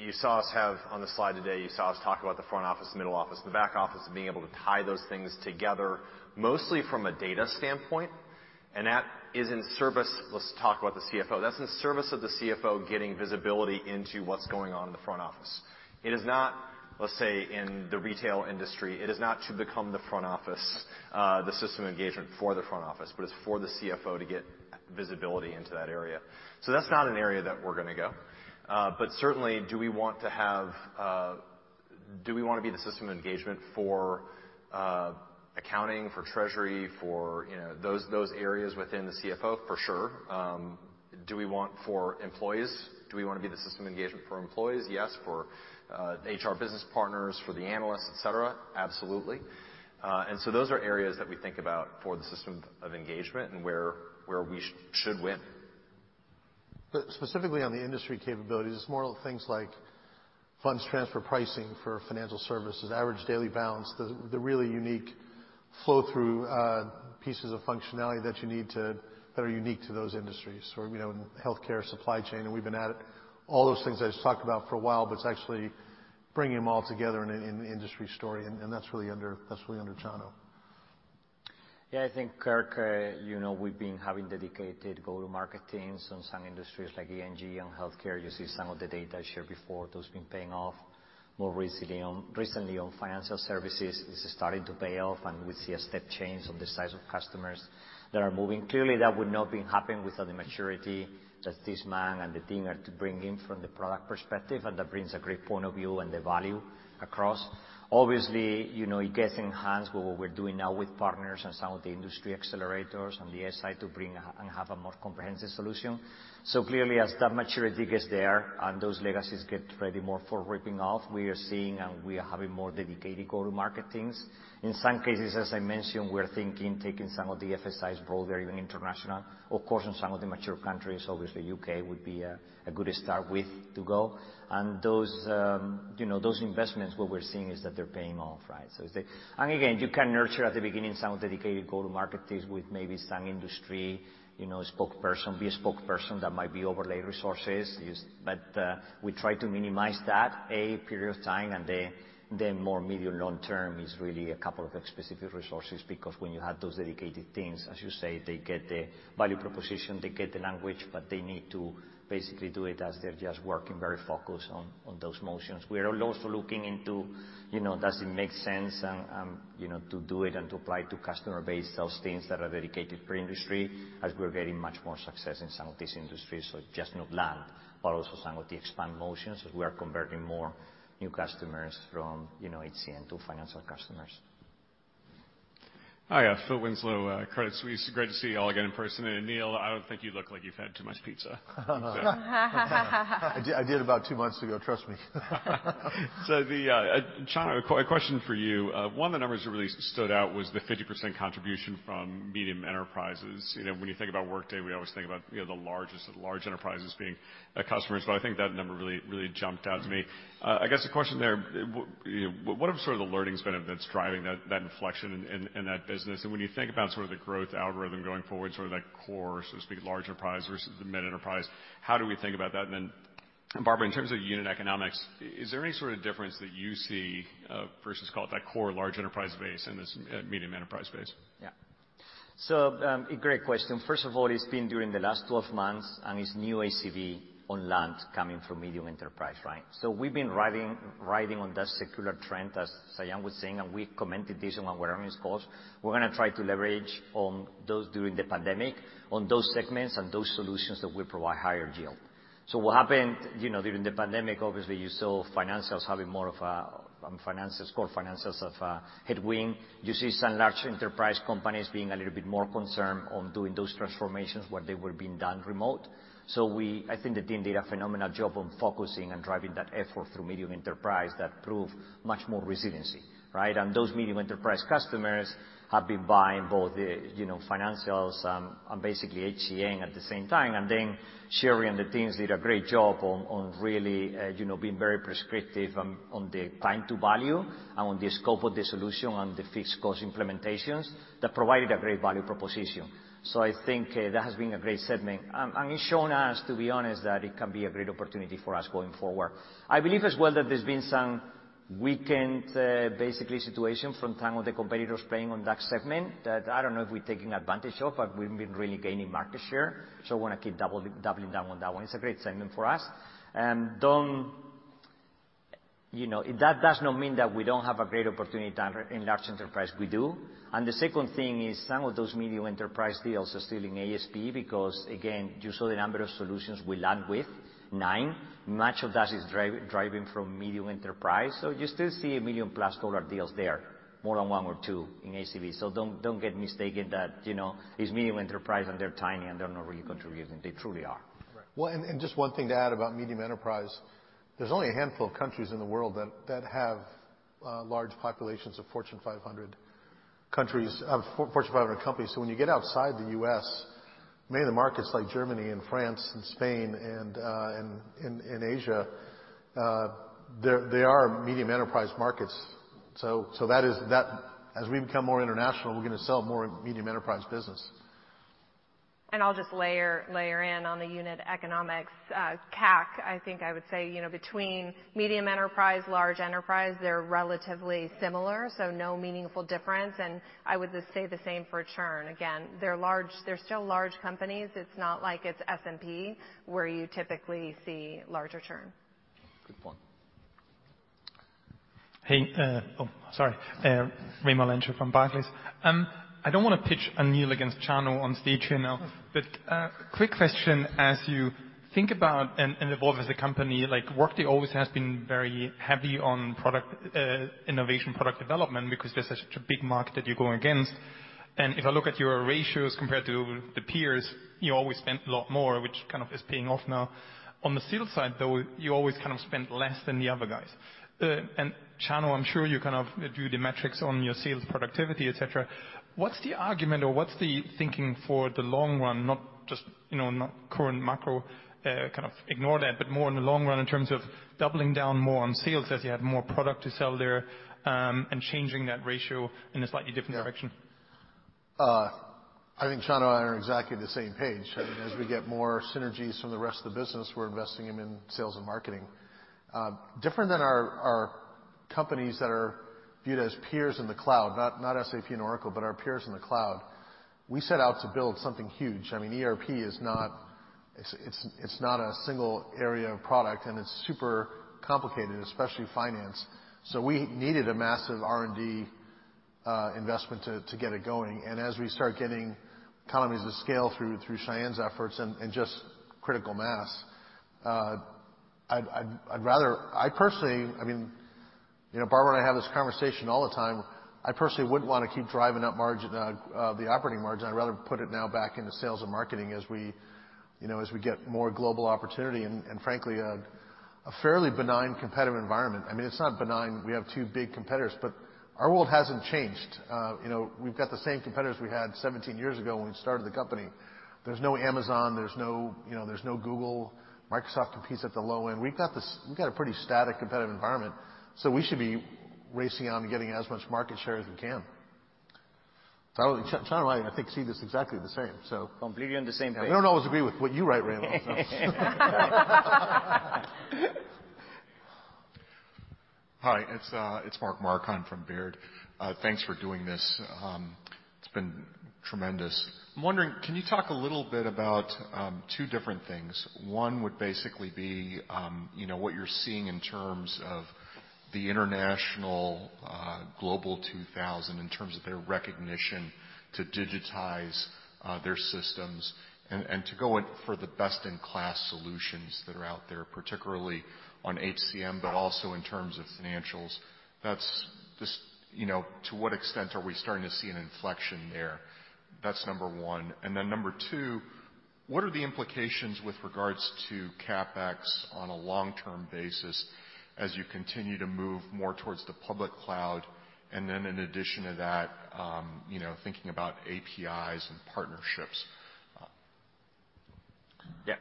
you saw us have on the slide today, you saw us talk about the front office, middle office, and the back office, and being able to tie those things together, mostly from a data standpoint, and that is in service. Let's talk about the CFO. That's in service of the CFO getting visibility into what's going on in the front office. It is not, let's say, in the retail industry, it is not to become the front office, uh, the system engagement for the front office, but it's for the CFO to get visibility into that area. So that's not an area that we're gonna go. Uh, certainly, do we want to have, uh, do we wanna be the system of engagement for uh, accounting, for treasury, for, you know, those those areas within the CFO? For sure. Um, do we want for employees? Do we wanna be the system of engagement for employees? Yes. For HR business partners, for the analysts, et cetera? Absolutely. Uh, and so those are areas that we think about for the system of engagement and where where we should win. Specifically on the industry capabilities, it's more things like funds transfer pricing for financial services, average daily balance, the really unique flow-through uh, pieces of functionality that you need that are unique to those industries. So you know, in healthcare supply chain, and we've been at it, all those things I just talked about for a while, but it's actually bringing them all together in an industry story, and that's really under Chano. Yeah, I think, Kirk, uh, you know, we've been having dedicated go-to-market teams on some industries like E&G and healthcare. You see some of the data I shared before. Those been paying off. More recently on financial services, is starting to pay off, and we see a step change on the size of customers that are moving. Clearly, that would not been happening without the maturity that this man and the team are to bring in from the product perspective, and that brings a great point of view and the value across. Obviously, you know, it gets enhanced with what we're doing now with partners and some of the industry accelerators on the SI to bring and have a more comprehensive solution. So clearly, as that maturity gets there and those legacies get ready more for ripping off, we are seeing and we are having more dedicated go-to-market teams. In some cases, as I mentioned, we're thinking taking some of the FSIs broader, even international. Of course, in some of the mature countries, obviously U.K. would be a good start with to go. And those, you know, those investments, what we're seeing is that they're paying off, right? Again, you can nurture at the beginning some dedicated go-to-market teams with maybe some industry, you know, spokesperson, be a spokesperson that might be overlay resources. But uh we try to minimize that a period of time, and then more medium long term is really a couple of specific resources, because when you have those dedicated teams, as you say, they get the value proposition, they get the language, but they need to basically do it as they're just working very focused on those motions. We are also looking into, you know, does it make sense and, you know, to do it and to apply to customer base those teams that are dedicated per industry as we're getting much more success in some of these industries. So just not land, but also some of the expand motions as we are converting more new customers from, you know, HCM to financial customers. Hi, uh, Phil Winslow, uh, Credit Suisse. Great to see you all again in person. Aneel, I don't think you look like you've had too much pizza. I did about two months ago, trust me. Uh, Chano, a question for you. One of the numbers that really stood out was the 50% contribution from medium enterprises. You know, when you think about Workday, we always think about, you know, the largest of the large enterprises being Uh, customers, but I think that number really jumped out to me. Uh, I guess the question there, what have sort of the learnings been that's driving that inflection in that business? And when you think about sort of the growth algorithm going forward, sort of that core, so to speak, large enterprise versus the mid-enterprise, how do we think about that? And then Barbara, in terms of unit economics, is there any sort of difference that you see uh, versus call it that core large enterprise base and this medium enterprise base? Yeah. So a great question. First of all, it's been during the last 12 months, and it's new ACV on land coming from medium enterprise, right? So we've been riding riding on that secular trend, as Sayan was saying, and we commented this on our earnings calls. We're gonna try to leverage on those during the pandemic, on those segments and those solutions that will provide higher yield. So what happened, you know, during the pandemic, obviously you saw financials having more of a um, financials, core financials of a headwind. You see some large enterprise companies being a little bit more concerned on doing those transformations where they were being done remote. I think the team did a phenomenal job on focusing and driving that effort through medium enterprise that proved much more resiliency, right? And those medium enterprise customers have been buying both the, you know, financials, um, and basically HCM at the same time. And then Sheri and the teams did a great job on really, uh, you know, being very prescriptive on the time to value and on the scope of the solution and the fixed cost implementations that provided a great value proposition. I think uh, that has been a great segment. It's shown us, to be honest, that it can be a great opportunity for us going forward. I believe as well that there's been some weakened, uh, basically situation from some of the competitors playing on that segment that I don't know if we're taking advantage of, but we've been really gaining market share. So wanna keep doubling down on that one. It's a great segment for us. Um, You know, that does not mean that we don't have a great opportunity in large enterprise. We do. And the second thing is some of those medium enterprise deals are still in ASP because, again, you saw the number of solutions we land with, nine. Much of that is driving from medium enterprise. So you still see a $1 million-plus deals there, more than one or two in ACV. So don't get mistaken that, you know, it's medium enterprise and they're tiny and they're not really contributing. They truly are. Right. Well, just one thing to add about medium enterprise. There's only a handful of countries in the world that have large populations of Fortune 500 countries, Fortune 500 companies. So when you get outside the U.S., many of the markets like Germany and France and Spain and uh and in Asia, they are medium enterprise markets. So so that is, that as we become more international, we're gonna sell more medium enterprise business. I'll just layer in on the unit economics. Uh, CAC, I think I would say, you know, between medium enterprise, large enterprise, they're relatively similar, so no meaningful difference. And I would just say the same for churn. Again, they're large. They're still large companies. It's not like it's SMB, where you typically see larger churn. Good point. Hey, uh oh sorry. Uh, Raimo Lenschow from Barclays. Um, I don't wanna pitch Aneel against Chano on stage here now, but a quick question as you think about and evolve as a company, like Workday always has been very heavy on product uh, innovation, product development because there's such a big market that you're going against. And if I look at your ratios compared to the peers, you always spent a lot more, which kind of is paying off now. On the sales side, though, you always kind of spent less than the other guys. Uh, and Chano, I'm sure you kind of do the metrics on your sales productivity, et cetera. What's the argument or what's the thinking for the long run, not just, you know, not current macro, kind of ignore that, but more in the long run in terms of doubling down more on sales as you have more product to sell there, um and changing that ratio in a slightly different direction? Uh I think Chano and I are exactly the same page. I mean, as we get more synergies from the rest of the business, we're investing them in sales and marketing. Uh different than our our companies that are viewed as peers in the cloud, not SAP and Oracle, but our peers in the cloud. We set out to build something huge. I mean, ERP is not a single area of product, and it's super complicated, especially finance. So we needed a massive R&D uh, investment to get it going. And as we start getting economies of scale through Sayan's efforts and just critical mass, uh, I'd rather. I personally, I mean, you know, Barbara and I have this conversation all the time. I personally wouldn't wanna keep driving up margin, uh, uh, the operating margin. I'd rather put it now back into sales and marketing as we, you know, as we get more global opportunity and frankly, a fairly benign competitive environment. I mean, it's not benign. We have two big competitors, but our world hasn't changed. Uh, you know, we've got the same competitors we had 17 years ago when we started the company. There's no Amazon, there's no, you know, there's no Google. Microsoft competes at the low end. We've got a pretty static competitive environment, we should be racing out and getting as much market share as we can. Chano and I think, see this exactly the same, so. Completely on the same page. We don't always agree with what you write, Raimo. Hi, uh, it's Mark Marcon from Baird. Uh, thanks for doing this. Um, it's been tremendous. I'm wondering, can you talk a little bit about um, two different things? One would basically be, um, you know, what you're seeing in terms of the international uh, Global 2000 in terms of their recognition to digitize uh, their systems and to go in for the best-in-class solutions that are out there, particularly on HCM, but also in terms of financials. That's just, you know, to what extent are we starting to see an inflection there? That's number one. And then number two, what are the implications with regards to CapEx on a long-term basis as you continue to move more towards the public cloud? And then in addition to that, um, you know, thinking about APIs and partnerships. Yeah.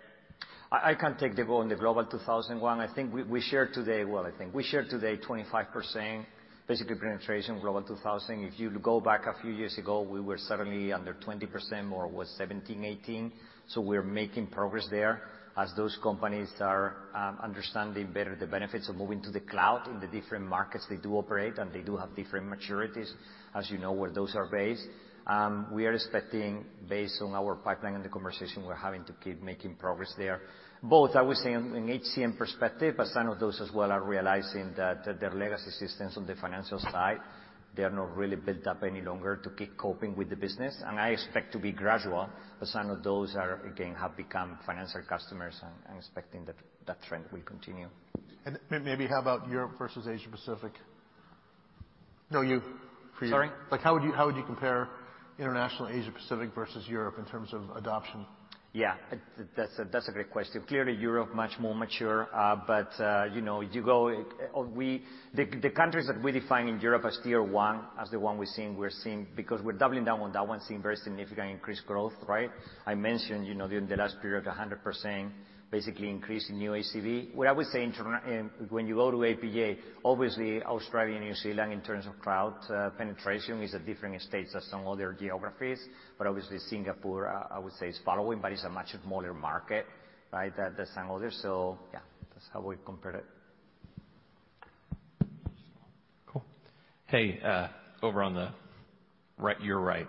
I can take the go on the Global 2000 one. I think we shared today 25% basically penetration Global 2000. If you go back a few years ago, we were certainly under 20%, more was 17, 18. We're making progress there as those companies are understanding better the benefits of moving to the cloud in the different markets they do operate, and they do have different maturities, as you know, where those are based. Um we are expecting, based on our pipeline and the conversation we're having, to keep making progress there. Both, I would say in HCM perspective, but some of those as well are realizing that their legacy systems on the financial side, they are not really built up any longer to keep coping with the business. And I expect to be gradual, but some of those are, again, have become financial customers and expecting that that trend will continue. And maybe how about Europe versus Asia Pacific? No, you. For you. Sorry? Like, how would you compare international Asia Pacific versus Europe in terms of adoption? Yeah. That's that's a great question. Clearly, Europe, much more mature. Uh but you know, you go, we, the the countries that we define in Europe as tier one, as the one we're seeing we're seeing because we're doubling down on that one, seeing very significant increased growth, right? I mentioned, you know, during the last period, 100% basically increase in new ACV. What I would say when you go to APJ, obviously Australia and New Zealand, in terms of cloud uh, penetration, is at different stages as some other geographies. But obviously Singapore, I would say is following, but it's a much smaller market, right, than some others. So yeah, that's how we compare it. Cool. Hey, uh, over on the right, your right.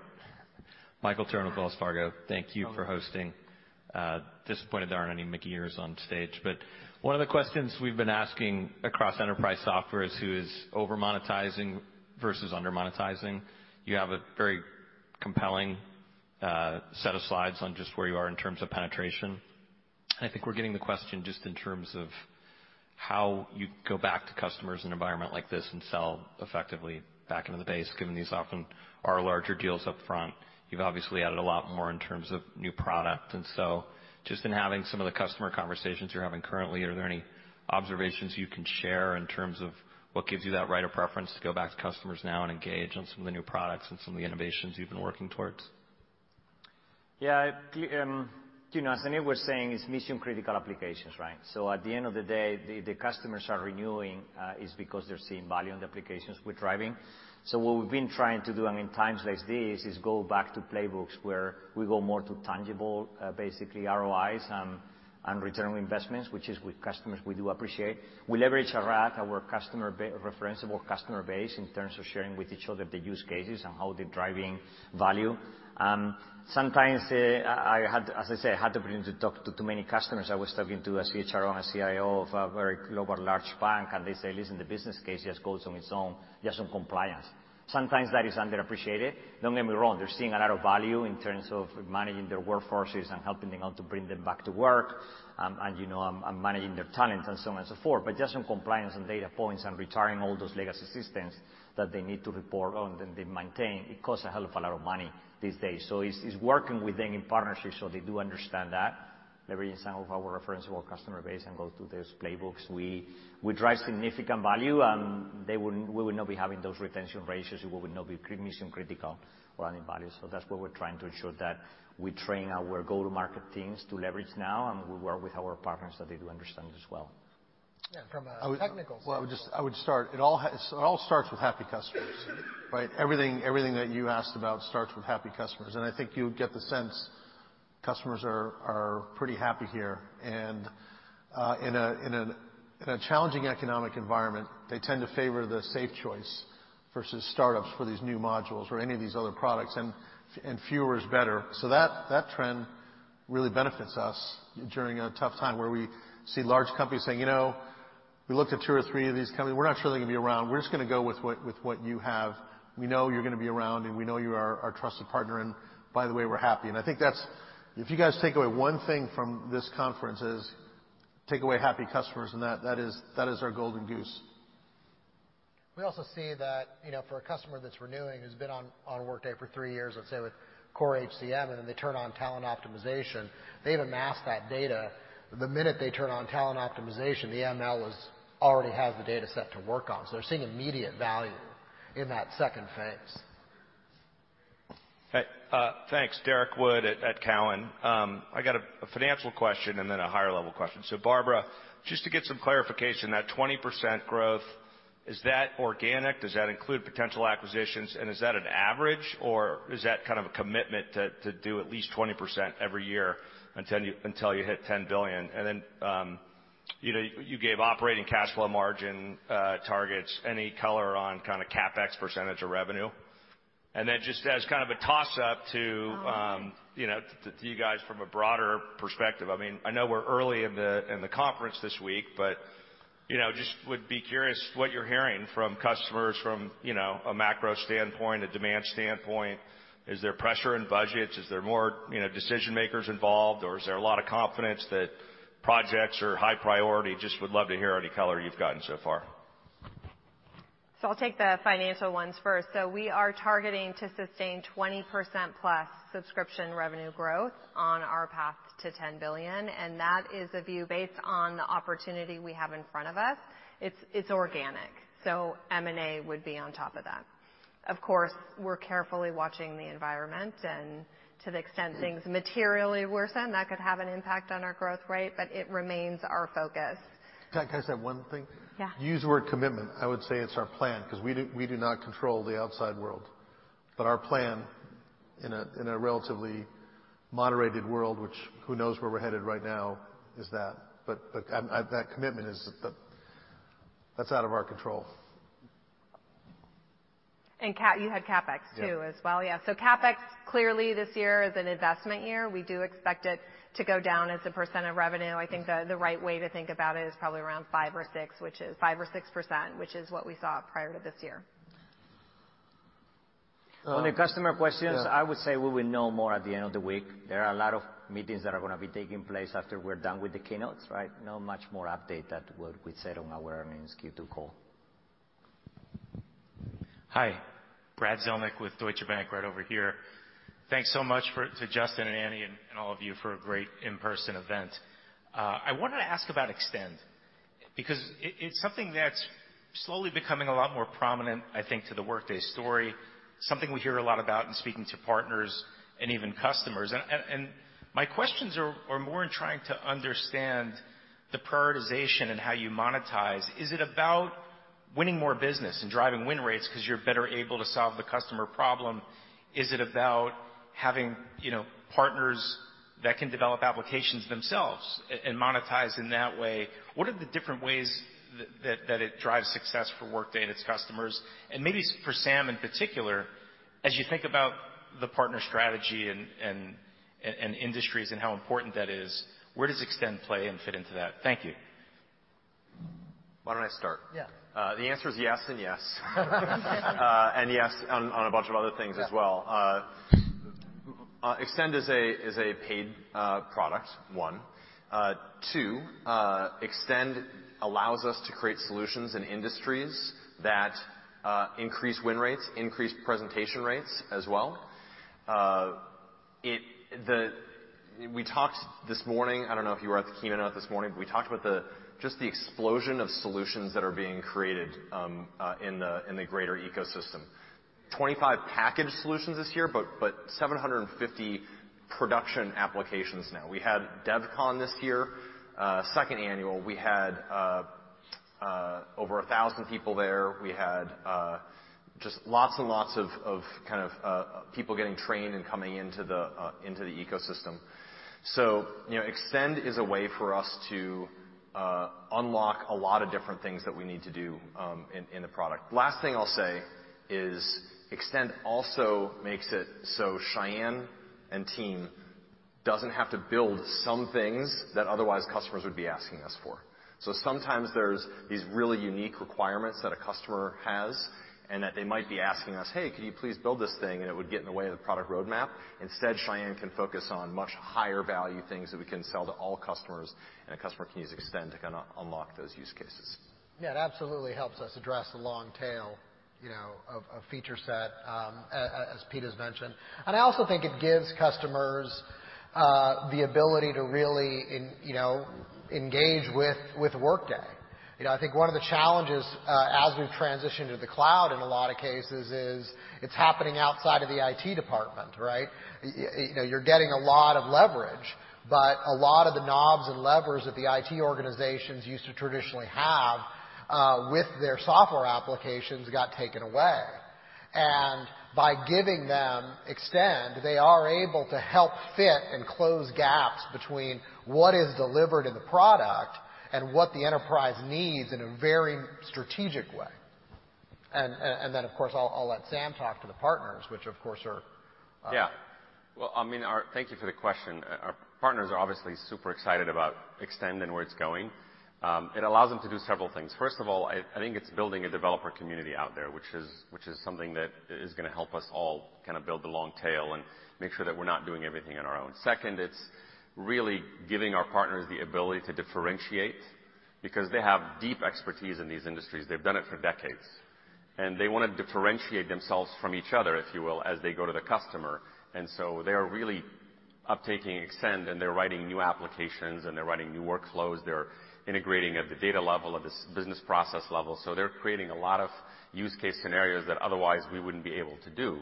Michael Turrin, Wells Fargo. Thank you for hosting. Uh, Disappointed there aren't any Mickey ears on stage. But one of the questions we've been asking across enterprise software is who is over-monetizing versus under-monetizing. You have a very compelling uh, set of slides on just where you are in terms of penetration. I think we're getting the question just in terms of how you go back to customers in an environment like this and sell effectively back into the base, given these often are larger deals up front. You've obviously added a lot more in terms of new product. Just in having some of the customer conversations you're having currently, are there any observations you can share in terms of what gives you that right of preference to go back to customers now and engage on some of the new products and some of the innovations you've been working towards? Yeah. Um, you know, as Aneel was saying, it's mission-critical applications, right? So at the end of the day, the customers are renewing uh, is because they're seeing value in the applications we're driving. So what we've been trying to do, and in times like this, is go back to playbooks where we go more to tangible, uh, basically ROIs, and return on investments, which is with customers we do appreciate. We leverage a lot our referenceable customer base in terms of sharing with each other the use cases and how they're driving value. Sometimes, uh I had as I said, I had the opportunity to talk to too many customers. I was talking to a CHRO and a CIO of a very global large bank, and they say, "Listen, the business case just goes on its own, just on compliance." Sometimes that is underappreciated. Don't get me wrong, they're seeing a lot of value in terms of managing their workforces and helping them out to bring them back to work, um, and you know, um, and managing their talent and so on and so forth. But just on compliance and data points and retiring all those legacy systems that they need to report on and they maintain, it costs a hell of a lot of money these days. It's working with them in partnership so they do understand that, leveraging some of our referenceable customer base and go through those playbooks. We we drive significant value, and we would not be having those retention ratios. We would not be mission-critical or adding value. So that's what we're trying to ensure that we train our go-to-market teams to leverage now, and we work with our partners that they do understand as well. Yeah, from a technical standpoint. I would start. It all starts with happy customers, right? Everything everything that you asked about starts with happy customers. And I think you get the sense customers are pretty happy here. And uh in a challenging economic environment, they tend to favor the safe choice versus startups for these new modules or any of these other products, and fewer is better. So that trend really benefits us during a tough time where we see large companies saying, "You know, we looked at two or three of these companies. We're not sure they're gonna be around. We're just gonna go with what you have. We know you're gonna be around, and we know you are our trusted partner, and by the way, we're happy." And I think that's. If you guys take away one thing from this conference is take away happy customers, and that is our golden goose. We also see that, you know, for a customer that's renewing, who's been on Workday for three years, let's say with core HCM, and then they turn on Talent Optimization, they've amassed that data. The minute they turn on Talent Optimization, the ML already has the data set to work on. So they're seeing immediate value in that second phase. Hey, thanks. Derrick Wood at Cowen. Um, I got a financial question and then a higher level question. So Barbara, just to get some clarification, that 20% growth, is that organic? Does that include potential acquisitions? And is that an average, or is that kind of a commitment to do at least 20% every year until you hit 10 billion? And then, um, you know, you gave operating cash flow margin uh, targets. Any color on kinda CapEx percentage of revenue? And then just as kind of a toss-up to, oh, um, you know, to you guys from a broader perspective, I mean, I know we're early in the in the conference this week, but, you know, just would be curious what you're hearing from customers from, you know, a macro standpoint, a demand standpoint. Is there pressure in budgets? Is there more, you know, decision-makers involved, or is there a lot of confidence that projects are high priority? Just would love to hear any color you've gotten so far. I'll take the financial ones first. We are targeting to sustain 20%+ plus subscription revenue growth on our path to 10 billion, and that is a view based on the opportunity we have in front of us. It's organic, so M&A would be on top of that. Of course, we're carefully watching the environment, and to the extent things materially worsen, that could have an impact on our growth rate, but it remains our focus. Can I say one thing? Yeah. You used the word commitment. I would say it's our plan, 'cause we we do not control the outside world. But our plan in a in a relatively moderated world, which who knows where we're headed right now, is that. But but that commitment is that's out of our control. And CA you had CapEx too. As well. Yeah. So CapEx clearly this year is an investment year. We do expect it to go down as a percent of revenue. I think the right way to think about it is probably around 5% or 6%, which is what we saw prior to this year. On the customer questions. Yeah. I would say we will know more at the end of the week. There are a lot of meetings that are gonna be taking place after we're done with the keynotes, right? Not much more update than what we said on our earnings Q2 call. Hi. Brad Zelnick with Deutsche Bank right over here. Thanks so much to Justin and Annie and all of you for a great in-person event. Uh, I wanted to ask about Extend because it's something that's slowly becoming a lot more prominent, I think, to the Workday story, something we hear a lot about in speaking to partners and even customers. My questions are more in trying to understand the prioritization and how you monetize. Is it about winning more business and driving win rates 'cause you're better able to solve the customer problem? Is it about having, you know, partners that can develop applications themselves and monetize in that way? What are the different ways that it drives success for Workday and its customers? And maybe for Sam in particular, as you think about the partner strategy and industries and how important that is, where does Extend play and fit into that? Thank you. Why don't I start? Yeah. The answer is yes and yes. Uh and yes on a bunch of other things as well. Uh, Extend is a paid uh, product, one. Uh, two, Extend allows us to create solutions in industries that increase win rates, increase presentation rates as well. We talked this morning, I don't know if you were at the keynote this morning, but we talked about just the explosion of solutions that are being created um, in the greater ecosystem. 25 packaged solutions this year, but 750 production applications now. We had DevCon this year, uh, second annual. We had uh, uh, over 1,000 people there. We had just lots and lots of kind of people getting trained and coming into the ecosystem. So, you know, Extend is a way for us to unlock a lot of different things that we need to do um, in the product. Last thing I'll say is Extend also makes it so Sayan and team doesn't have to build some things that otherwise customers would be asking us for. So sometimes there's these really unique requirements that a customer has, and that they might be asking us, "Hey, could you please build this thing?" And it would get in the way of the product roadmap. Instead, Sayan can focus on much higher value things that we can sell to all customers, and a customer can use Extend to kinda unlock those use cases. Yeah, it absolutely helps us address the long tail, you know, of a feature set, um, as Pete has mentioned. And I also think it gives customers uh, the ability to really you know, engage with Workday. You know, I think one of the challenges uh, as we've transitioned to the cloud in a lot of cases is it's happening outside of the IT department, right? You know, you're getting a lot of leverage, but a lot of the knobs and levers that the IT organizations used to traditionally have Uh, with their software applications got taken away. And by giving them Extend, they are able to help fit and close gaps between what is delivered in the product and what the enterprise needs in a very strategic way. And and then, of course, I'll let Sam talk to the partners, which of course are uh, Yeah. Well, I mean, our, thank you for the question. Uh, our partners are obviously super excited about Extend and where it's going. Um, it allows them to do several things. First of all, I think it's building a developer community out there, which is which is something that is gonna help us all kind of build the long tail and make sure that we're not doing everything on our own. Second, it's really giving our partners the ability to differentiate because they have deep expertise in these industries. They've done it for decades, and they wanna differentiate themselves from each other, if you will, as they go to the customer. And so they are really uptaking Extend, and they're writing new applications, and they're writing new workflows. They're integrating at the data level, at the business process level. So they're creating a lot of use case scenarios that otherwise we wouldn't be able to do.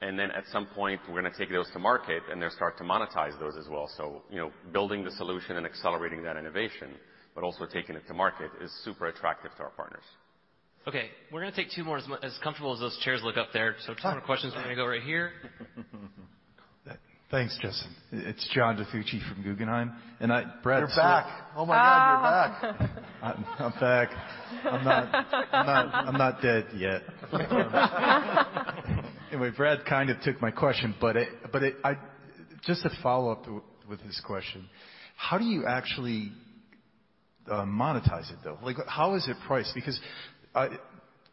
And then at some point, we're gonna take those to market, and they'll start to monetize those as well. So you know, building the solution and accelerating that innovation, but also taking it to market is super attractive to our partners. Okay, we're gonna take two more as comfortable as those chairs look up there. Two more questions. We're gonna go right here. Thanks, Justin. It's John DiFucci from Guggenheim. And I Brad- You're back. Oh my God, you're back. I'm back. I'm not I'm not dead yet. Anyway, Brad kind of took my question, but it, but it, I, just to follow up with his question, how do you actually uh, monetize it, though? Like, how is it priced? Because uh,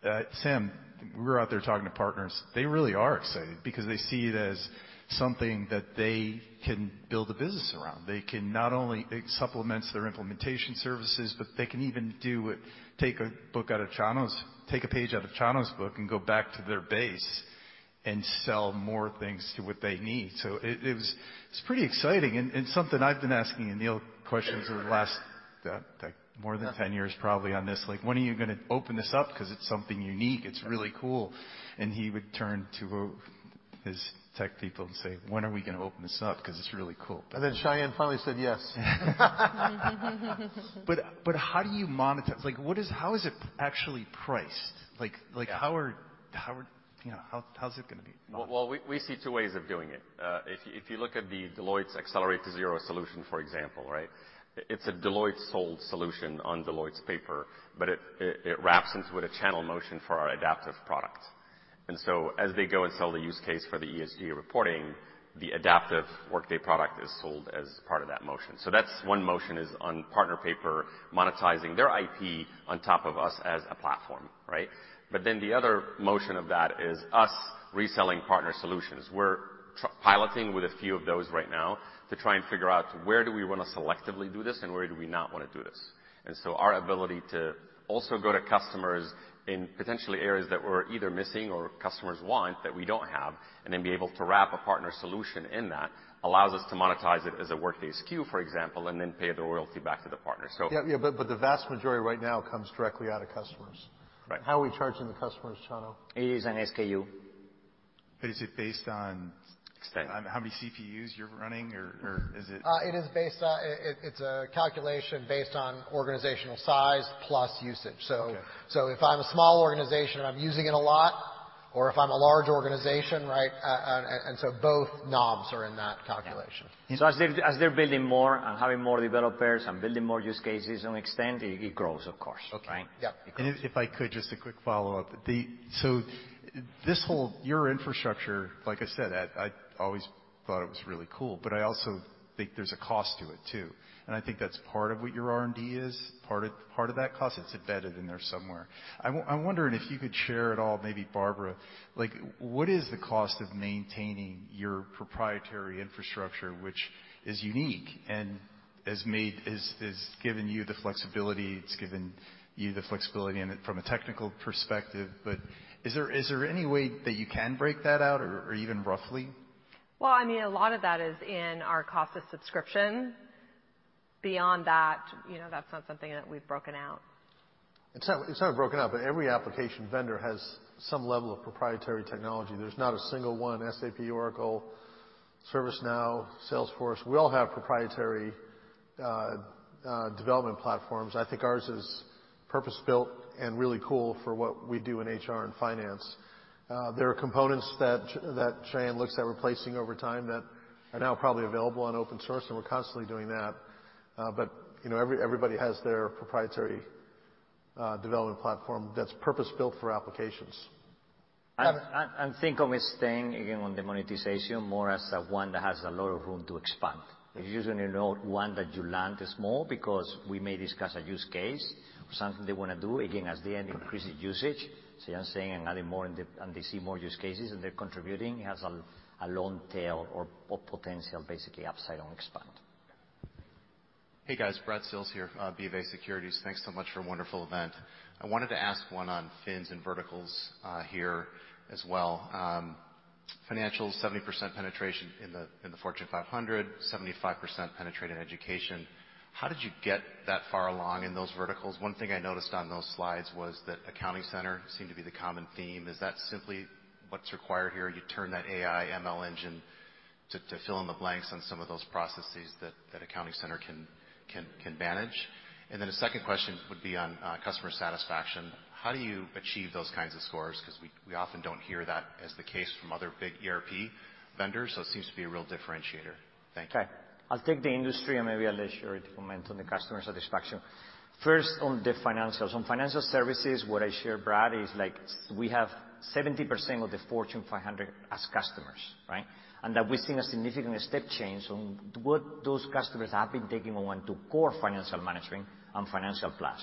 uh, Sam, we were out there talking to partners. They really are excited because they see it as something that they can build a business around. They can not only it supplements their implementation services, but they can even do it, take a book out of Chano's, take a page out of Chano's book and go back to their base and sell more things to what they need. So it it was it's pretty exciting and something I've been asking Aneel questions over the last, uh, like more than 10 years probably on this. Like, "When are you gonna open this up? 'Cause it's something unique. It's really cool." And he would turn to uh, his tech people and say, "When are we gonna open this up? 'Cause it's really cool. And then Sayan finally said yes. But but how do you monetize? Like, how is it actually priced? Like, how are, you know, how's it gonna be monetized? Well, we see two ways of doing it. Uh, if you look at the Deloitte's Accelerate to Zero solution, for example, right? It's a Deloitte-sold solution on Deloitte's paper, but it wraps into it a channel motion for our Adaptive product. And so as they go and sell the use case for the ESG reporting, the Adaptive Workday product is sold as part of that motion. So that's one motion is on partner paper, monetizing their IP on top of us as a platform, right? But then the other motion of that is us reselling partner solutions. We're piloting with a few of those right now to try and figure out where do we wanna selectively do this and where do we not wanna do this. And so our ability to also go to customers in potentially areas that we're either missing or customers want that we don't have, and then be able to wrap a partner solution in that, allows us to monetize it as a Workday SKU, for example, and then pay the royalty back to the partner. Yeah, yeah. But the vast majority right now comes directly out of customers. Right. How are we charging the customers, Chano? It is an SKU. But is it based on? Extent. On how many CPUs you're running or is it? Uh, it is based on. It's a calculation based on organizational size plus usage. Okay. If I'm a small organization and I'm using it a lot, or if I'm a large organization, right? Uh, uh, and so both knobs are in that calculation. So as they're building more and having more developers and building more use cases on Extend, it grows, of course. Okay. Right? Yeah. If I could, just a quick follow-up. So this whole, your infrastructure, like I said, I always thought it was really cool, but I also think there's a cost to it too. And I think that's part of what your R&D is. Part of that cost, it's embedded in there somewhere. I'm wondering if you could share at all, maybe Barbara, like what is the cost of maintaining your proprietary infrastructure, which is unique and has given you the flexibility, it's given you the flexibility in it from a technical perspective. But is there any way that you can break that out or even roughly? Well, I mean, a lot of that is in our cost of subscription. Beyond that, you know, that's not something that we've broken out. It's not broken out, but every application vendor has some level of proprietary technology. There's not a single one, SAP, Oracle, ServiceNow, Salesforce. We all have proprietary uh, uh, development platforms. I think ours is purpose-built and really cool for what we do in HR and finance. Uh, there are components that Sayan looks at replacing over time that are now probably available on open source, and we're constantly doing that. Uh, but you know, everybody has their proprietary uh, development platform that's purpose-built for applications. I think of again, on the monetization more as one that has a lot of room to expand. It's usually not one that you land small because we may discuss a use case or something they wanna do. Again, as they increase usage, Sayan's saying, and adding more and they see more use cases and they're contributing, it has a long tail or potential, basically upside on expand. Hey, guys. Brad Sills here, uh, BofA Securities. Thanks so much for a wonderful event. I wanted to ask one on Fins and verticals uh, here as well. Um, financials, 70% penetration in the Fortune 500, 75% penetrated education. How did you get that far along in those verticals? One thing I noticed on those slides was that Accounting Center seemed to be the common theme. Is that simply what's required here? You turn that AI ML engine to fill in the blanks on some of those processes that Accounting Center can manage? And then a second question would be on uh, customer satisfaction. How do you achieve those kinds of scores? 'Cause we often don't hear that as the case from other big ERP vendors, so it seems to be a real differentiator. Thank you. Okay. I'll take the industry, and maybe I'll let Sheri comment on the customer satisfaction. First, on the financials. On financial services, what I share, Brad, is like we have 70% of the Fortune 500 as customers, right? And that we've seen a significant step change on what those customers have been taking on to core financial management and Financial Plus.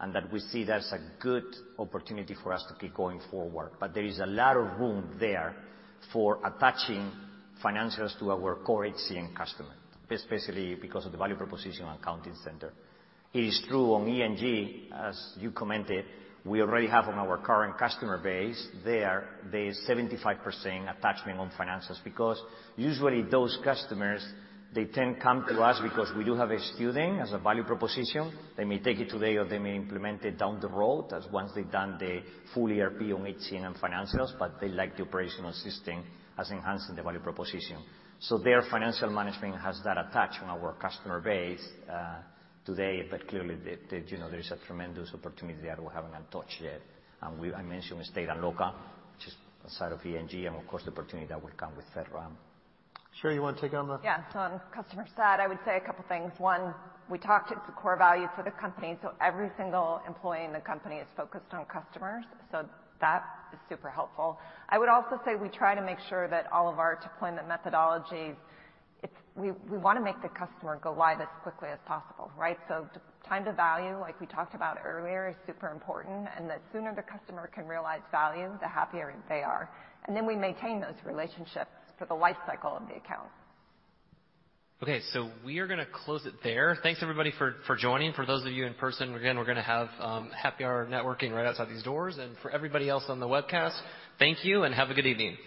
And that we see that's a good opportunity for us to keep going forward. But there is a lot of room there for attaching financials to our core HCM customer, especially because of the value proposition on Accounting Center. It is true on E&G, as you commented, we already have on our current customer base there, the 75% attachment on financials, because usually those customers, they tend come to us because we do have a student as a value proposition. They may take it today, or they may implement it down the road as once they've done the full ERP on HCM and financials, but they like the operational system as enhancing the value proposition. So their financial management has that attached on our customer base uh, today. But clearly, you know, there is a tremendous opportunity there we haven't touched yet. And we I mentioned state and local, which is a side of E&G, of course, the opportunity that will come with FedRAMP. Sheri, you wanna take on the- Yeah. So on customer sat, I would say a couple things. One, we talked, it's a core value for the company, so every single employee in the company is focused on customers, so that is super helpful. I would also say we try to make sure that all of our deployment methodologies, we wanna make the customer go live as quickly as possible, right? So, time to value, like we talked about earlier, is super important, and the sooner the customer can realize value, the happier they are. And then we maintain those relationships for the life cycle of the account. Okay, so we are gonna close it there. Thanks everybody for joining. For those of you in person, again, we're gonna have um, happy hour networking right outside these doors. And for everybody else on the webcast, thank you and have a good evening.